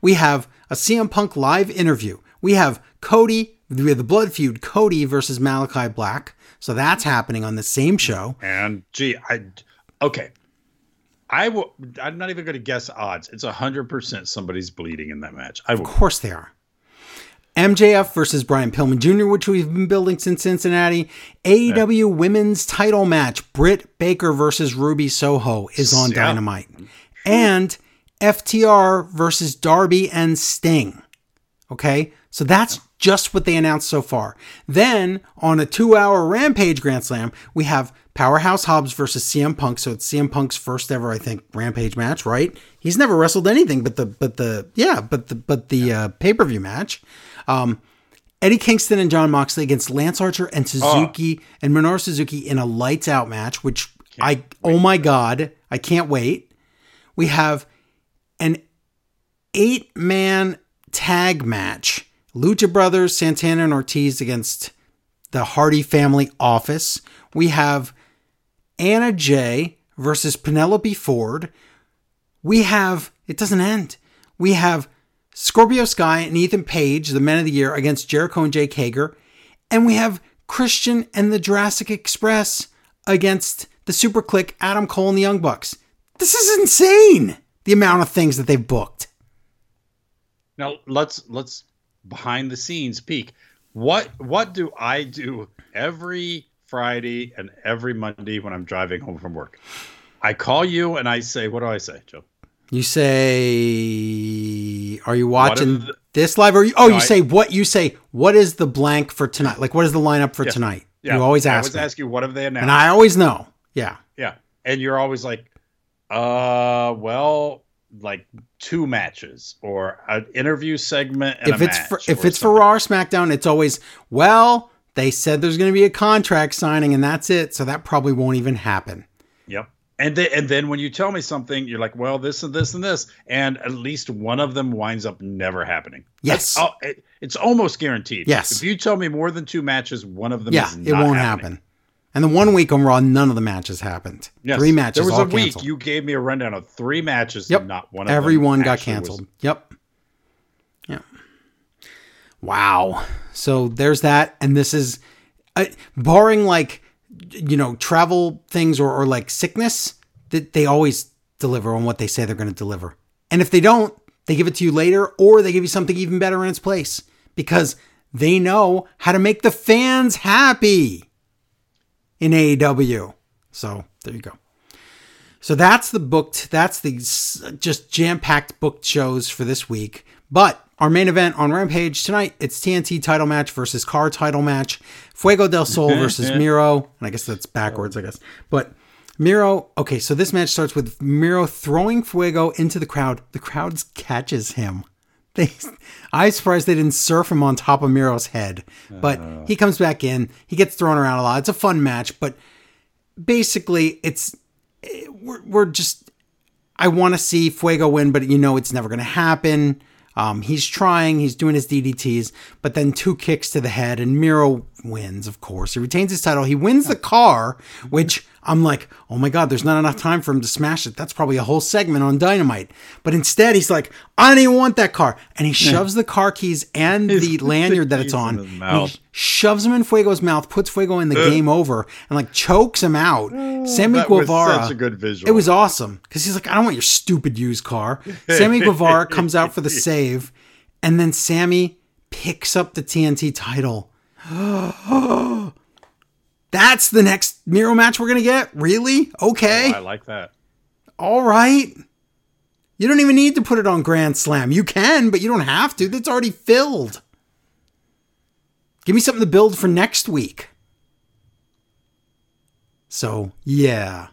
We have a CM Punk live interview. We have Cody, we have the Blood Feud, Cody versus Malakai Black. So that's happening on the same show. And gee, I okay. I will. I'm not even going to guess odds. It's hundred percent somebody's bleeding in that match. I will. Of course they are. MJF versus Brian Pillman Jr., which we've been building since Cincinnati. AEW women's title match, Britt Baker versus Ruby Soho, is on Yeah. Dynamite. And FTR versus Darby and Sting. Okay, so that's just what they announced so far. Then on a two hour Rampage Grand Slam, we have Powerhouse Hobbs versus CM Punk. So it's CM Punk's first ever, I think, Rampage match, right? He's never wrestled anything but the, but the, yeah, but the, but the uh, pay per view match. Um, Eddie Kingston and Jon Moxley against Lance Archer and Suzuki and Minoru Suzuki in a lights out match, which I, oh my God, I can't wait. We have an eight man tag match Lucha Brothers, Santana and Ortiz against the Hardy Family Office. We have Anna Jay versus Penelope Ford. We have, it doesn't end. We have Scorpio Sky and Ethan Page, the Men of the Year, against Jericho and Jake Hager. And we have Christian and the Jurassic Express against the Super Kliq, Adam Cole and the Young Bucks. This is insane, the amount of things that they've booked. Now let's let's behind the scenes peek. What what do I do every Friday and every Monday when I'm driving home from work? I call you and I say, what do I say, Joe? You say, "Are you watching the- this live?" Or you, oh, No, you I- say what? You say, "What is the blank for tonight?" Like, what is the lineup for tonight? Yeah, You always ask. I always me. ask you what have they announced? and I always know. Yeah, yeah, and you're always like, uh, well, like two matches or an interview segment. And if a it's for if it's for. Raw SmackDown, it's always well. They said there's going to be a contract signing, and that's it. So that probably won't even happen. And then, and then when you tell me something, you're like, well, this and this and this, and at least one of them winds up never happening. Yes. That's- it- it's almost guaranteed. Yes. If you tell me more than two matches, one of them yeah, is it won't happening. happen. And the one week on Raw, none of the matches happened. Yes. Three matches There was all a week canceled. you gave me a rundown of three matches. Yep. And not one of them. Everyone got actually was- canceled. Yep. Yeah. Wow. So there's that, and this is, uh, barring like, you know, travel things or, or like sickness, that they always deliver on what they say they're going to deliver. And if they don't, they give it to you later, or they give you something even better in its place because they know how to make the fans happy in AEW. So there you go. So that's the booked, that's the just jam packed booked shows for this week. But our main event on Rampage tonight, it's TNT title match versus car title match. Fuego del Sol versus Miro. And I guess that's backwards, I guess. But Miro, okay, so this match starts with Miro throwing Fuego into the crowd. The crowd catches him. They, I'm surprised they didn't surf him on top of Miro's head. But uh. he comes back in. He gets thrown around a lot. It's a fun match, but basically, it's eh, we're, we're just. I want to see Fuego win, but you know it's never going to happen. Um, he's trying, he's doing his DDTs, but then two kicks to the head, and Miro wins, of course. He retains his title. He wins the car, which I'm like, oh my God, there's not enough time for him to smash it. That's probably a whole segment on Dynamite. But instead, he's like, I don't even want that car. And he shoves the car keys and the lanyard that it's on. he shoves him in Fuego's mouth, puts Fuego in the game over, and like chokes him out. Mm, Sammy that was Guevara. such a good visual. It was awesome because he's like, I don't want your stupid used car. Sammy Guevara comes out for the save, and then Sammy picks up the TNT title. That's the next Miro match we're gonna get. Really? Okay. Oh, I like that. All right. You don't even need to put it on Grand Slam. You can, but you don't have to. That's already filled. Give me something to build for next week. So, yeah.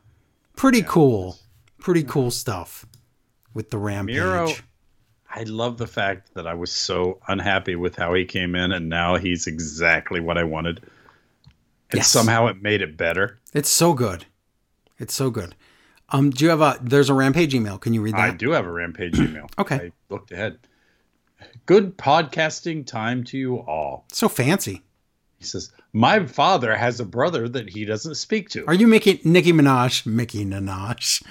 Pretty cool. Pretty cool stuff with the Rampage. Miro, I love the fact that I was so unhappy with how he came in, and now he's exactly what I wanted. And Yes. somehow it made it better. It's so good. It's so good. Um, do you have a there's a Rampage email. Can you read that? I do have a Rampage email. Okay. I looked ahead. Good podcasting time to you all. So fancy. He says, My father has a brother that he doesn't speak to. Are you making Nicki Minaj? Mickey Minaj.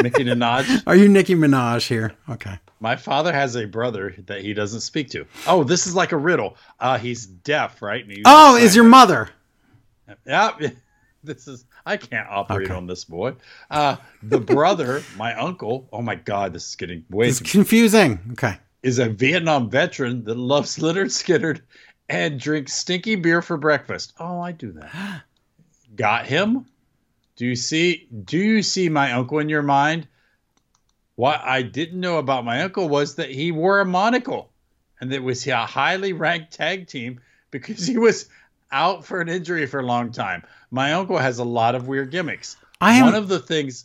Nicki Minaj. Are you Nicki Minaj here? Okay. My father has a brother that he doesn't speak to. Oh, this is like a riddle. Uh, he's deaf, right? Oh, is your mother? Yeah, this is. I can't operate Okay. on this boy. Uh, the brother, my uncle. Oh my God, this is getting way. It's confusing. Okay. Is a Vietnam veteran that loves Lynyrd Skynyrd and drinks stinky beer for breakfast. Oh, I do that. Got him. Do you see? Do you see my uncle in your mind? What I didn't know about my uncle was that he wore a monocle, and that was a highly ranked tag team because he was out for an injury for a long time. My uncle has a lot of weird gimmicks. I am- one of the things.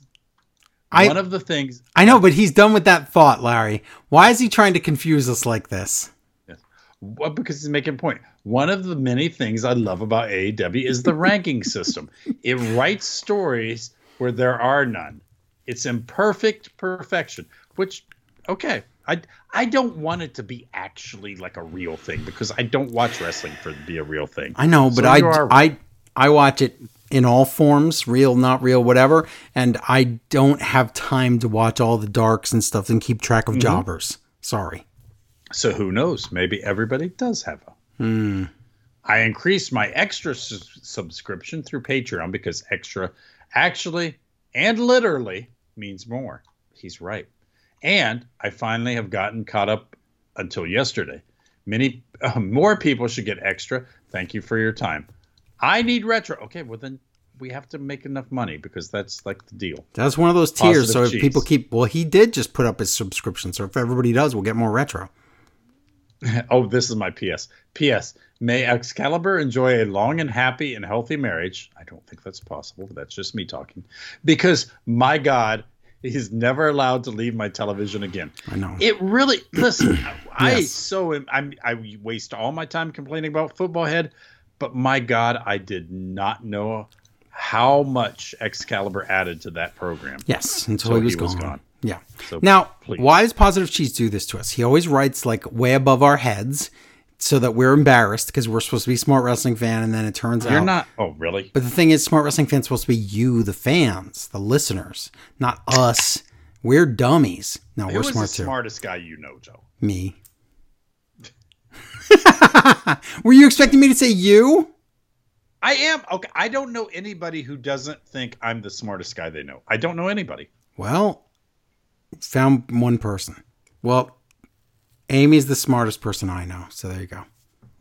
I- one of the things. I know, but he's done with that thought, Larry. Why is he trying to confuse us like this? Well, because he's making a point. One of the many things I love about AEW is the ranking system. It writes stories where there are none. It's imperfect perfection, which okay. I I don't want it to be actually like a real thing because I don't watch wrestling for it to be a real thing. I know, but So I, are- I I watch it in all forms, real, not real, whatever, and I don't have time to watch all the darks and stuff and keep track Mm-hmm. of jobbers. Sorry. So who knows? Maybe everybody does have a. I increased my extra s- subscription through Patreon because extra actually and literally means more. He's right. And I finally have gotten caught up until yesterday. Many uh, more people should get extra. Thank you for your time. I need retro. Okay, well then we have to make enough money because that's like the deal. That's one of those tiers. Positive so if cheese. people keep, well, he did just put up his subscription. So if everybody does, we'll get more retro. Oh, this is my PS. PS. May Excalibur enjoy a long and happy and healthy marriage. I don't think that's possible, but that's just me talking. Because my God, he's never allowed to leave my television again. I know. It really listen. I Yes. so am, I'm, I waste all my time complaining about football head, but my God, I did not know how much Excalibur added to that program. Yes, until So he was he was gone. gone. Yeah. So now, please. why does Positive Cheese do this to us? He always writes like way above our heads so that we're embarrassed because we're supposed to be smart wrestling fan, and then it turns You're out not. Oh, really? But the thing is, smart wrestling fans supposed to be you, the fans, the listeners, not us. We're dummies. No, Who we're is the smart too. smartest guy you know, Joe? Me. Were you expecting me to say you? I am okay. I don't know anybody who doesn't think I'm the smartest guy they know. I don't know anybody. Well, found one person. Well, Amy's the smartest person I know. So there you go.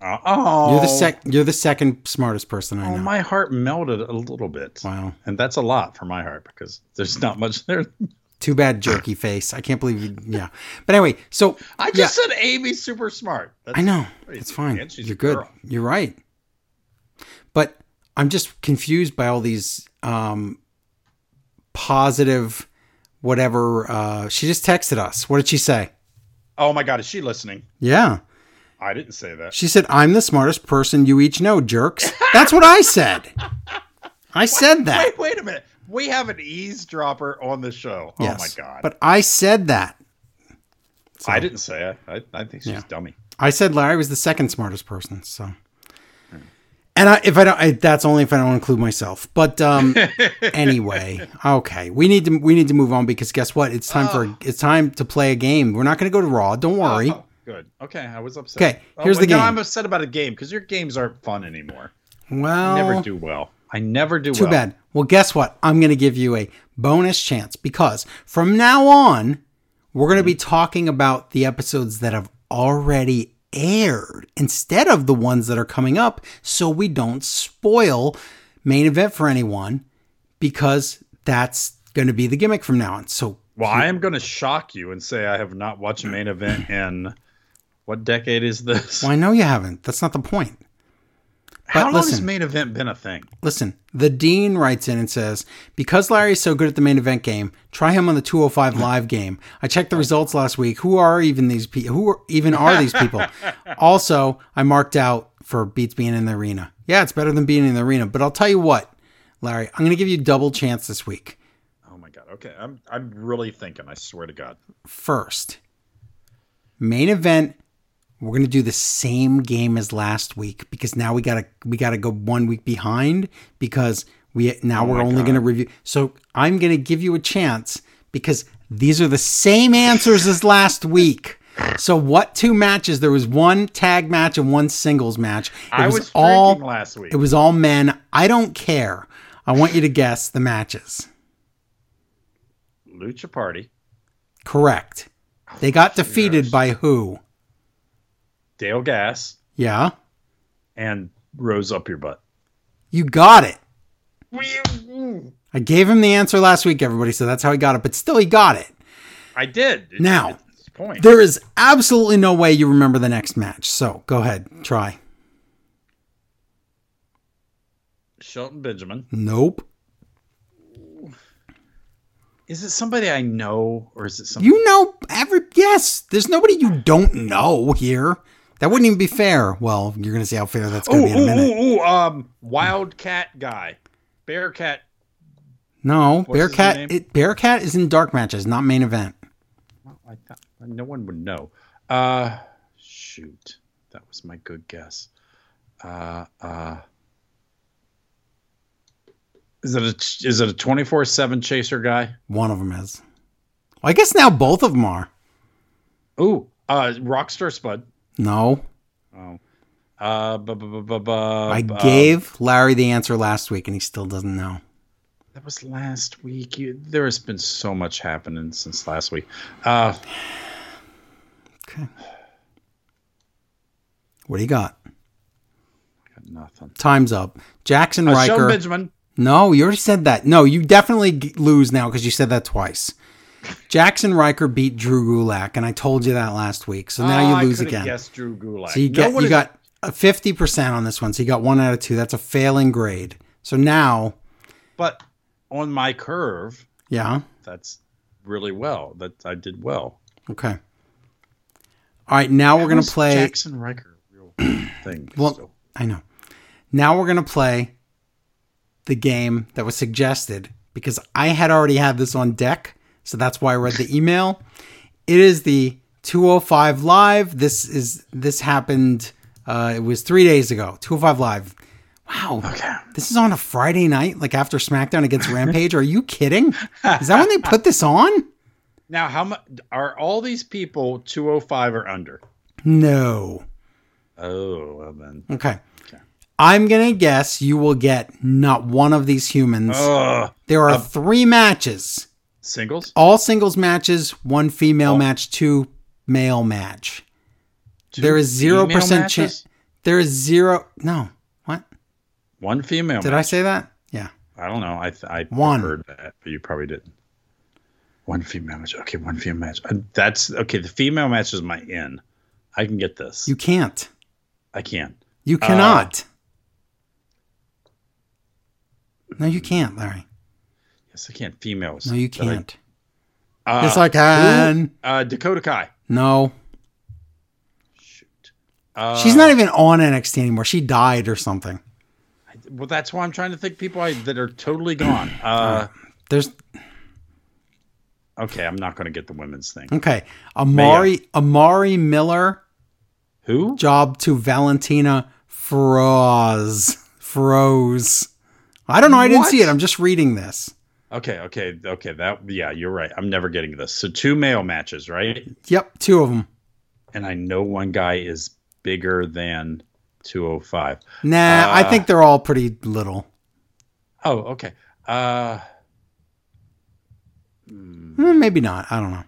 Oh, You're the sec. You're the second smartest person I Oh, know. my heart melted a little bit. Wow. And that's a lot for my heart because there's not much there. Too bad, jerky face. I can't believe you. Yeah. But anyway, so I just said Amy's super smart. That's I know crazy. it's fine. You're good. girl. You're right. But I'm just confused by all these um, positive, whatever. Uh, she just texted us. What did she say? Oh my God, is she listening? Yeah. I didn't say that. She said, I'm the smartest person you each know, jerks. That's what I said. I said that. Wait, wait a minute. We have an eavesdropper on the show. Oh yes. Oh my God. But I said that. I didn't say it. I, I think she's Yeah. dummy. I said Larry was the second smartest person. So, and I, if I don't, I, that's only if I don't include myself. But um, anyway, okay, we need to we need to move on because guess what? It's time for it's time to play a game. We're not going to go to Raw. Don't worry. Oh, good. Okay, I was upset. Okay, here's oh, the no, game. I'm upset about a game because your games aren't fun anymore. well, I never do well. I never do well. Too well. bad. Well, guess what? I'm going to give you a bonus chance because from now on, we're going to be talking about the episodes that have already aired instead of the ones that are coming up so we don't spoil main event for anyone because that's going to be the gimmick from now on. So, Well, I am going to shock you and say I have not watched main event in what decade is this? well, I know you haven't. That's not the point. How long has main event been a thing? Listen, the dean writes in and says, "Because Larry is so good at the main event game, try him on the 205 live game. I checked the results last week. Who are even these people? Who are, even are these people? also, I marked out for beats being in the arena. Yeah, it's better than being in the arena. But I'll tell you what, Larry, I'm going to give you double chance this week. Oh my god. Okay, I'm I'm really thinking. I swear to God. First, main event." We're gonna do the same game as last week because now we gotta we gotta go one week behind because we now oh we're only God. gonna review. So I'm gonna give you a chance because these are the same answers as last week. So what two matches? There was one tag match and one singles match. It I was, was all last week. it was all men. I don't care. I want you to guess the matches. Lucha Party, Correct. They got oh, defeated by who? Dale Gas, Yeah. and Rose Up Your Butt. You got it. I gave him the answer last week, everybody, so that's how he got it. But still, he got it. I did. It- Now, it's point. There is absolutely no way you remember the next match. So go ahead, try. Shelton Benjamin. Nope. Is it somebody I know, or is it somebody? You know every yes. There's nobody you don't know here. That wouldn't even be fair. Well, you're gonna see how fair that's gonna Ooh, be in a minute. ooh, ooh, um, Wildcat guy, Bearcat. No, What's Bearcat. It, Bearcat is in dark matches, not main event. I thought no one would know. Uh, shoot, that was my good guess. Uh, uh, is it a is it a twenty four seven chaser guy? One of them is. Well, I guess now both of them are. Ooh, uh, Rockstar Spud. No, Oh, uh, bu- bu- bu- bu- I bu- gave Larry the answer last week, and he still doesn't know. That was last week. You, there has been so much happening since last week. Uh, Okay. What do you got? got nothing. Time's up. Jackson Uh, Riker. Benjamin. No, you already said that. No, you definitely lose now because you said that twice. Jaxson Ryker beat Drew Gulak, and I told you that last week. So now Oh, you lose could've again. Guessed Drew Gulak. So you get you is- got a fifty percent on this one. So you got one out of two. That's a failing grade. So now, but on my curve, yeah, that's really well. That I did well. okay. All right, now we're gonna play. Jaxson Ryker. Real thing. Well, still? I know. Now we're gonna play the game that was suggested because I had already had this on deck, so that's why I read the email. It is the 205 live. This is this happened. Uh, it was three days ago. 205 live. Wow. Okay. This is on a Friday night, like after SmackDown against Rampage. Are you kidding? Is that when they put this on? Now, how much are all these people 205 or under? No. Oh, well then. Okay. I'm gonna guess you will get not one of these humans. Ugh. There are three matches, Singles? all singles matches, one female match, two male match. Two there is zero percent chance. There is zero. No, what One female. did I say that? Yeah, I don't know. I I One. heard that, but you probably didn't. One female match. Okay, one female match. Uh, That's okay. The female match is my in. I can get this. you can't. I can't. You Uh, cannot. no, you can't, Larry. Yes, I can't. Females. No, you can't. Uh, yes, I can. who? Uh, Dakota Kai. No, Shoot. Uh, she's not even on NXT anymore. She died or something. Well, that's why I'm trying to think people I, that are totally gone. Uh, There's okay, I'm not going to get the women's thing. okay. Amari Amari Miller Who? job to Valentina Feroz. Froze. I don't know. I didn't What? see it. I'm just reading this. Okay, okay, okay. That yeah, you're right. I'm never getting this. So two male matches, right? Yep, two of them. And I know one guy is bigger than 205. Nah, I Uh, think they're all pretty little. Oh, okay. Uh, Hmm, Maybe not. I don't know.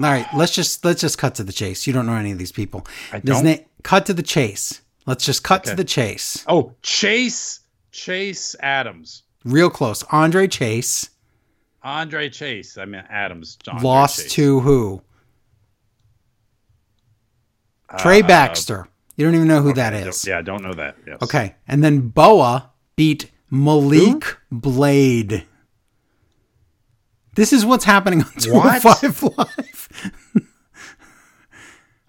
All right, let's just let's just cut to the chase. You don't know any of these people. I His don't. na- cut to the chase. Let's just cut to the chase. oh, Chase Chase Adams, Real close. Andre Chase Andre Chase. I mean Adams. Andre lost Chase. to who? Trey Uh, Baxter. You don't even know who that I. Yeah, I don't know that. Yes. Okay. And then Boa beat Malik Blade. This is what's happening on What? 205 Live.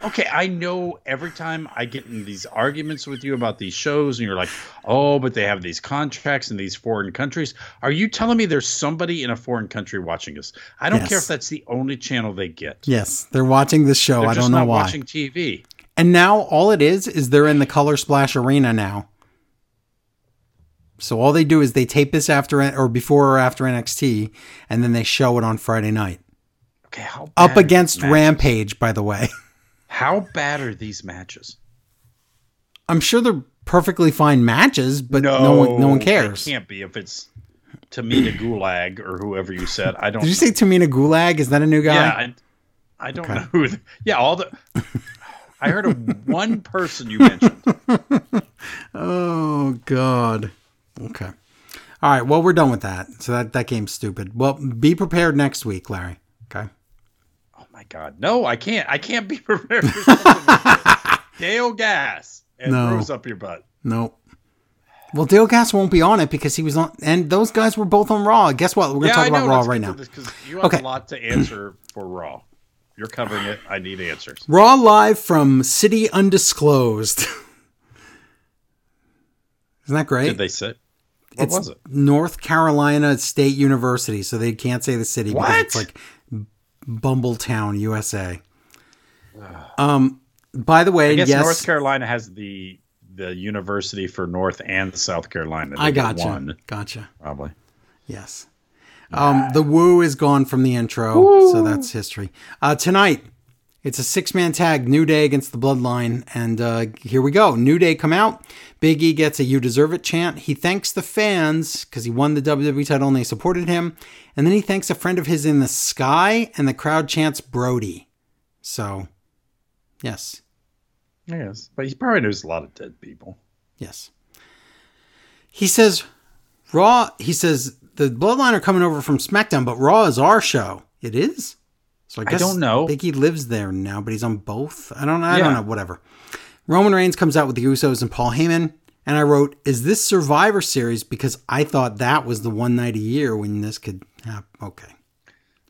Okay, I know every time I get in these arguments with you about these shows, and you're like, oh, but they have these contracts in these foreign countries. Are you telling me there's somebody in a foreign country watching us? I don't care if that's the only channel they get. Yes, they're watching this show. They're I don't know why. They're just not watching TV. And now all it is is they're in the Color Splash Arena now. So all they do is they tape this after or before or after NXT, and then they show it on Friday night. Okay, how bad Up against? Rampage, by the way. How bad are these matches? I'm sure they're perfectly fine matches, but no, one no one cares. can't be if it's Tamina Gulag or whoever you said. I don't. Did you say Tamina Gulag? Is that a new guy? Yeah, I, I don't Okay. know who. The, yeah, all the. I heard of one person you mentioned. Oh God. Okay. All right. Well, we're done with that. So that that game's stupid. Well, be prepared next week, Larry. Okay. God, no! I can't. I can't be prepared for something like this. Dale Gas and No. rose up your butt. Nope. Well, Dale Gas won't be on it because he was on, and those guys were both on Raw. Guess what? We're gonna talk about Raw right now. because you have Okay. a lot to answer for Raw. You're covering it. I need answers. Raw live from City Undisclosed. Isn't that great? Did they sit? What it's was it? North Carolina State University, so they can't say the city because What? it's like Bumbletown, USA. Um. By the way, yes, North Carolina has the the university for North and South Carolina. They I gotcha. One Gotcha. probably. Yes. Um, the woo is gone from the intro, so that's history. Uh, tonight, it's a six man tag, New Day against the Bloodline, and uh, here we go. New Day come out. Big E gets a "You deserve it" chant. He thanks the fans because he won the WWE title and they supported him, and then he thanks a friend of his in the sky, and the crowd chants Brody. So, yes, Yes, but he probably knows a lot of dead people. Yes. He says, Raw, he says, the Bloodline are coming over from SmackDown, but Raw is our show. It is? So I I guess don't know. Biggie lives there now, but he's on both. I don't I don't know, whatever. Roman Reigns comes out with the Usos and Paul Heyman. And I wrote, Is this Survivor Series? Because I thought that was the one night a year when this could happen. Okay.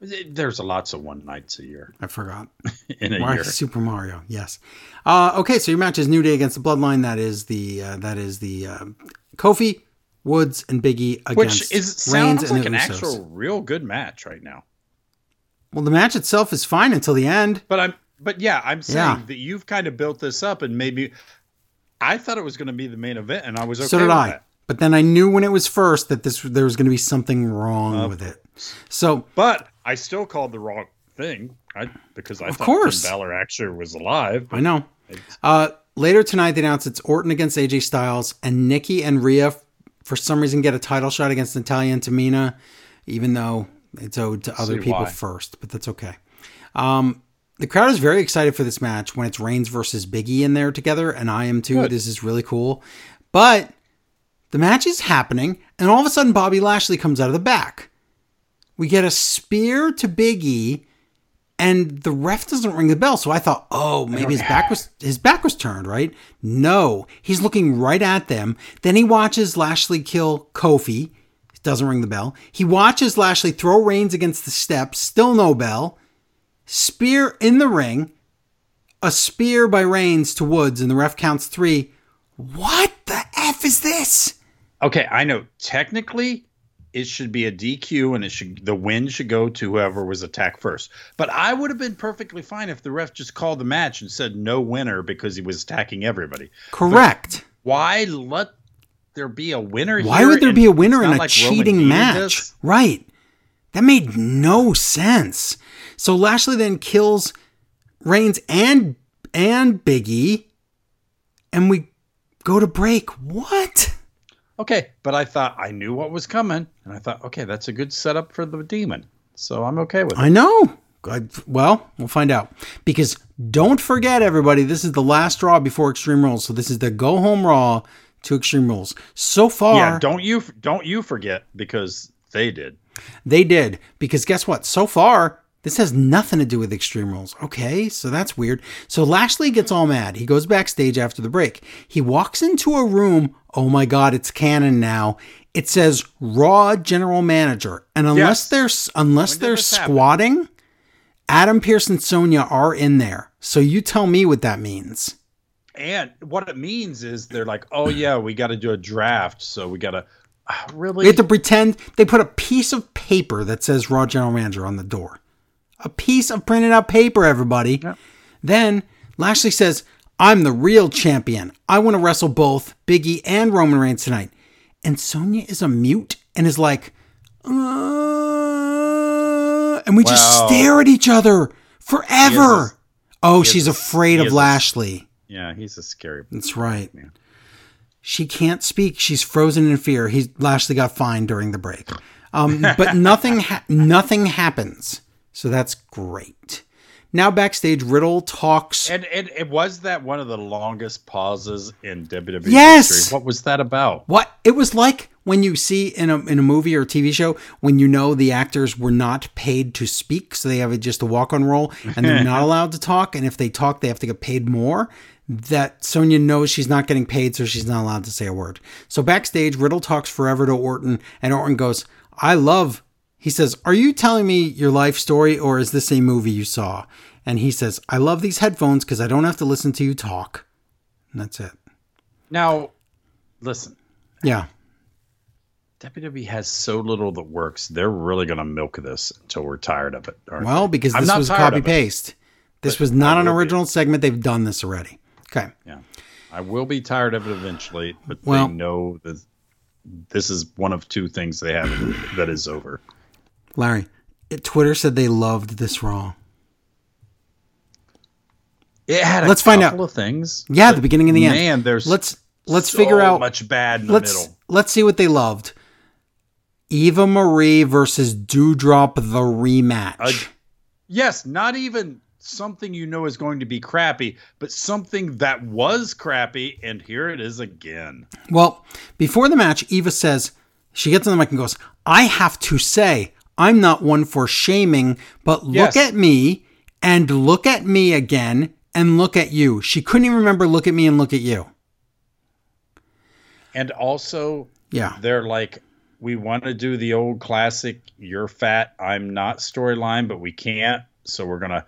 There's lots of one nights a year I forgot. in a Mario, year. Super Mario, yes. Uh, okay, so your match is New Day against the Bloodline. That is the uh, that is the uh, Kofi, Woods, and Biggie against Which is Reigns sounds and like an Usos. actual real good match right now. Well, the match itself is fine until the end. But I'm but yeah, I'm saying Yeah. that you've kind of built this up and maybe I thought it was going to be the main event and I was okay so did I. that. But then I knew when it was first that this there was going to be something wrong with it. So But I still called the wrong thing. I because I thought course. Finn Balor actually was alive. I know. Uh, later tonight, they announced it's Orton against AJ Styles, and Nikki and Rhea, for some reason, get a title shot against Natalya and Tamina, even though it's owed to other See people why. first. But that's okay. Um, the crowd is very excited for this match when it's Reigns versus Biggie in there together, and I am too. Good. This is really cool. But the match is happening, and all of a sudden Bobby Lashley comes out of the back. We get a spear to Biggie, and the ref doesn't ring the bell. So I thought, oh, maybe his back was his back was turned, right? No, he's looking right at them. Then he watches Lashley kill Kofi. Doesn't ring the bell. He watches Lashley throw Reigns against the steps. Still no bell. Spear in the ring. A spear by Reigns to Woods, and the ref counts three. What the f is this? Okay, I know. Technically, it should be a DQ, and it should the win should go to whoever was attacked first. But I would have been perfectly fine if the ref just called the match and said no winner because he was attacking everybody. Correct. Why let there be a winner? Why would there be a winner in a like cheating match? Right. That made no sense. So Lashley then kills Reigns and and Biggie, and we go to break. What? Okay, but I thought I knew what was coming, and I thought, okay, that's a good setup for the demon. So I'm okay with it. I know. I, well, we'll find out. Because don't forget, everybody, this is the last Raw before Extreme Rules. So this is the go home Raw to Extreme Rules. So far, Yeah, don't you don't you forget because they did. They did. Because guess what? So far, this has nothing to do with Extreme Rules. Okay, so that's weird. So Lashley gets all mad. He goes backstage after the break. He walks into a room. Oh my God, it's canon now. It says Raw General Manager. And unless Yes. they're unless they're this happen? squatting, Adam Pearce and Sonya are in there. So you tell me what that means. And what it means is they're like, oh yeah, we got to do a draft, so we got to really. We have to pretend they put a piece of paper that says Raw General Manager on the door. A piece of printed out paper, everybody. Yep. Then Lashley says, I'm the real champion. I want to wrestle both Biggie and Roman Reigns tonight. And Sonya is a mute and is like, uh, and we just stare at each other forever. Oh, she's afraid of Lashley. Yeah, he's a scary. That's right. Man. She can't speak. She's frozen in fear. He's Lashley got fined during the break, um, but nothing ha- nothing happens. So that's great. Now backstage, Riddle talks. And, and it was that one of the longest pauses in WWE Yes! history. What was that about? What it was like when you see in a in a movie or a TV show when you know the actors were not paid to speak, so they have just a walk on role and they're not allowed to talk, and if they talk, they have to get paid more. That Sonya knows she's not getting paid, so she's not allowed to say a word. So backstage, Riddle talks forever to Orton, and Orton goes, "I love." He says, "Are you telling me your life story, or is this a movie you saw?" And he says, "I love these headphones because I don't have to listen to you talk." And that's it. Now, listen, Yeah. WWE has so little that works. They're really going to milk this until we're tired of it. Well, because this was copy paste. This But was not an original segment. They've done this already. Okay. Yeah, I will be tired of it eventually, but Well- they know that this is one of two things they have that is over. Larry, it, Twitter said they loved this Raw. It had a Let's find couple out. of things. Yeah, the beginning and the end. Man, there's Let's let's so figure out. much bad in let's middle. let's see what they loved. Eva Marie versus Doudrop the rematch. Uh, Yes, not even something you know is going to be crappy, but something that was crappy, and here it is again. Well, before the match, Eva says, she gets on the mic and goes, I have to say, I'm not one for shaming, but look Yes. at me and look at me again and look at you. She couldn't even remember look at me and look at you. And also, Yeah. they're like, we want to do the old classic "You're fat, I'm not" storyline, but we can't, so we're gonna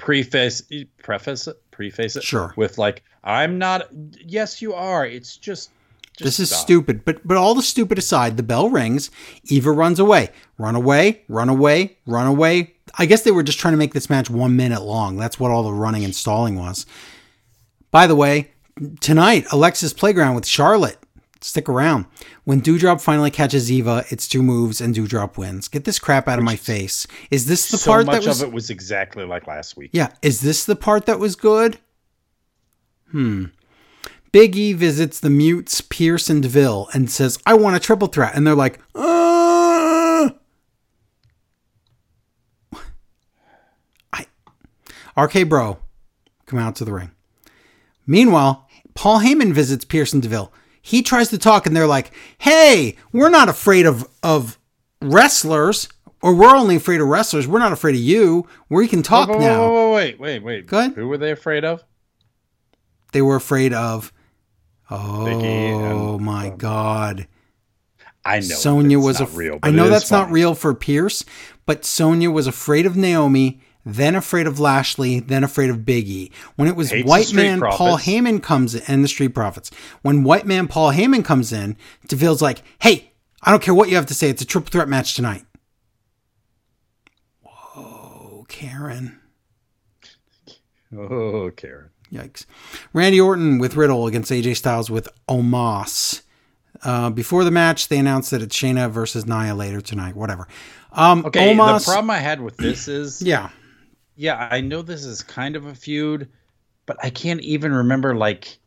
preface preface it preface it Sure. with like, "I'm not." Yes, you are. It's just. just This is stop. stupid. But but all the stupid aside, the bell rings. Eva runs away. Run away, run away, run away. I guess they were just trying to make this match one minute long. That's what all the running and stalling was. By the way, tonight, Alexa's Playground with Charlotte. Stick around. When Doudrop finally catches Eva, it's two moves and Doudrop wins. Get this crap out of my face. Is this the so part that was of it was exactly like last week. yeah, is this the part that was good? Hmm. Big E visits the mutes Pearce and Deville and says, I want a triple threat. And they're like, uh I RK Bro come out to the ring. Meanwhile, Paul Heyman visits Pearson Deville. He tries to talk, and they're like, "Hey, we're not afraid of of wrestlers, or we're only afraid of wrestlers. We're not afraid of you. We can talk wait, now." Wait, wait, wait, wait. Go ahead. Who were they afraid of? They were afraid of. Oh and, my um, God! I know Sonya was a. real. I know that's not real for Pearce, but Sonya was afraid of Naomi, then afraid of Lashley, then afraid of Biggie. When it was Hates White Man Paul Profits. Heyman comes in, and the Street Profits. When White Man Paul Heyman comes in, Deville's like, "Hey, I don't care what you have to say. It's a triple threat match tonight." Whoa, Karen. Oh, Karen. Yikes. Randy Orton with Riddle against AJ Styles with Omos. Uh, before the match, they announced that it's Shayna versus Nia later tonight. Whatever. Um, Okay, Omos, the problem I had with this is, yeah, yeah, I know this is kind of a feud, but I can't even remember like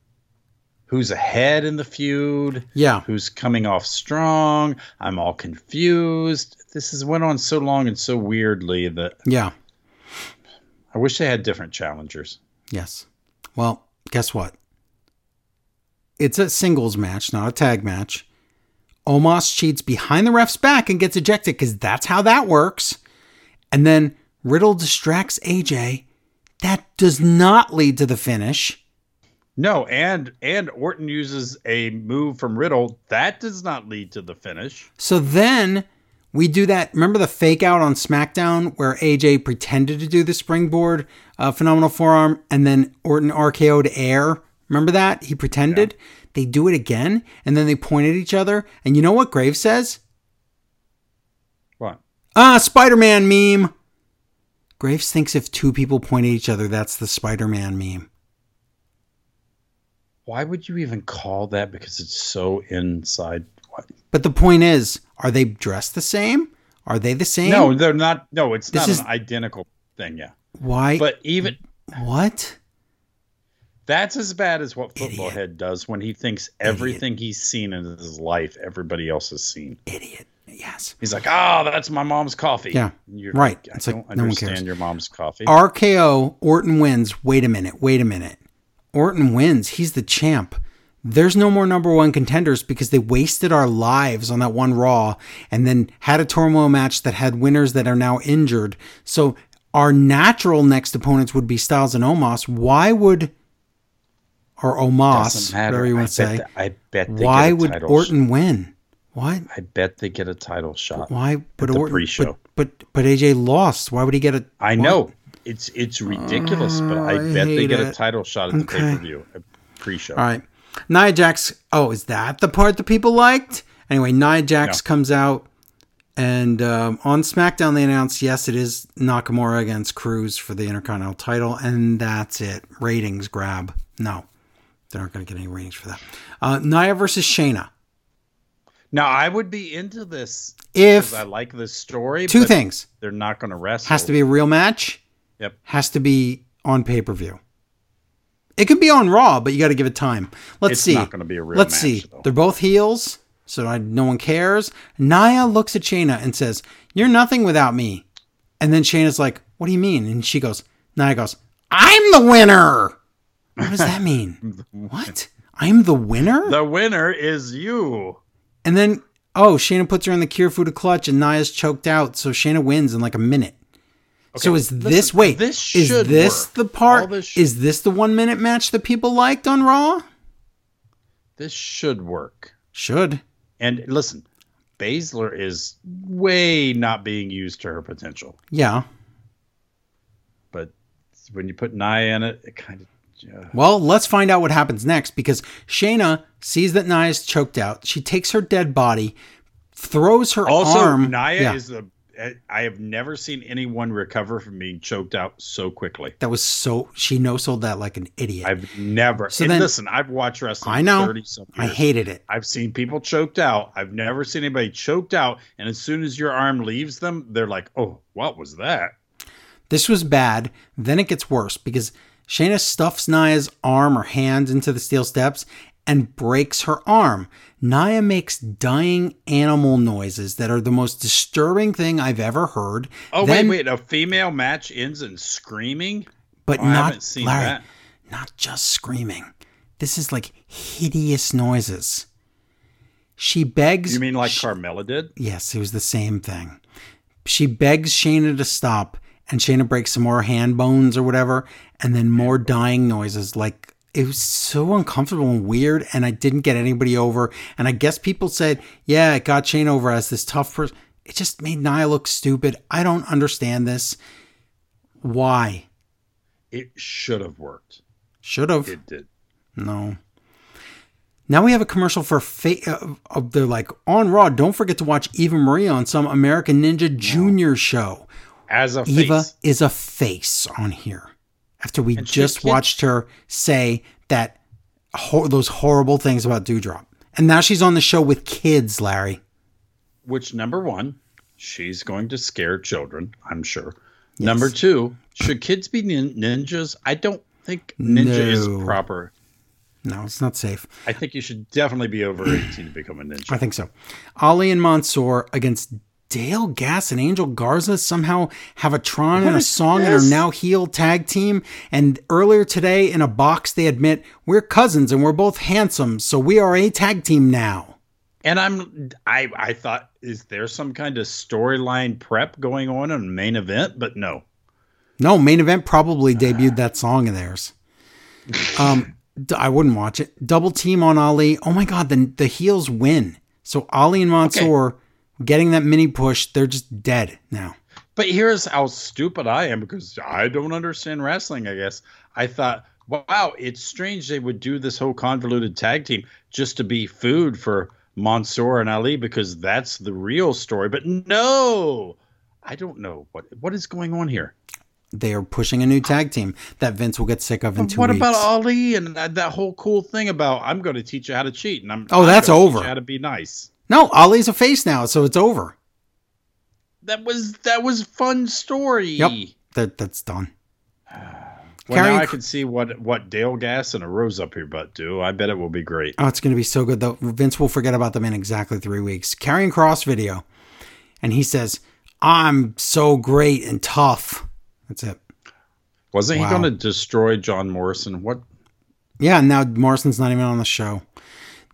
who's ahead in the feud, yeah. who's coming off strong. I'm all confused. This has went on so long and so weirdly that Yeah. I wish they had different challengers. Yes. Well, guess what? It's a singles match, not a tag match. Omos cheats behind the ref's back and gets ejected because that's how that works. And then Riddle distracts AJ. That does not lead to the finish. No, and and Orton uses a move from Riddle that does not lead to the finish. So then we do that. Remember the fake out on SmackDown where AJ pretended to do the springboard uh, phenomenal forearm and then Orton RKO'd air? Remember that? He pretended. They do it again and then they point at each other. And you know what Graves says? What? Ah, Spider Man meme. Graves thinks if two people point at each other, that's the Spider Man meme. Why would you even call that? Because it's so inside. What? But the point is, are they dressed the same? Are they the same? No, they're not. No, it's This not is- an identical thing. Yeah, Why? but even what? that's as bad as what Football Idiot. Head does when he thinks everything he's seen in his life, everybody else has seen. Idiot. Yes. He's like, "Oh, that's my mom's coffee." Yeah, you're right. like, I like, don't no one cares. your mom's coffee. RKO, Orton wins. Wait a minute, wait a minute. Orton wins. He's the champ. There's no more number one contenders because they wasted our lives on that one Raw and then had a turmoil match that had winners that are now injured. So our natural next opponents would be Styles and Omos. Why would, or Omos, whatever you want to say, I bet. They why would Orton win? What? I bet they get a title shot. Why? But the Orton, pre-show. But, but but AJ lost. Why would he get a? I know it's it's ridiculous, but I, I bet they get a title shot at the pay per view pre-show. All right. Nia Jax. Oh, is that the part that people liked? Anyway, Nia Jax No. comes out, and um, on SmackDown they announced yes, it is Nakamura against Crews for the Intercontinental title, and that's it. Ratings grab. No, they're not going to get any ratings for that. Uh, Nia versus Shayna. Now I would be into this If I like this story. two things they're not going to wrestle. has to be a real match. Yep. Has to be on pay per view. It could be on Raw, but you got to give it time. Let's It's see. not gonna be a real Let's match, see. though. They're both heels, so I, no one cares. Nia looks at Shayna and says, "You're nothing without me." And then Shayna's like, "What do you mean?" And she goes, Nia goes, "I'm the winner." What does that mean? what? I'm the winner? The winner is you. And then oh, Shayna puts her in the cure clutch, and Nia's choked out, so Shayna wins in like a minute. so is this listen, wait? this is this work. the part? This sh- is this the one minute match that people liked on Raw? This should work. Should. And listen, Baszler is way not being used to her potential. Yeah. But when you put Nia in it, it kind of. Yeah. Well, let's find out what happens next because Shayna sees that Nia's choked out. She takes her dead body, throws her Also, arm. Nia Yeah, is the. I have never seen anyone recover from being choked out so quickly. that was so she no sold that like an idiot. I've never. So then- listen, I've watched wrestling I know. I hated it. I've seen people choked out. I've never seen anybody choked out, and as soon as your arm leaves them, they're like, "Oh, what was that?" This was bad. Then it gets worse because Shayna stuffs Nia's arm or hand into the steel steps and breaks her arm. Nia makes dying animal noises that are the most disturbing thing I've ever heard. Oh Then- wait, wait! A female match ends in screaming. but Oh, I not haven't seen Larry, that. not just screaming. This is like hideous noises. She begs. You mean like she- Carmella did? Yes, it was the same thing. She begs Shayna to stop, and Shayna breaks some more hand bones or whatever, and then more dying noises. Like it was so uncomfortable and weird, and I didn't get anybody over. And I guess people said, "Yeah, it got Shayna over as this tough person." It just made Nia look stupid. I don't understand this. Why? It should have worked. Should have. It did. No. Now we have a commercial for fa- uh, uh, they're like on Raw. Don't forget to watch Eva Marie on some American Ninja Junior show. As a Eva face. is a face on here. After we And just watched her say that ho- those horrible things about Doudrop, and now she's on the show with kids, Larry. Which number one, she's going to scare children, I'm sure. Number two, should kids be nin- ninjas? I don't think ninja is proper. No, it's not safe. I think you should definitely be over 18 to become a ninja. I think so. Ali and Mansoor against Dale Gass and Angel Garza somehow have a Tron and a song and are now heel tag team. And earlier today in a box, they admit we're cousins and we're both handsome, so we are a tag team now. And I'm I I thought is there some kind of storyline prep going on in main event? But no. No, main event probably debuted that song of theirs. Um, I wouldn't watch it. Double team on Ali. Oh my god, the the heels win. So Ali and Mansoor getting that mini push, they're just dead now. But here's how stupid I am because I don't understand wrestling, I guess. I thought, wow, it's strange they would do this whole convoluted tag team just to be food for Mansoor and Ali because that's the real story. But no, I don't know what what is going on here. They are pushing a new tag team that Vince will get sick of in two what weeks. What about Ali and that, whole cool thing about I'm going to teach you how to cheat and I'm Oh, I'm that's over. you how to be nice. No, Ali's a face now, so it's over. That was that was fun story. Yep. That that's done. Well, now I can see what what Dale Gas and a Rose up your butt do. I bet it will be great. Oh, it's going to be so good though. Vince will forget about them in exactly three weeks. Karrion Kross video, and he says, "I'm so great and tough." That's it. Wasn't Wow. he going to destroy John Morrison? What? Yeah, now Morrison's not even on the show.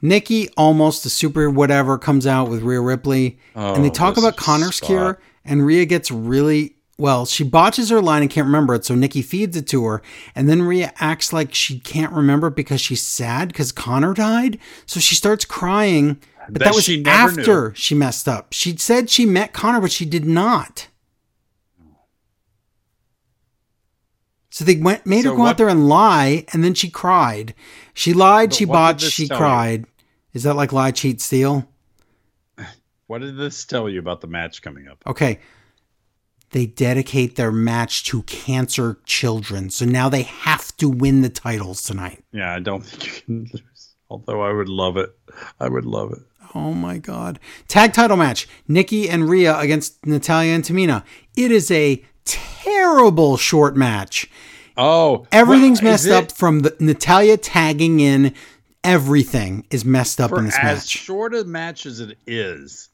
Nikki, almost the super whatever, comes out with Rhea Ripley, and they Oh, talk about Connor's spot. cure, and Rhea gets really well. She botches her line and can't remember it, so Nikki feeds it to her, and then Rhea acts like she can't remember it because she's sad because Connor died, so she starts crying. But that, That was she never after she messed up. She said she met Connor, but she did not. So they went, made her So go out there and lie, and then she cried. She lied, she botched, she cried. you? Is that like lie, cheat, steal? What did this tell you about the match coming up? Okay. They dedicate their match to cancer children, so now they have to win the titles tonight. Yeah, I don't think you can lose. Although I would love it. I would love it. Oh my god. Tag title match. Nikki and Rhea against Natalya and Tamina. It is a terrible short match. Oh, Everything's well, messed it- up from the Natalya tagging in. Everything is messed up For in this as match. As short a match as it is,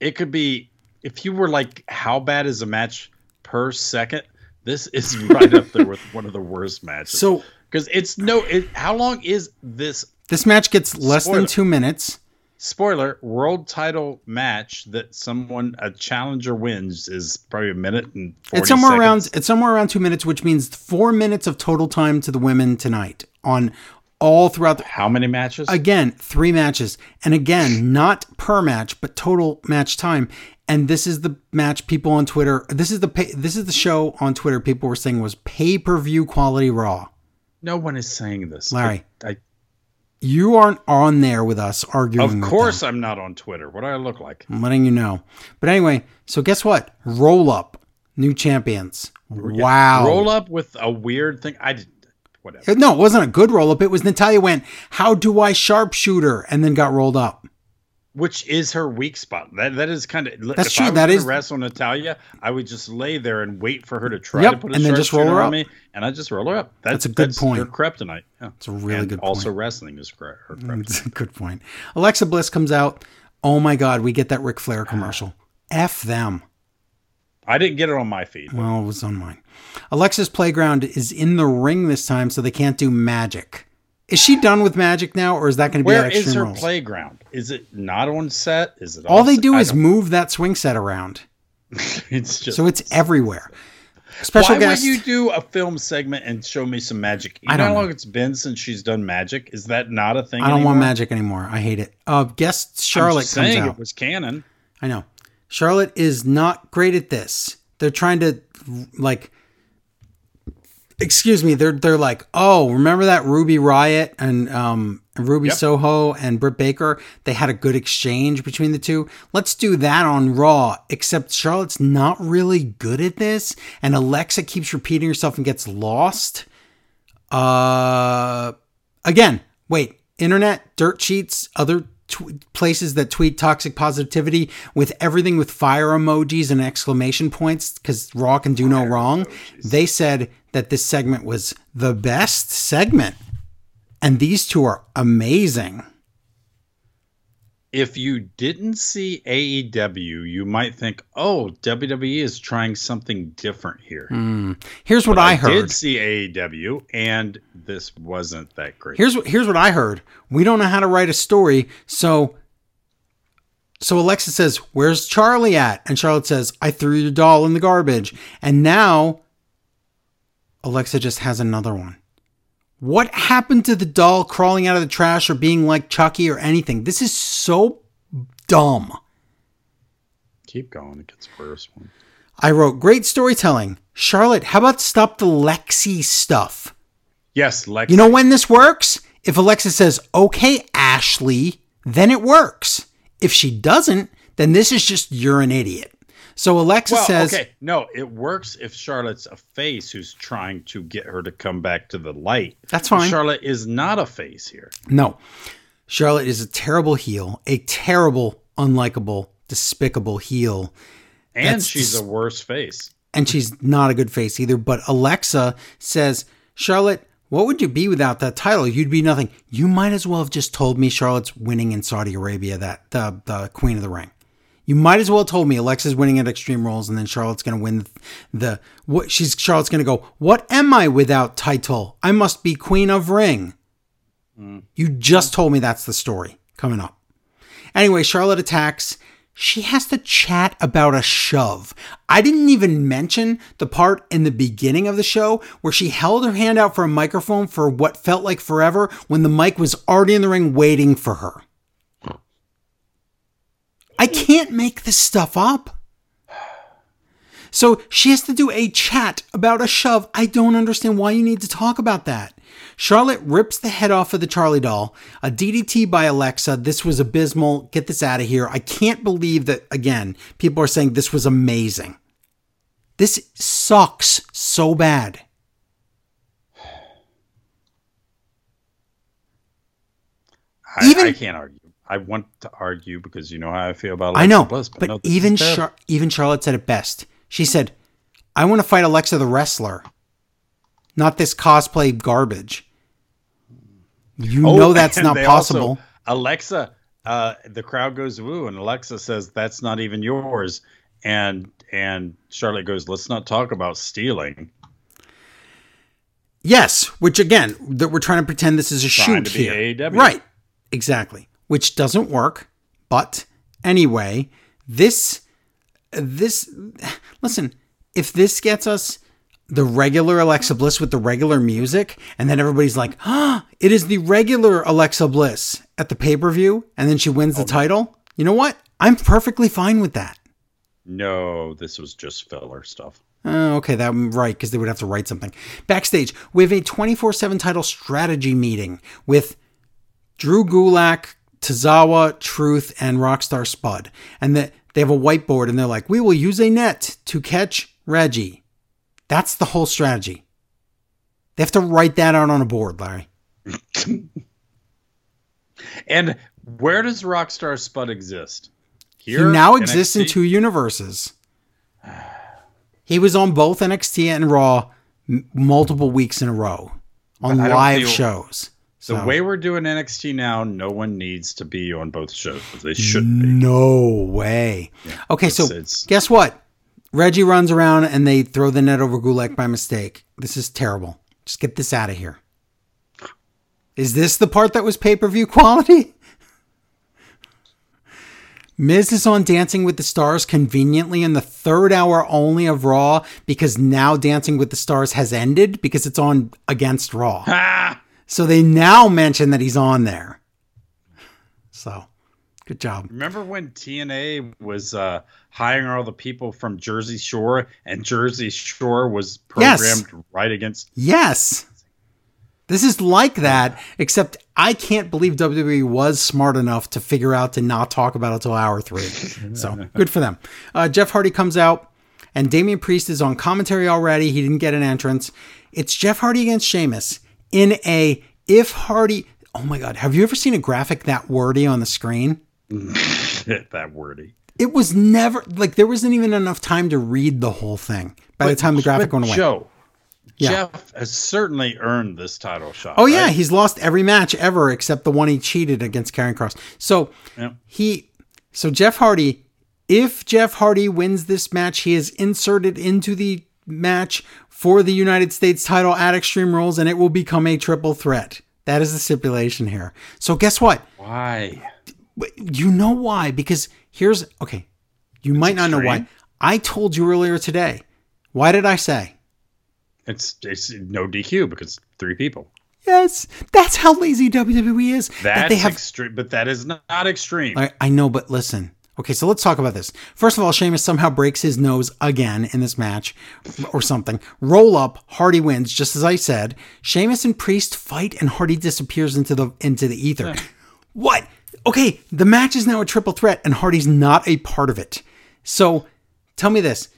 it could be. If you were like, how bad is a match per second? This is right up there with one of the worst matches. So because it's no. It, how long is this this match gets less Spoiler. than two minutes. spoiler world title match that someone a challenger wins is probably a minute and 40 It's somewhere seconds. around it's somewhere around two minutes, which means four minutes of total time to the women tonight on all throughout the how many matches? Again three matches. And again not per match but total match time. And this is the match people on twitter this is the pay, this is the show on twitter people were saying was pay-per-view quality raw. No one is saying this. Larry. I, you aren't on there with us arguing of course i'm not on twitter. What do i look like? I'm letting you know. But anyway so guess what? Roll up new champions. Wow. Roll up with a weird thing. I whatever no it wasn't a good roll up it was natalya went how do i sharpshooter and then got rolled up which is her weak spot that that is kind of That's true, I that wrestle natalya i would just lay there and wait for her to try Yep, to put a and then just roll sharpshooter her on up. me and i just roll her up That's a good point. her kryptonite yeah. it's a really and good also point wrestling is her mm, kryptonite That's a good point. Alexa Bliss comes out. Oh my God, we get that Ric Flair commercial. F them. I didn't get it on my feed. Well, it was on mine. Alexa's playground is in the ring this time, so they can't do magic. Is she done with magic now, or is that going to be Where is her Rules? playground? Is it not on set? Is it All they set? do I is don't- move that swing set around, it's just so it's everywhere. Special Why guest. would you do a film segment and show me some magic? You I don't know how long it's been since she's done magic? Is that not a thing? I don't anymore? want magic anymore. I hate it. Uh, guest I'm Charlotte just comes saying out. it was canon. I know. Charlotte is not great at this. They're trying to like excuse me, they're they're like, "Oh, remember that Ruby Riott and um Ruby Yep. Soho and Britt Baker? They had a good exchange between the two. Let's do that on Raw." Except Charlotte's not really good at this and Alexa keeps repeating herself and gets lost. Uh again, wait, internet, dirt sheets, other tw- places that tweet toxic positivity with everything with fire emojis and exclamation points because Raw can do no wrong. They said that this segment was the best segment. And these two are amazing. If you didn't see AEW, you might think, "Oh, WWE is trying something different here." Hmm. Here's what I heard. I did see AEW, and this wasn't that great. Here's what here's what I heard. We don't know how to write a story, so so Alexa says, "Where's Charlie at?" And Charlotte says, "I threw your doll in the garbage." And now Alexa just has another one. What happened to the doll crawling out of the trash or being like Chucky or anything? This is so dumb. Keep going; it gets worse. One. I wrote great storytelling. Charlotte, how about stop the Lexi stuff? Yes, Lex. You know when this works? If Alexa says, okay, Ashley, then it works. If she doesn't, then this is just you're an idiot. So Alexa well, says, okay, no, it works if Charlotte's a face who's trying to get her to come back to the light. That's fine. Charlotte is not a face here. no. Charlotte is a terrible heel, a terrible, unlikable, despicable heel. And That's she's dis- a worse face. And she's not a good face either. But Alexa says, Charlotte, what would you be without that title? You'd be nothing. You might as well have just told me Charlotte's winning in Saudi Arabia, that the the Queen of the Ring. You might as well have told me Alexa's winning at Extreme Rules, and then Charlotte's going to win the what? She's Charlotte's going to go. What am I without title? I must be Queen of Ring. Mm. You just told me that's the story coming up. Anyway, Charlotte attacks. She has to chat about a shove. I didn't even mention the part in the beginning of the show where she held her hand out for a microphone for what felt like forever when the mic was already in the ring waiting for her. I can't make this stuff up. So she has to do a chat about a shove. I don't understand why you need to talk about that. Charlotte rips the head off of the Charlie doll. A DDT by Alexa. This was abysmal. Get this out of here. I can't believe that, again, people are saying this was amazing. This sucks so bad. I, Even- I can't argue. I want to argue because you know how I feel about I know, Bliss, but no, even. Char- even Charlotte said it best. She said, "I want to fight Alexa the wrestler, not this cosplay garbage." You Oh, know that's not possible. also- Alexa, uh, the crowd goes woo, and Alexa says that's not even yours, and and Charlotte goes, let's not talk about stealing. Yes, which again, that we're trying to pretend this is a Trying shoot to be here. AEW. Right. Exactly. Which doesn't work. But anyway, this this listen, if this gets us the regular Alexa Bliss with the regular music, and then everybody's like, ah, it is the regular Alexa Bliss at the pay-per-view, and then she wins Oh, the title, you know what? I'm perfectly fine with that. No, this was just filler stuff. Oh, okay, that right, because they would have to write something. Backstage, we have a 24 7 title strategy meeting with Drew Gulak, Tozawa, Truth, and Rockstar Spud. And that they have a whiteboard and they're like, we will use a net to catch Reggie. That's the whole strategy. They have to write that out on a board, Larry. And where does Rockstar Spud exist? He now exists in two universes. He was on both NXT and Raw m- multiple weeks in a row on But I don't live feel- shows. The So- way we're doing NXT now, no one needs to be on both shows. They should be. No way. okay, so it's- it's- guess what? Reggie runs around and they throw the net over Gulak by mistake. This is terrible. Just get this out of here. Is this the part that was pay per view quality? Miz is on Dancing with the Stars conveniently in the third hour only of Raw because now Dancing with the Stars has ended because it's on against Raw. Ah! So they now mention that he's on there. So good job. Remember when TNA was uh, hiring all the people from Jersey Shore and Jersey Shore was Yes. programmed right against Yes. This is like that, except I can't believe WWE was smart enough to figure out to not talk about it till hour three. So good for them. Uh, Jeff Hardy comes out, and Damian Priest is on commentary already. He didn't get an entrance. It's Jeff Hardy against Sheamus in a if Hardy. Oh my God. Have you ever seen a graphic that wordy on the screen? that wordy. It was never like there wasn't even enough time to read the whole thing by the time the graphic went away. Joe, Yeah. Jeff has certainly earned this title shot. Oh yeah, right? he's lost every match ever except the one he cheated against Karrion Kross. So Yep. he, so Jeff Hardy, if Jeff Hardy wins this match, he is inserted into the match for the United States title at Extreme Rules, and it will become a triple threat. That is the stipulation here. So guess what? Why? You know why? Because here's okay. You might not know why. I told you earlier today. Why did I say? It's it's no DQ because three people. Yes, that's how lazy WWE is. That's that they have extreme, but that is not, not extreme. I, I know, but listen. Okay, so let's talk about this. First of all, Sheamus somehow breaks his nose again in this match or something. Roll up, Hardy wins, just as I said. Sheamus and Priest fight and Hardy disappears into the into the ether. What? Okay, the match is now a triple threat and Hardy's not a part of it. So, tell me this.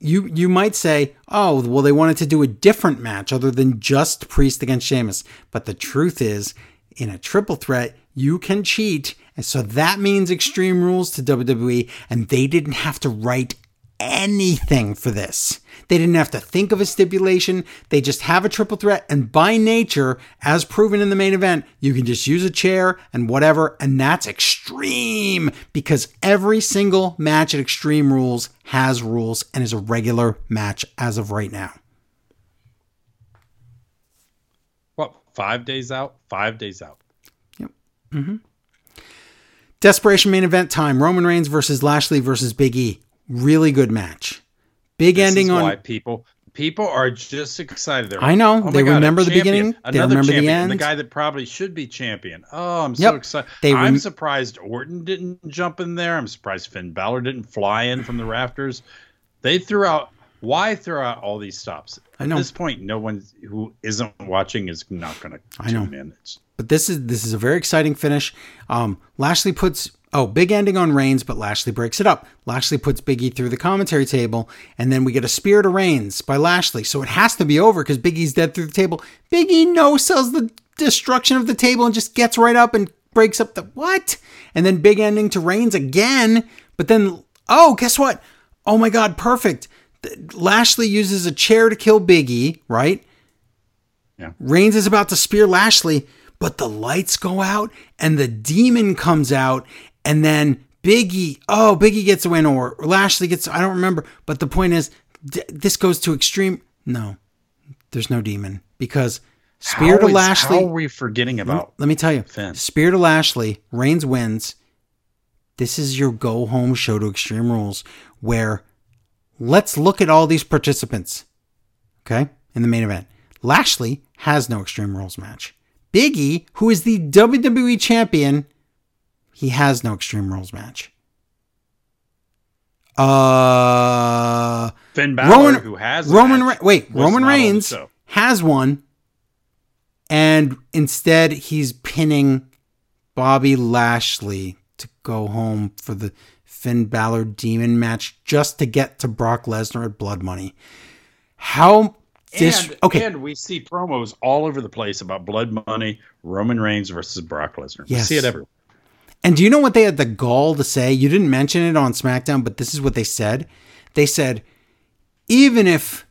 You you might say, "Oh, well they wanted to do a different match other than just Priest against Sheamus." But the truth is, in a triple threat, you can cheat. And so that means extreme rules to WWE, and they didn't have to write anything for this. They didn't have to think of a stipulation. They just have a triple threat, and by nature, as proven in the main event, you can just use a chair and whatever, and that's extreme because every single match at Extreme Rules has rules and is a regular match as of right now. what? Five days out. Five days out. Mm-hmm. Desperation main event time Roman Reigns versus Lashley versus Big E. Really good match. Big This ending on. why people people are just excited. They're I know. "Oh They God, remember the beginning. They remember the champion, The end. guy that probably should be champion. Oh, I'm Yep. so excited. They I'm rem- surprised Orton didn't jump in there. I'm surprised Finn Balor didn't fly in from the rafters. They threw out. Why throw out all these stops? I know. At this point, no one who isn't watching is not going to I know. tune in. It's, but this is this is a very exciting finish. Um, Lashley puts oh big ending on Reigns, but Lashley breaks it up. Lashley puts Big E through the commentary table, and then we get a spear to Reigns by Lashley. So it has to be over because Biggie's dead through the table. Big E no sells the destruction of the table and just gets right up and breaks up the what? And then big ending to Reigns again. But then oh guess what? Oh my God, perfect. Lashley uses a chair to kill Biggie, right? Reigns is about to spear Lashley, but the lights go out and the demon comes out, and then Biggie, oh, Biggie gets a win, or Lashley gets, I don't remember. But the point is, d- this goes to extreme. No, there's no demon because Spirit How is- Lashley. How are we forgetting about? Let me tell you, Finn. spear to Lashley, Reigns wins. This is your go home show to Extreme Rules, where let's look at all these participants. Okay, in the main event, Lashley has no Extreme Rules match. Biggie, who is the WWE champion, he has no Extreme Rules match. Uh, Finn Balor, Roman who has a Roman Re- wait Roman on Reigns has one, and instead he's pinning Bobby Lashley to go home for the Finn Balor Demon match just to get to Brock Lesnar at Blood Money. How this and, okay? and we see promos all over the place about blood money, Roman Reigns versus Brock Lesnar. We see it everywhere. And do you know what they had the gall to say? You didn't mention it on SmackDown, but this is what they said. They said, even if,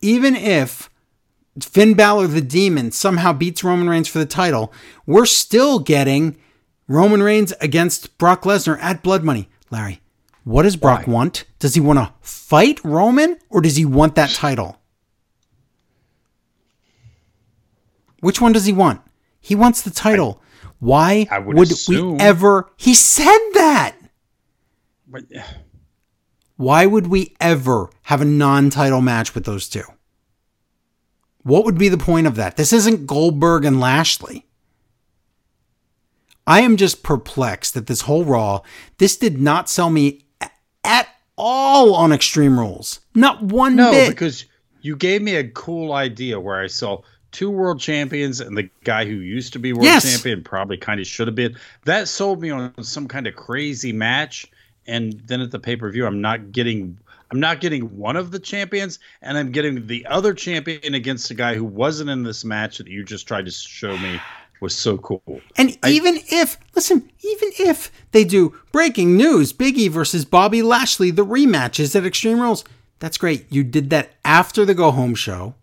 even if Finn Balor the Demon somehow beats Roman Reigns for the title, we're still getting Roman Reigns against Brock Lesnar at Blood Money. Larry, What does Brock Why? want? Does he want to fight Roman or does he want that title? Which one does he want? He wants the title. Why I would would we ever? He said that. But, Why would we ever have a non title match with those two? What would be the point of that? This isn't Goldberg and Lashley. I am just perplexed that this whole Raw, this did not sell me at all on Extreme Rules. Not one no, bit. because you gave me a cool idea where I saw two world champions and the guy who used to be world Yes. champion probably kind of should have been. That sold me on some kind of crazy match. And then at the pay per view, I'm not getting. I'm not getting one of the champions, and I'm getting the other champion against a guy who wasn't in this match that you just tried to show me was so cool. And even if, listen, even if they do breaking news, Biggie versus Bobby Lashley, the rematches at Extreme Rules, that's great. You did that after the go home show.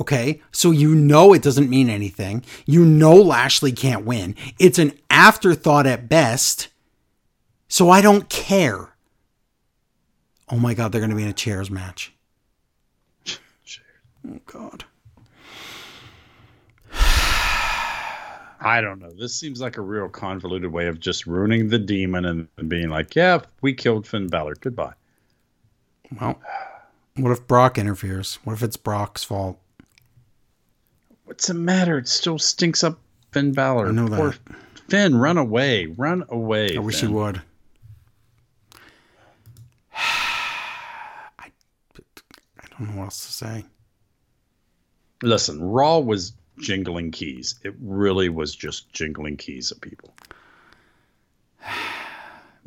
Okay, so you know it doesn't mean anything. You know Lashley can't win. It's an afterthought at best. So I don't care. Oh my God, they're going to be in a chairs match. Oh God. I don't know. This seems like a real convoluted way of just ruining the demon and, being like, yeah, we killed Finn Balor. Goodbye. Well, what if Brock interferes? What if it's Brock's fault? What's the matter? It still stinks up Finn Balor. I know Poor that. Finn, run away. Run away. I wish Finn. he would. I, I don't know what else to say. Listen, Raw was jingling keys. It really was just jingling keys at people.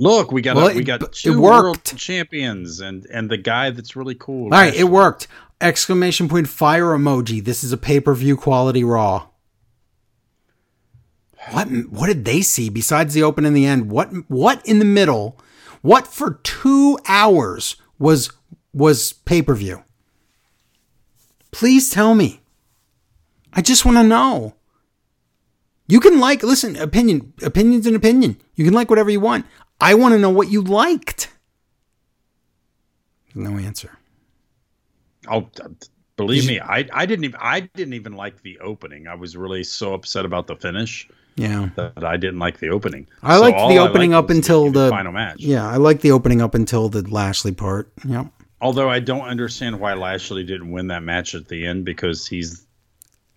Look, we got Well, a, we got it two worked. world champions and and the guy that's really cool. All right, it worked. Exclamation point fire emoji. This is a pay per view quality Raw. What what did they see besides the open and the end? What what in the middle? What for two hours was was pay per view? Please tell me. I just want to know. You can like listen opinion opinions and opinion. You can like whatever you want. I want to know what you liked. No answer. Oh, believe me, I I didn't even I didn't even like the opening. I was really so upset about the finish Yeah. that I didn't like the opening. I So liked the opening liked up was until the final match. Yeah, I liked the opening up until the Lashley part. Yep. Although I don't understand why Lashley didn't win that match at the end because he's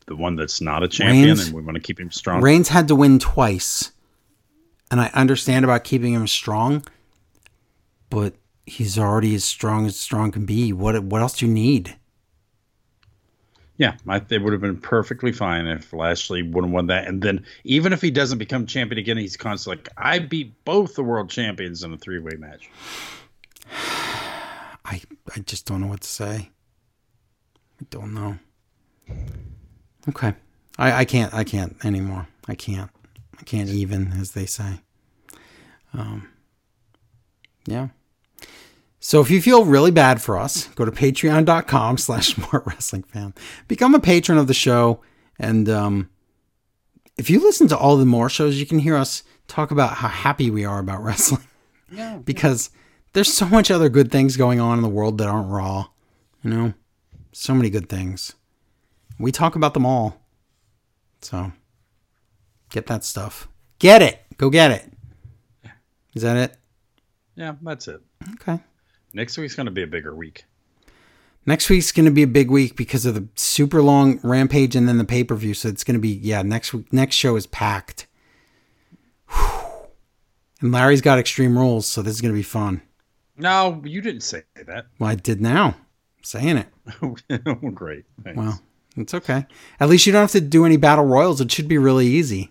the one that's not a champion Reigns- and we want to keep him strong. Reigns had to win twice. And I understand about keeping him strong, but he's already as strong as strong can be. What what else do you need? Yeah, I, it would have been perfectly fine if Lashley would have won that. And then even if he doesn't become champion again, he's constantly like, I beat both the world champions in a three way match. I I just don't know what to say. I don't know. Okay. I, I can't I can't anymore. I can't. Can't even, as they say. Um yeah. So if you feel really bad for us, go to patreon.com slash smart wrestling fan. Become a patron of the show. And um if you listen to all the more shows, you can hear us talk about how happy we are about wrestling Yeah. because there's so much other good things going on in the world that aren't raw you know so many good things we talk about them all so get that stuff get it go get it is that it Yeah, that's it. okay Next week's going to be a bigger week. next week's going to be a big week because of the super long rampage and then the pay-per-view so it's going to be yeah next week next show is packed Whew. and larry's got extreme rules so this is going to be fun No, you didn't say that. well i did now I'm saying it oh, Great. Thanks. Well, it's okay. At least you don't have to do any battle royals. It should be really easy.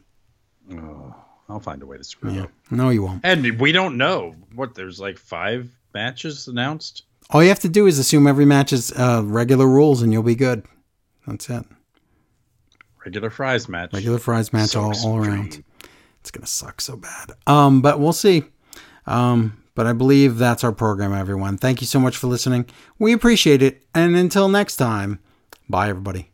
Oh, I'll find a way to screw Yeah. up. No, you won't. And we don't know what there's like five matches announced. All you have to do is assume every match is uh, regular rules, and you'll be good. That's it. Regular fries match. Regular fries match So all, all around. It's gonna suck so bad. Um, but we'll see. Um, but I believe that's our program, everyone. Thank you so much for listening. We appreciate it. And until next time, bye, everybody.